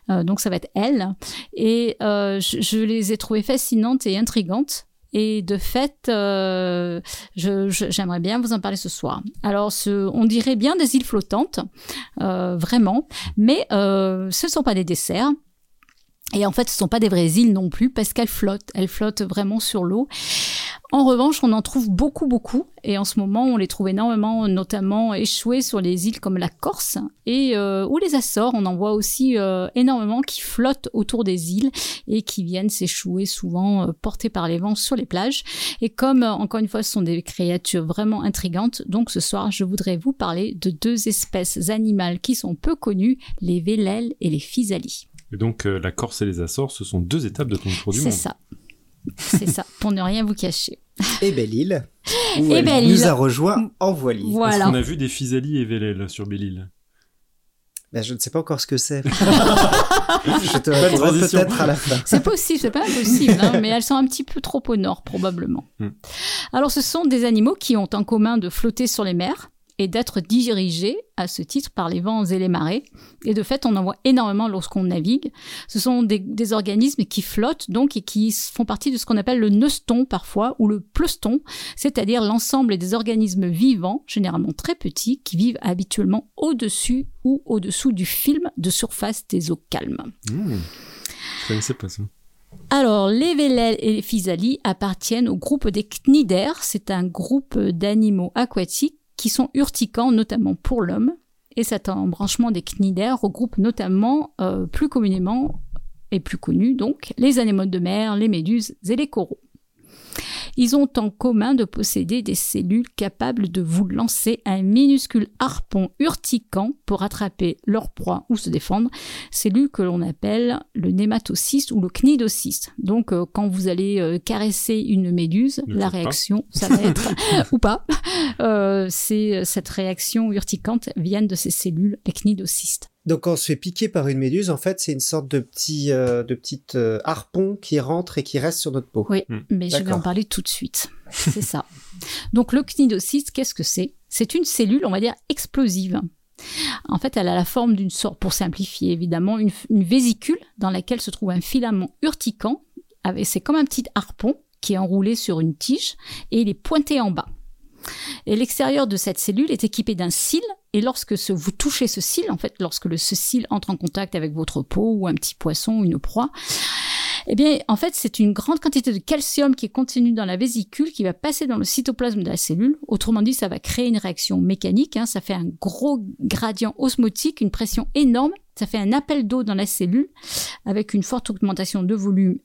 Euh, donc ça va être elles et euh, je les ai trouvées fascinantes et intrigantes. Et de fait, euh, j'aimerais bien vous en parler ce soir. Alors, ce, on dirait bien des îles flottantes, euh, vraiment, mais euh, ce ne sont pas des desserts. Et en fait, ce ne sont pas des vraies îles non plus parce qu'elles flottent. Elles flottent vraiment sur l'eau. En revanche, on en trouve beaucoup, beaucoup. Et en ce moment, on les trouve énormément, notamment échouées sur les îles comme la Corse et euh, ou les Açores. On en voit aussi euh, énormément qui flottent autour des îles et qui viennent s'échouer souvent euh, portés par les vents sur les plages. Et comme, encore une fois, ce sont des créatures vraiment intrigantes, donc ce soir, je voudrais vous parler de deux espèces animales qui sont peu connues, les vélèles et les physalies. Et donc euh, la Corse et les Açores, ce sont deux étapes de ton tour du C'est monde. ça. C'est ça, pour ne rien vous cacher. Et Belle-Île, où Et elle Belle-Île. nous a rejoint en voilier. Est-ce Voilà. qu'on a vu des Physalie et Vélèle sur Belle-Île Ben, je ne sais pas encore ce que c'est. je te Belle répondrai transition. peut-être à la fin. C'est possible, c'est pas impossible, hein, mais elles sont un petit peu trop au nord, probablement. Hmm. Alors, ce sont des animaux qui ont en commun de flotter sur les mers et d'être dirigés à ce titre par les vents et les marées. Et de fait, on en voit énormément lorsqu'on navigue. Ce sont des, des organismes qui flottent donc et qui font partie de ce qu'on appelle le neuston parfois ou le pleuston, c'est-à-dire l'ensemble des organismes vivants, généralement très petits, qui vivent habituellement au-dessus ou au-dessous du film de surface des eaux calmes. Mmh. Je connaissais pas ça. Alors, les vélèles et les physalies appartiennent au groupe des cnidaires. C'est un groupe d'animaux aquatiques qui sont urticants, notamment pour l'homme. Et cet embranchement des cnidaires regroupe notamment, euh, plus communément et plus connu, donc, les anémones de mer, les méduses et les coraux. Ils ont en commun de posséder des cellules capables de vous lancer un minuscule harpon urticant pour attraper leur proie ou se défendre, cellules que l'on appelle le nématocyste ou le cnidocyste. Donc euh, quand vous allez euh, caresser une méduse, Ne la pas. réaction, ça va être ou pas, euh, c'est cette réaction urticante vient de ces cellules, les cnidocystes. Donc quand on se fait piquer par une méduse, en fait, c'est une sorte de petit, euh, de petite euh, harpon qui rentre et qui reste sur notre peau. Oui, Hmm. mais je vais en parler tout de suite. C'est ça. Donc le cnidocyste, qu'est-ce que c'est? C'est une cellule, on va dire, explosive. En fait, elle a la forme d'une sorte, pour simplifier évidemment, une, une vésicule dans laquelle se trouve un filament urticant. C'est comme un petit harpon qui est enroulé sur une tige et il est pointé en bas. Et l'extérieur de cette cellule est équipé d'un cil et lorsque vous touchez ce cil, en fait, lorsque ce cil entre en contact avec votre peau ou un petit poisson ou une proie, eh bien, en fait, c'est une grande quantité de calcium qui est contenue dans la vésicule qui va passer dans le cytoplasme de la cellule. Autrement dit, ça va créer une réaction mécanique. hein. ça fait un gros gradient osmotique, une pression énorme. Ça fait un appel d'eau dans la cellule avec une forte augmentation de volume.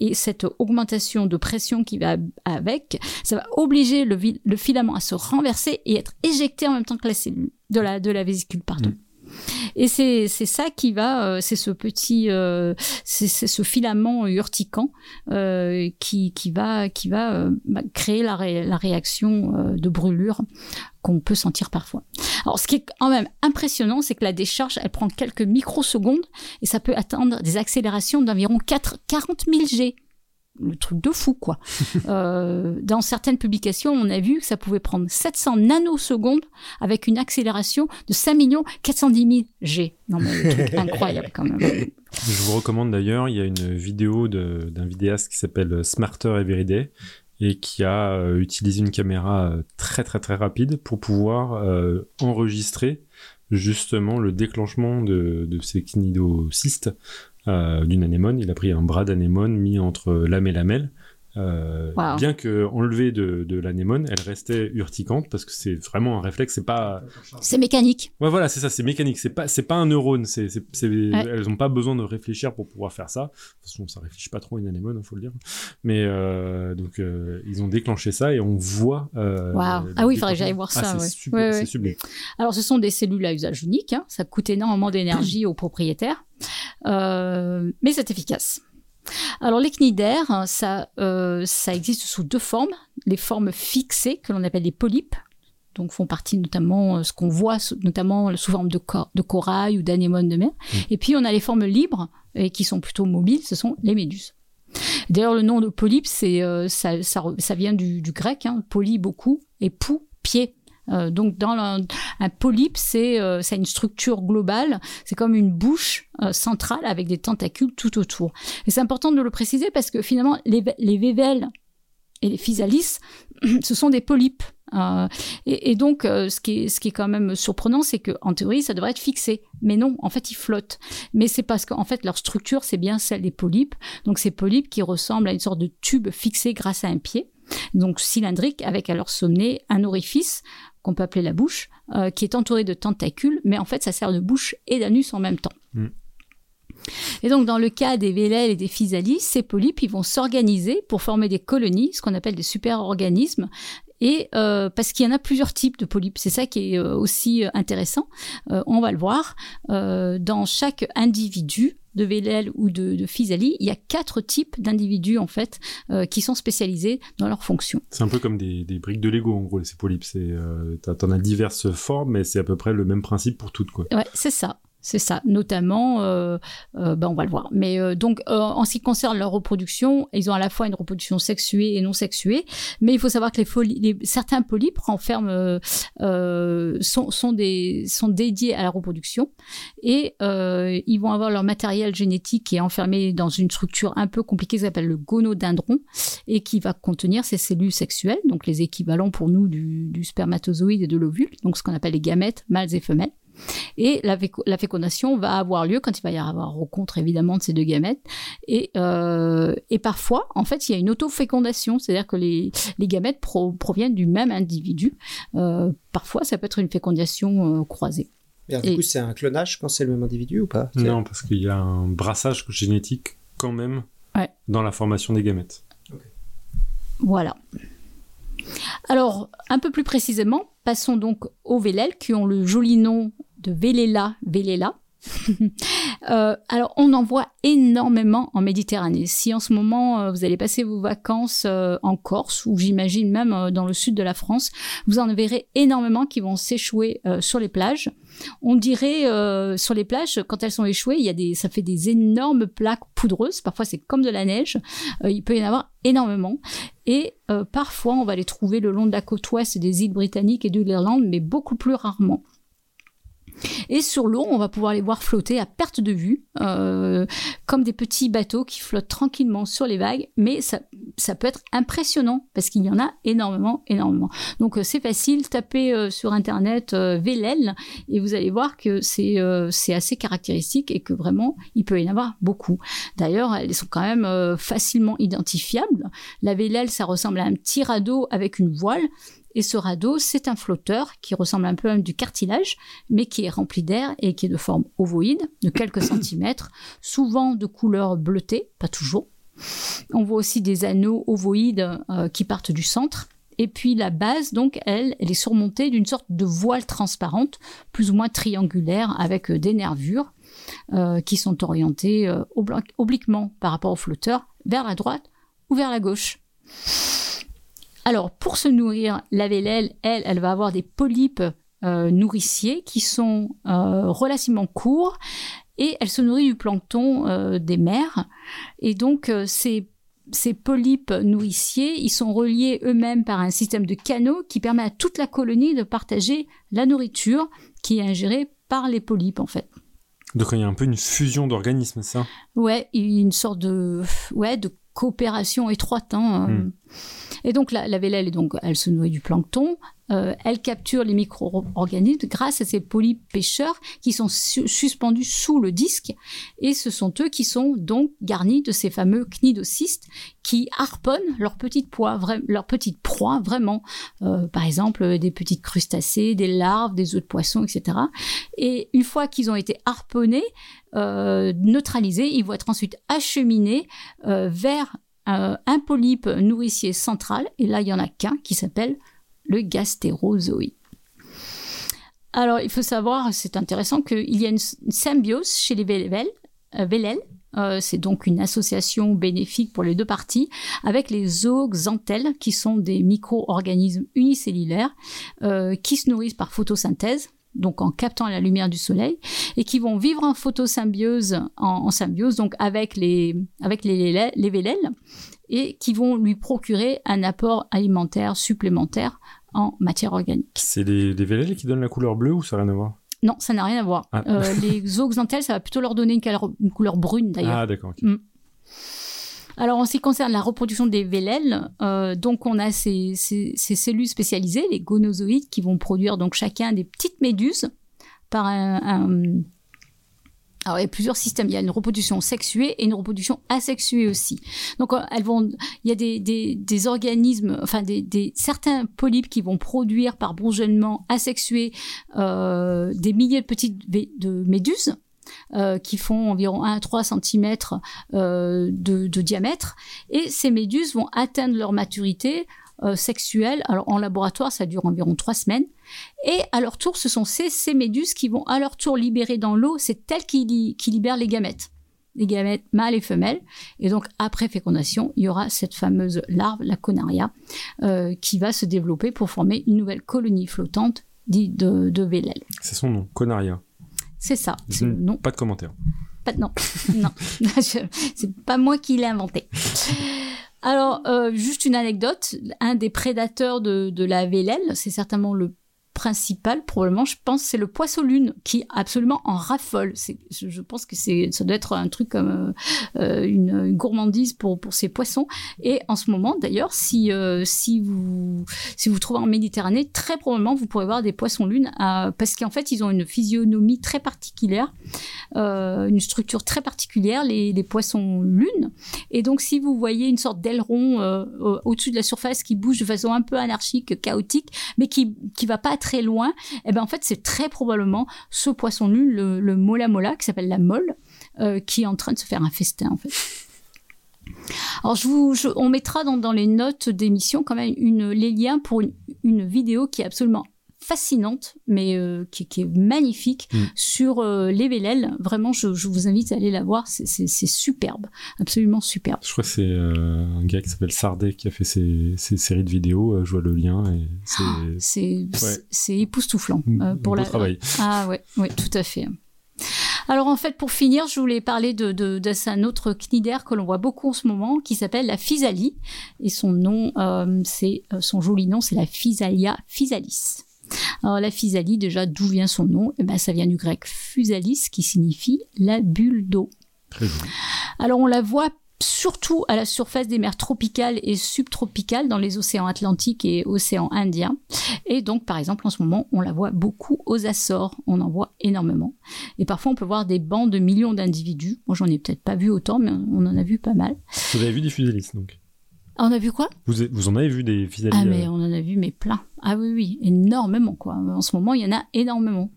Et cette augmentation de pression qui va avec, ça va obliger le, filament à se renverser et être éjecté en même temps que la cellule, de la, de la vésicule, pardon. Et c'est ça qui va, euh, c'est ce petit, euh, c'est ce filament urticant euh, qui, qui va, qui va bah, créer la, la réaction de brûlure qu'on peut sentir parfois. Alors, ce qui est quand même impressionnant, c'est que la décharge, elle prend quelques microsecondes et ça peut atteindre des accélérations d'environ 4 40 000 G. Le truc de fou, quoi. Euh, dans certaines publications, on a vu que ça pouvait prendre 700 nanosecondes avec une accélération de 5 410 000 G. Non, mais le truc incroyable quand même. Je vous recommande d'ailleurs, il y a une vidéo d'un vidéaste qui s'appelle Smarter Everyday et qui a euh, utilisé une caméra euh, très très très rapide pour pouvoir euh, enregistrer justement le déclenchement de, de ces cnidocystes euh, d'une anémone. Il a pris un bras d'anémone mis entre lame et lamelle. Euh, Wow. Bien que enlevée de, de l'anémone, elle restait urticante parce que c'est vraiment un réflexe. C'est pas C'est mécanique. Ouais, voilà, c'est ça, c'est mécanique. C'est pas, c'est pas un neurone. C'est, c'est, c'est- Elles ont pas besoin de réfléchir pour pouvoir faire ça. De toute façon, ça réfléchit pas trop une anémone, hein, faut le dire. Mais euh, donc, euh, ils ont déclenché ça et on voit. Euh, le Ah oui, il faudrait que j'aille voir ça, Ah, c'est ouais. Ouais, ouais. sublime. Alors, ce sont des cellules à usage unique. hein. Ça coûte énormément d'énergie aux propriétaires, Euh, mais c'est efficace. Alors, les cnidaires, ça, euh, ça existe sous deux formes. Les formes fixées, que l'on appelle les polypes, donc font partie notamment euh, ce qu'on voit, notamment sous forme de, cor- de corail ou d'anémone de mer. Et puis, on a les formes libres, et qui sont plutôt mobiles, ce sont les méduses. D'ailleurs, le nom de polype, c'est, euh, ça, ça, vient du, du grec, hein, poly, beaucoup, et pou, pied. Euh, donc, dans un polype, c'est euh, une structure globale. C'est comme une bouche euh, centrale avec des tentacules tout autour. Et c'est important de le préciser parce que finalement, les, les et les physalis, ce sont des polypes. Euh, et, donc, ce, qui est, ce qui est quand même surprenant, c'est que en théorie, ça devrait être fixé. Mais non, en fait, ils flottent. Mais c'est parce qu'en fait, leur structure, c'est bien celle des polypes. Donc, ces polypes qui ressemblent à une sorte de tube fixé grâce à un pied. Donc, cylindrique, avec à leur sommet un orifice qu'on peut appeler la bouche, euh, qui est entouré de tentacules, mais en fait, ça sert de bouche et d'anus en même temps. Mm. Et donc, dans le cas des vélèles et des physalis, ces polypes, ils vont s'organiser pour former des colonies, ce qu'on appelle des super-organismes, et euh, parce qu'il y en a plusieurs types de polypes, c'est ça qui est euh, aussi intéressant. Euh, on va le voir. Euh, dans chaque individu de vélèle ou de, de physalie, il y a quatre types d'individus en fait euh, qui sont spécialisés dans leurs fonctions. C'est un peu comme des, des briques de Lego, en gros, ces polypes. C'est, euh, t'en as diverses formes, mais c'est à peu près le même principe pour toutes, quoi. Ouais, c'est ça. C'est ça, notamment, euh, euh, ben on va le voir. Mais euh, donc, euh, en ce qui concerne leur reproduction, ils ont à la fois une reproduction sexuée et non sexuée. Mais il faut savoir que les, les- certains polypes renferment, euh, sont, sont, des, sont dédiés à la reproduction et ils vont avoir leur matériel génétique qui est enfermé dans une structure un peu compliquée qui s'appelle le gonodendron et qui va contenir ces cellules sexuelles, donc les équivalents pour nous du, du spermatozoïde et de l'ovule, donc ce qu'on appelle les gamètes mâles et femelles. Et la, féco- la fécondation va avoir lieu quand il va y avoir rencontre évidemment de ces deux gamètes. Et, euh, et parfois, en fait, il y a une autofécondation, c'est-à-dire que les, les gamètes pro- proviennent du même individu. Euh, parfois, ça peut être une fécondation euh, croisée. Et alors, Et- du coup, c'est un clonage quand c'est le même individu ou pas? Non, parce qu'il y a un brassage génétique quand même Ouais. dans la formation des gamètes. Voilà. Alors, un peu plus précisément, passons donc aux vélèles qui ont le joli nom de Véléla Véléla. Euh, alors, on en voit énormément en Méditerranée. Si en ce moment euh, vous allez passer vos vacances euh, en Corse ou j'imagine même dans le sud de la France, vous en verrez énormément qui vont s'échouer sur les plages. On dirait sur les plages quand elles sont échouées, il y a des, ça fait des énormes plaques poudreuses. Parfois c'est comme de la neige. il peut y en avoir énormément. Et parfois on va les trouver le long de la côte ouest des îles britanniques et de l'Irlande, mais beaucoup plus rarement. Et sur l'eau, on va pouvoir les voir flotter à perte de vue, euh, comme des petits bateaux qui flottent tranquillement sur les vagues. Mais ça, peut être impressionnant parce qu'il y en a énormément, énormément. Donc euh, c'est facile, tapez euh, sur internet Vélel et vous allez voir que c'est assez caractéristique et que vraiment il peut y en avoir beaucoup. D'ailleurs, elles sont quand même facilement identifiables. La Vélel, ça ressemble à un petit radeau avec une voile. Et ce radeau, c'est un flotteur qui ressemble un peu à du cartilage, mais qui est rempli d'air et qui est de forme ovoïde, de quelques centimètres, souvent de couleur bleutée, pas toujours. On voit aussi des anneaux ovoïdes euh, qui partent du centre. Et puis la base, donc, elle, elle est surmontée d'une sorte de voile transparente, plus ou moins triangulaire, avec euh, des nervures euh, qui sont orientées obliquement par rapport au flotteur, vers la droite ou vers la gauche. Alors, pour se nourrir, la vélèle, elle, elle va avoir des polypes euh, nourriciers qui sont euh, relativement courts et elle se nourrit du plancton euh, des mers. Et donc, ces, ces polypes nourriciers, ils sont reliés eux-mêmes par un système de canaux qui permet à toute la colonie de partager la nourriture qui est ingérée par les polypes, en fait. Donc il y a un peu une fusion d'organismes, ça? Ouais, une sorte de, ouais, de coopération étroite. Hein, hmm. Et donc la, la vélèle, donc, elle se nourrit du plancton, euh, elle capture les micro-organismes grâce à ces polypes pêcheurs qui sont suspendus sous le disque et ce sont eux qui sont donc garnis de ces fameux cnidocystes qui harponnent leurs petites proies, leurs petites proies vraiment, euh, par exemple des petites crustacés, des larves, des œufs de poisson, etc. Et une fois qu'ils ont été harponnés, euh, neutralisés, ils vont être ensuite acheminés vers un polype nourricier central, et là il y en a qu'un qui s'appelle le gastérozoïde. Alors, il faut savoir, c'est intéressant, qu'il y a une, symbiose chez les vélèles. Euh, euh, c'est donc une association bénéfique pour les deux parties, avec les zooxanthelles, qui sont des micro-organismes unicellulaires euh, qui se nourrissent par photosynthèse, donc en captant la lumière du soleil, et qui vont vivre en photosymbiose, en, symbiose, donc avec les, avec les, les vélèles, et qui vont lui procurer un apport alimentaire supplémentaire en matière organique. C'est les, les qui donnent la couleur bleue ou ça n'a rien à voir? Non, ça n'a rien à voir. Ah. Euh, les zooxanthelles, ça va plutôt leur donner une, couleur, brune d'ailleurs. Ah d'accord. Mm. Alors, en ce qui concerne la reproduction des vélèles, euh, donc on a ces, cellules spécialisées, les gonozoïdes, qui vont produire donc chacun des petites méduses par un alors, il y a plusieurs systèmes. Il y a une reproduction sexuée et une reproduction asexuée aussi. Donc, euh, elles vont, il y a des, organismes, enfin, des, des, certains polypes qui vont produire par bourgeonnement asexué euh, des milliers de petites de méduses. Euh, qui font environ 1 à 3 cm euh, de, diamètre. Et ces méduses vont atteindre leur maturité euh, sexuelle. Alors en laboratoire, ça dure environ trois semaines. Et à leur tour, ce sont ces, méduses qui vont à leur tour libérer dans l'eau, c'est elles qui, libèrent les gamètes les gamètes mâles et femelles. Et donc, après fécondation, il y aura cette fameuse larve, la conaria, qui va se développer pour former une nouvelle colonie flottante dite de, de. C'est son nom, conaria. C'est ça, le nom. Pas de commentaire. Pas, non, non. c'est pas moi qui l'ai inventé. Alors, euh, juste une anecdote, un des prédateurs de, de la vélèle, c'est certainement le principal, probablement, je pense, c'est le poisson lune qui absolument en raffole. Je pense que c'est, ça doit être un truc comme euh, euh, une, gourmandise pour pour ces poissons. Et en ce moment, d'ailleurs, si euh, si vous si vous trouvez en Méditerranée, très probablement vous pourrez voir des poissons lunes parce qu'en fait, ils ont une physionomie très particulière, une structure très particulière, les, poissons lunes. Et donc, si vous voyez une sorte d'aileron au-dessus de la surface qui bouge de façon un peu anarchique, chaotique, mais qui qui va pas très loin, et eh ben en fait c'est très probablement ce poisson nul, le, mola mola qui s'appelle la molle, euh, qui est en train de se faire un festin en fait. Alors, je vous, on mettra dans, dans les notes d'émission quand même une, les liens pour une vidéo qui est absolument fascinante, mais euh, qui, qui est magnifique Mm. sur euh, les Vélèles. Vraiment, je, je vous invite à aller la voir. C'est- superbe, absolument superbe. Je crois que c'est euh, un gars qui s'appelle Sardet qui a fait ces séries de vidéos. je vois le lien et c'est époustouflant euh, pour beau la. travail. Ah ouais, ouais, tout à fait. Alors en fait, pour finir, je voulais parler de, de, de un autre cnidaire que l'on voit beaucoup en ce moment, qui s'appelle la physalie. Et son nom, euh, c'est son joli nom, c'est la Physalia physalis. Alors la physalie, déjà, d'où vient son nom? Eh ben, ça vient du grec physalis, qui signifie la bulle d'eau. Alors on la voit surtout à la surface des mers tropicales et subtropicales dans les océans Atlantiques et océans Indien. Et donc par exemple en ce moment on la voit beaucoup aux Açores, on en voit énormément. Et parfois on peut voir des bancs de millions d'individus. Moi j'en ai peut-être pas vu autant mais on en a vu pas mal. Vous avez vu des physalis donc? Ah, on a vu quoi? Vous, vous en avez vu des physalis Ah mais euh, on en a vu mais plein. Ah oui oui, énormément quoi. En ce moment il y en a énormément.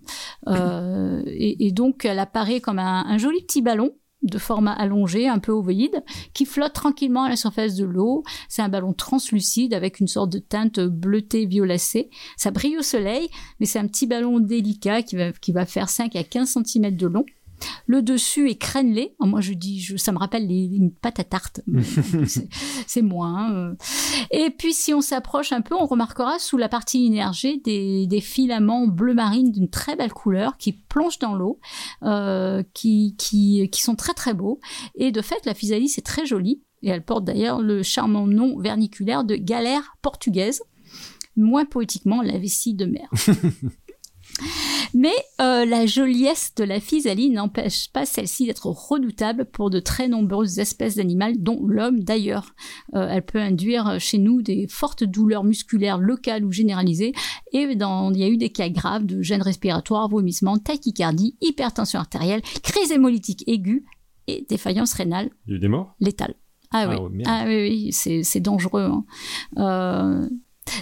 Euh, et, et donc elle apparaît comme un, un joli petit ballon de format allongé, un peu ovoïde, qui flotte tranquillement à la surface de l'eau. C'est un ballon translucide avec une sorte de teinte bleutée violacée. Ça brille au soleil, mais c'est un petit ballon délicat qui va, qui va faire 5 à 15 cm de long. Le dessus est crénelé. Moi, je dis, je, ça me rappelle les, une pâte à tarte. C'est- C'est moins. euh. Et puis, si on s'approche un peu, on remarquera sous la partie immergée des, des filaments bleu marine d'une très belle couleur qui plongent dans l'eau, euh, qui, qui, qui sont très très beaux. Et de fait, la physalie, c'est très joli. Et elle porte d'ailleurs le charmant nom verniculaire de galère portugaise. Moins poétiquement, la vessie de mer. Mais euh, la joliesse de la physalie n'empêche pas celle-ci d'être redoutable pour de très nombreuses espèces d'animaux, dont l'homme d'ailleurs. Euh, elle peut induire chez nous des fortes douleurs musculaires locales ou généralisées, et dans, il y a eu des cas graves de gêne respiratoire, vomissements, tachycardie, hypertension artérielle, crise hémolytique aiguë et défaillance rénale Il y a eu des morts? létale. Ah, Ah oui, ah oui, oui, c'est c'est dangereux. hein. Euh,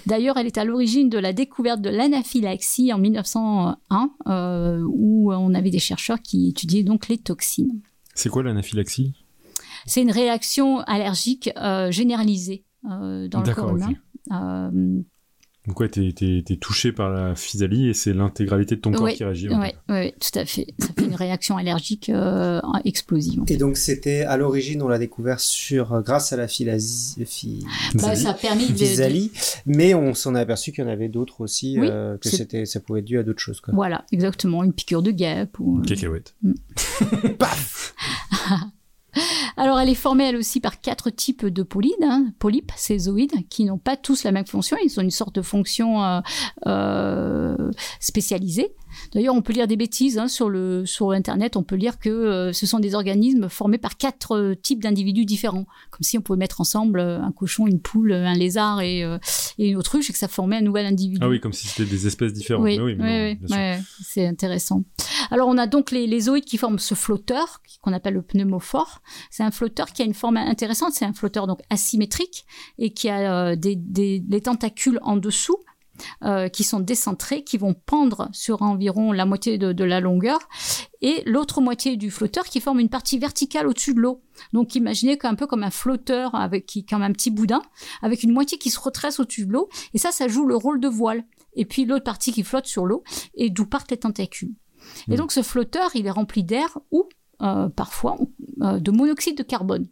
D'ailleurs, elle est à l'origine de la découverte de l'anaphylaxie en 1901, euh, où on avait des chercheurs qui étudiaient donc les toxines. C'est quoi l'anaphylaxie? C'est une réaction allergique euh, généralisée euh, dans le corps humain. Donc ouais, t'es, t'es- t'es touché par la physalie et c'est l'intégralité de ton corps Ouais, qui réagit. Oui, ouais, ouais, tout à fait. Ça fait une réaction allergique euh, explosive. Et donc c'était à l'origine, on l'a découvert sur euh, grâce à la phylasi- phy- Bah, Physalie. ça a permis de, physalie, mais on s'en est aperçu qu'il y en avait d'autres aussi, Oui, euh, que c'est- c'était, ça pouvait être dû à d'autres choses. Quoi. Voilà, exactement, une piqûre de guêpe. Ou... Cacahuète. Alors, elle est formée elle aussi par quatre types de polydes, hein, polypes, ces zooïdes, qui n'ont pas tous la même fonction. Ils ont une sorte de fonction euh, euh, spécialisée. D'ailleurs, on peut lire des bêtises hein, sur le sur Internet. On peut lire que euh, ce sont des organismes formés par quatre euh, types d'individus différents, comme si on pouvait mettre ensemble euh, un cochon, une poule, un lézard et, euh, et une autruche, et que ça formait un nouvel individu. Ah oui, comme si c'était des espèces différentes. Oui, oui, oui, c'est intéressant. Alors, on a donc les, les zooïdes qui forment ce flotteur, qu'on appelle le pneumophore. C'est un flotteur qui a une forme intéressante. C'est un flotteur donc asymétrique et qui a des, des, des tentacules en dessous. Euh, qui sont décentrés, qui vont pendre sur environ la moitié de, de la longueur, et l'autre moitié du flotteur qui forme une partie verticale au-dessus de l'eau. Donc imaginez qu'un peu comme un flotteur avec qui comme un petit boudin, avec une moitié qui se retresse au-dessus de l'eau, et ça, ça joue le rôle de voile. Et puis l'autre partie qui flotte sur l'eau, et d'où partent les tentacules. Et Mm. donc ce flotteur, il est rempli d'air ou euh, parfois euh, de monoxyde de carbone.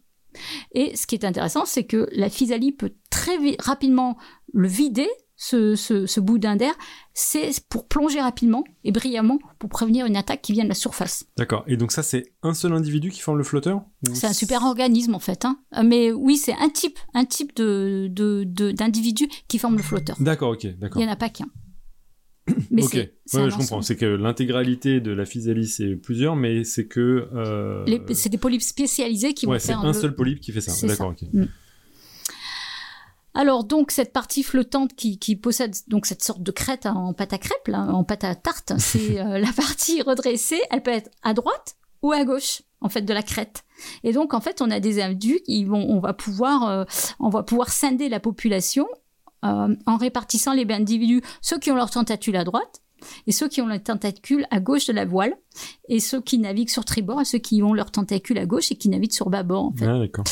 Et ce qui est intéressant, c'est que la physalie peut très rapidement le vider, ce, ce, ce boudin d'air, c'est pour plonger rapidement et brillamment pour prévenir une attaque qui vient de la surface. D'accord. Et donc ça, c'est un seul individu qui forme le flotteur C'est un super organisme en fait. Hein. Euh, Mais oui, c'est un type, un type de, de, de- d'individu qui forme le flotteur. D'accord, ok, Il n'y en a pas qu'un. Mais ok, c'est, c'est ouais, un je comprends. C'est que l'intégralité de la physalie, c'est plusieurs, mais c'est que. euh, c'est des polypes spécialisés qui ouais, vont c'est faire un le- seul polype qui fait ça. C'est D'accord, ok. Alors donc cette partie flottante qui, qui possède donc cette sorte de crête en pâte à crêpes, là, en pâte à tarte, c'est euh, la partie redressée. Elle peut être à droite ou à gauche en fait de la crête. Et donc en fait on a des individus qui vont, on va pouvoir, euh, on va pouvoir scinder la population euh, en répartissant les individus, ceux qui ont leur tentacule à droite et ceux qui ont les tentacules à gauche de la voile, et ceux qui naviguent sur tribord, et ceux qui ont leurs tentacules à gauche et qui naviguent sur bâbord. En fait. Ah, d'accord.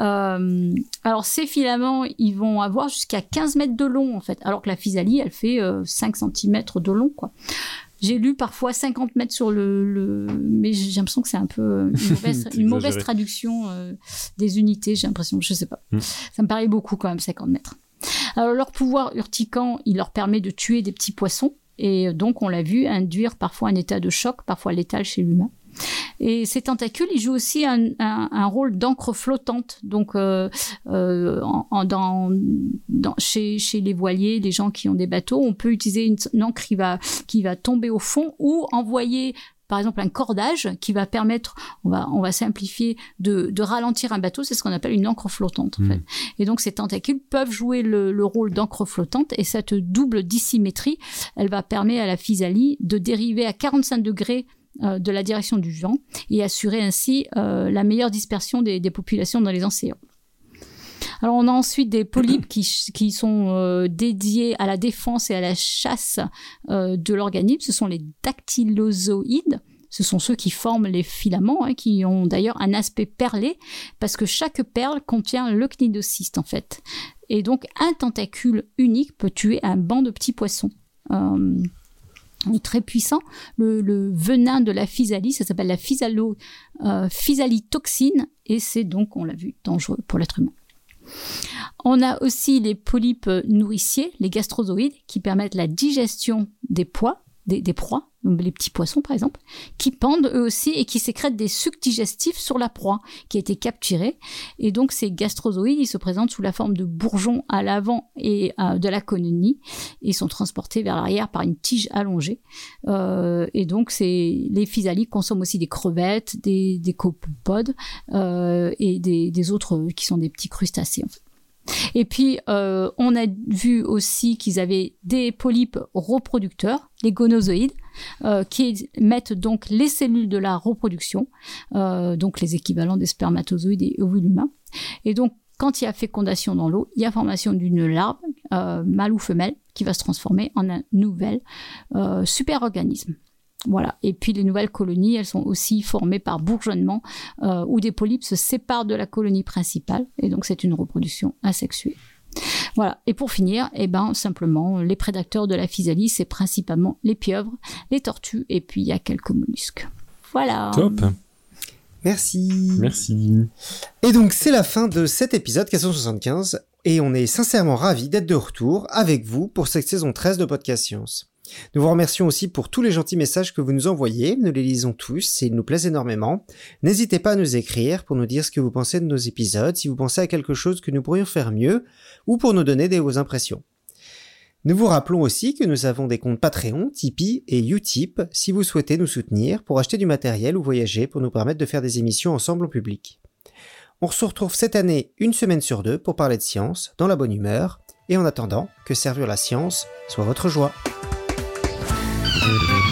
Euh, alors ces filaments, ils vont avoir jusqu'à 15 mètres de long en fait, alors que la physalie, elle fait euh, 5 cm de long quoi. J'ai lu parfois 50 mètres sur le, le... mais j'ai l'impression que c'est un peu euh, une mauvaise, une traduction euh, des unités. J'ai l'impression, je sais pas. Hmm. Ça me paraît beaucoup quand même 50 mètres. Alors leur pouvoir urticant, il leur permet de tuer des petits poissons et donc on l'a vu induire parfois un état de choc, parfois létal chez l'humain. Et ces tentacules, ils jouent aussi un, rôle d'encre flottante. Donc, euh, euh, chez, les voiliers, les gens qui ont des bateaux, on peut utiliser une, une encre qui va, qui va tomber au fond ou envoyer par exemple un cordage qui va permettre, on va, on va simplifier, de, de ralentir un bateau, c'est ce qu'on appelle une encre flottante. En Mm. fait. Et donc ces tentacules peuvent jouer le, le rôle d'encre flottante et cette double dissymétrie, elle va permettre à la physalie de dériver à 45 degrés euh, de la direction du vent et assurer ainsi euh, la meilleure dispersion des, des populations dans les océans. Alors on a ensuite des polypes qui, qui sont euh, dédiés à la défense et à la chasse euh, de l'organisme. Ce sont les dactylozoïdes. Ce sont ceux qui forment les filaments, hein, qui ont d'ailleurs un aspect perlé, parce que chaque perle contient le cnidocyste en fait. Et donc un tentacule unique peut tuer un banc de petits poissons. Euh, très puissant. Le, le venin de la physalie, ça s'appelle la physalo, euh, et c'est donc, on l'a vu, dangereux pour l'être humain. On a aussi les polypes nourriciers, les gastrozoïdes, qui permettent la digestion des pois, des, des proies, les petits poissons par exemple, qui pendent eux aussi et qui sécrètent des sucs digestifs sur la proie qui a été capturée. Et donc ces gastrozoïdes, ils se présentent sous la forme de bourgeons à l'avant et euh, de la colonie et sont transportés vers l'arrière par une tige allongée. Euh, et donc c'est les physaliques consomment aussi des crevettes, des, des copopodes euh, et des, autres qui sont des petits crustacés. Et puis, euh, on a vu aussi qu'ils avaient des polypes reproducteurs, les gonozoïdes, euh, qui mettent donc les cellules de la reproduction, euh, donc les équivalents des spermatozoïdes et ovules humains. Et donc, quand il y a fécondation dans l'eau, il y a formation d'une larve, mâle ou femelle, qui va se transformer en un nouvel euh, superorganisme. Voilà. Et puis les nouvelles colonies, elles sont aussi formées par bourgeonnement, euh, où des polypes se séparent de la colonie principale, et donc c'est une reproduction asexuée. Voilà. Et pour finir, eh ben simplement, les prédateurs de la physalie, c'est principalement les pieuvres, les tortues, et puis il y a quelques mollusques. Voilà. Top. Merci. Merci. Et donc c'est la fin de cet épisode 475 et on est sincèrement ravis d'être de retour avec vous pour cette saison 13 de Podcast Science. Nous vous remercions aussi pour tous les gentils messages que vous nous envoyez, nous les lisons tous et ils nous plaisent énormément. N'hésitez pas à nous écrire pour nous dire ce que vous pensez de nos épisodes, si vous pensez à quelque chose que nous pourrions faire mieux ou pour nous donner des vos impressions. Nous vous rappelons aussi que nous avons des comptes Patreon, Tipeee et Utip si vous souhaitez nous soutenir pour acheter du matériel ou voyager pour nous permettre de faire des émissions ensemble en public. On se retrouve cette année une semaine sur deux pour parler de science, dans la bonne humeur, et en attendant, que servir la science soit votre joie. Thank you.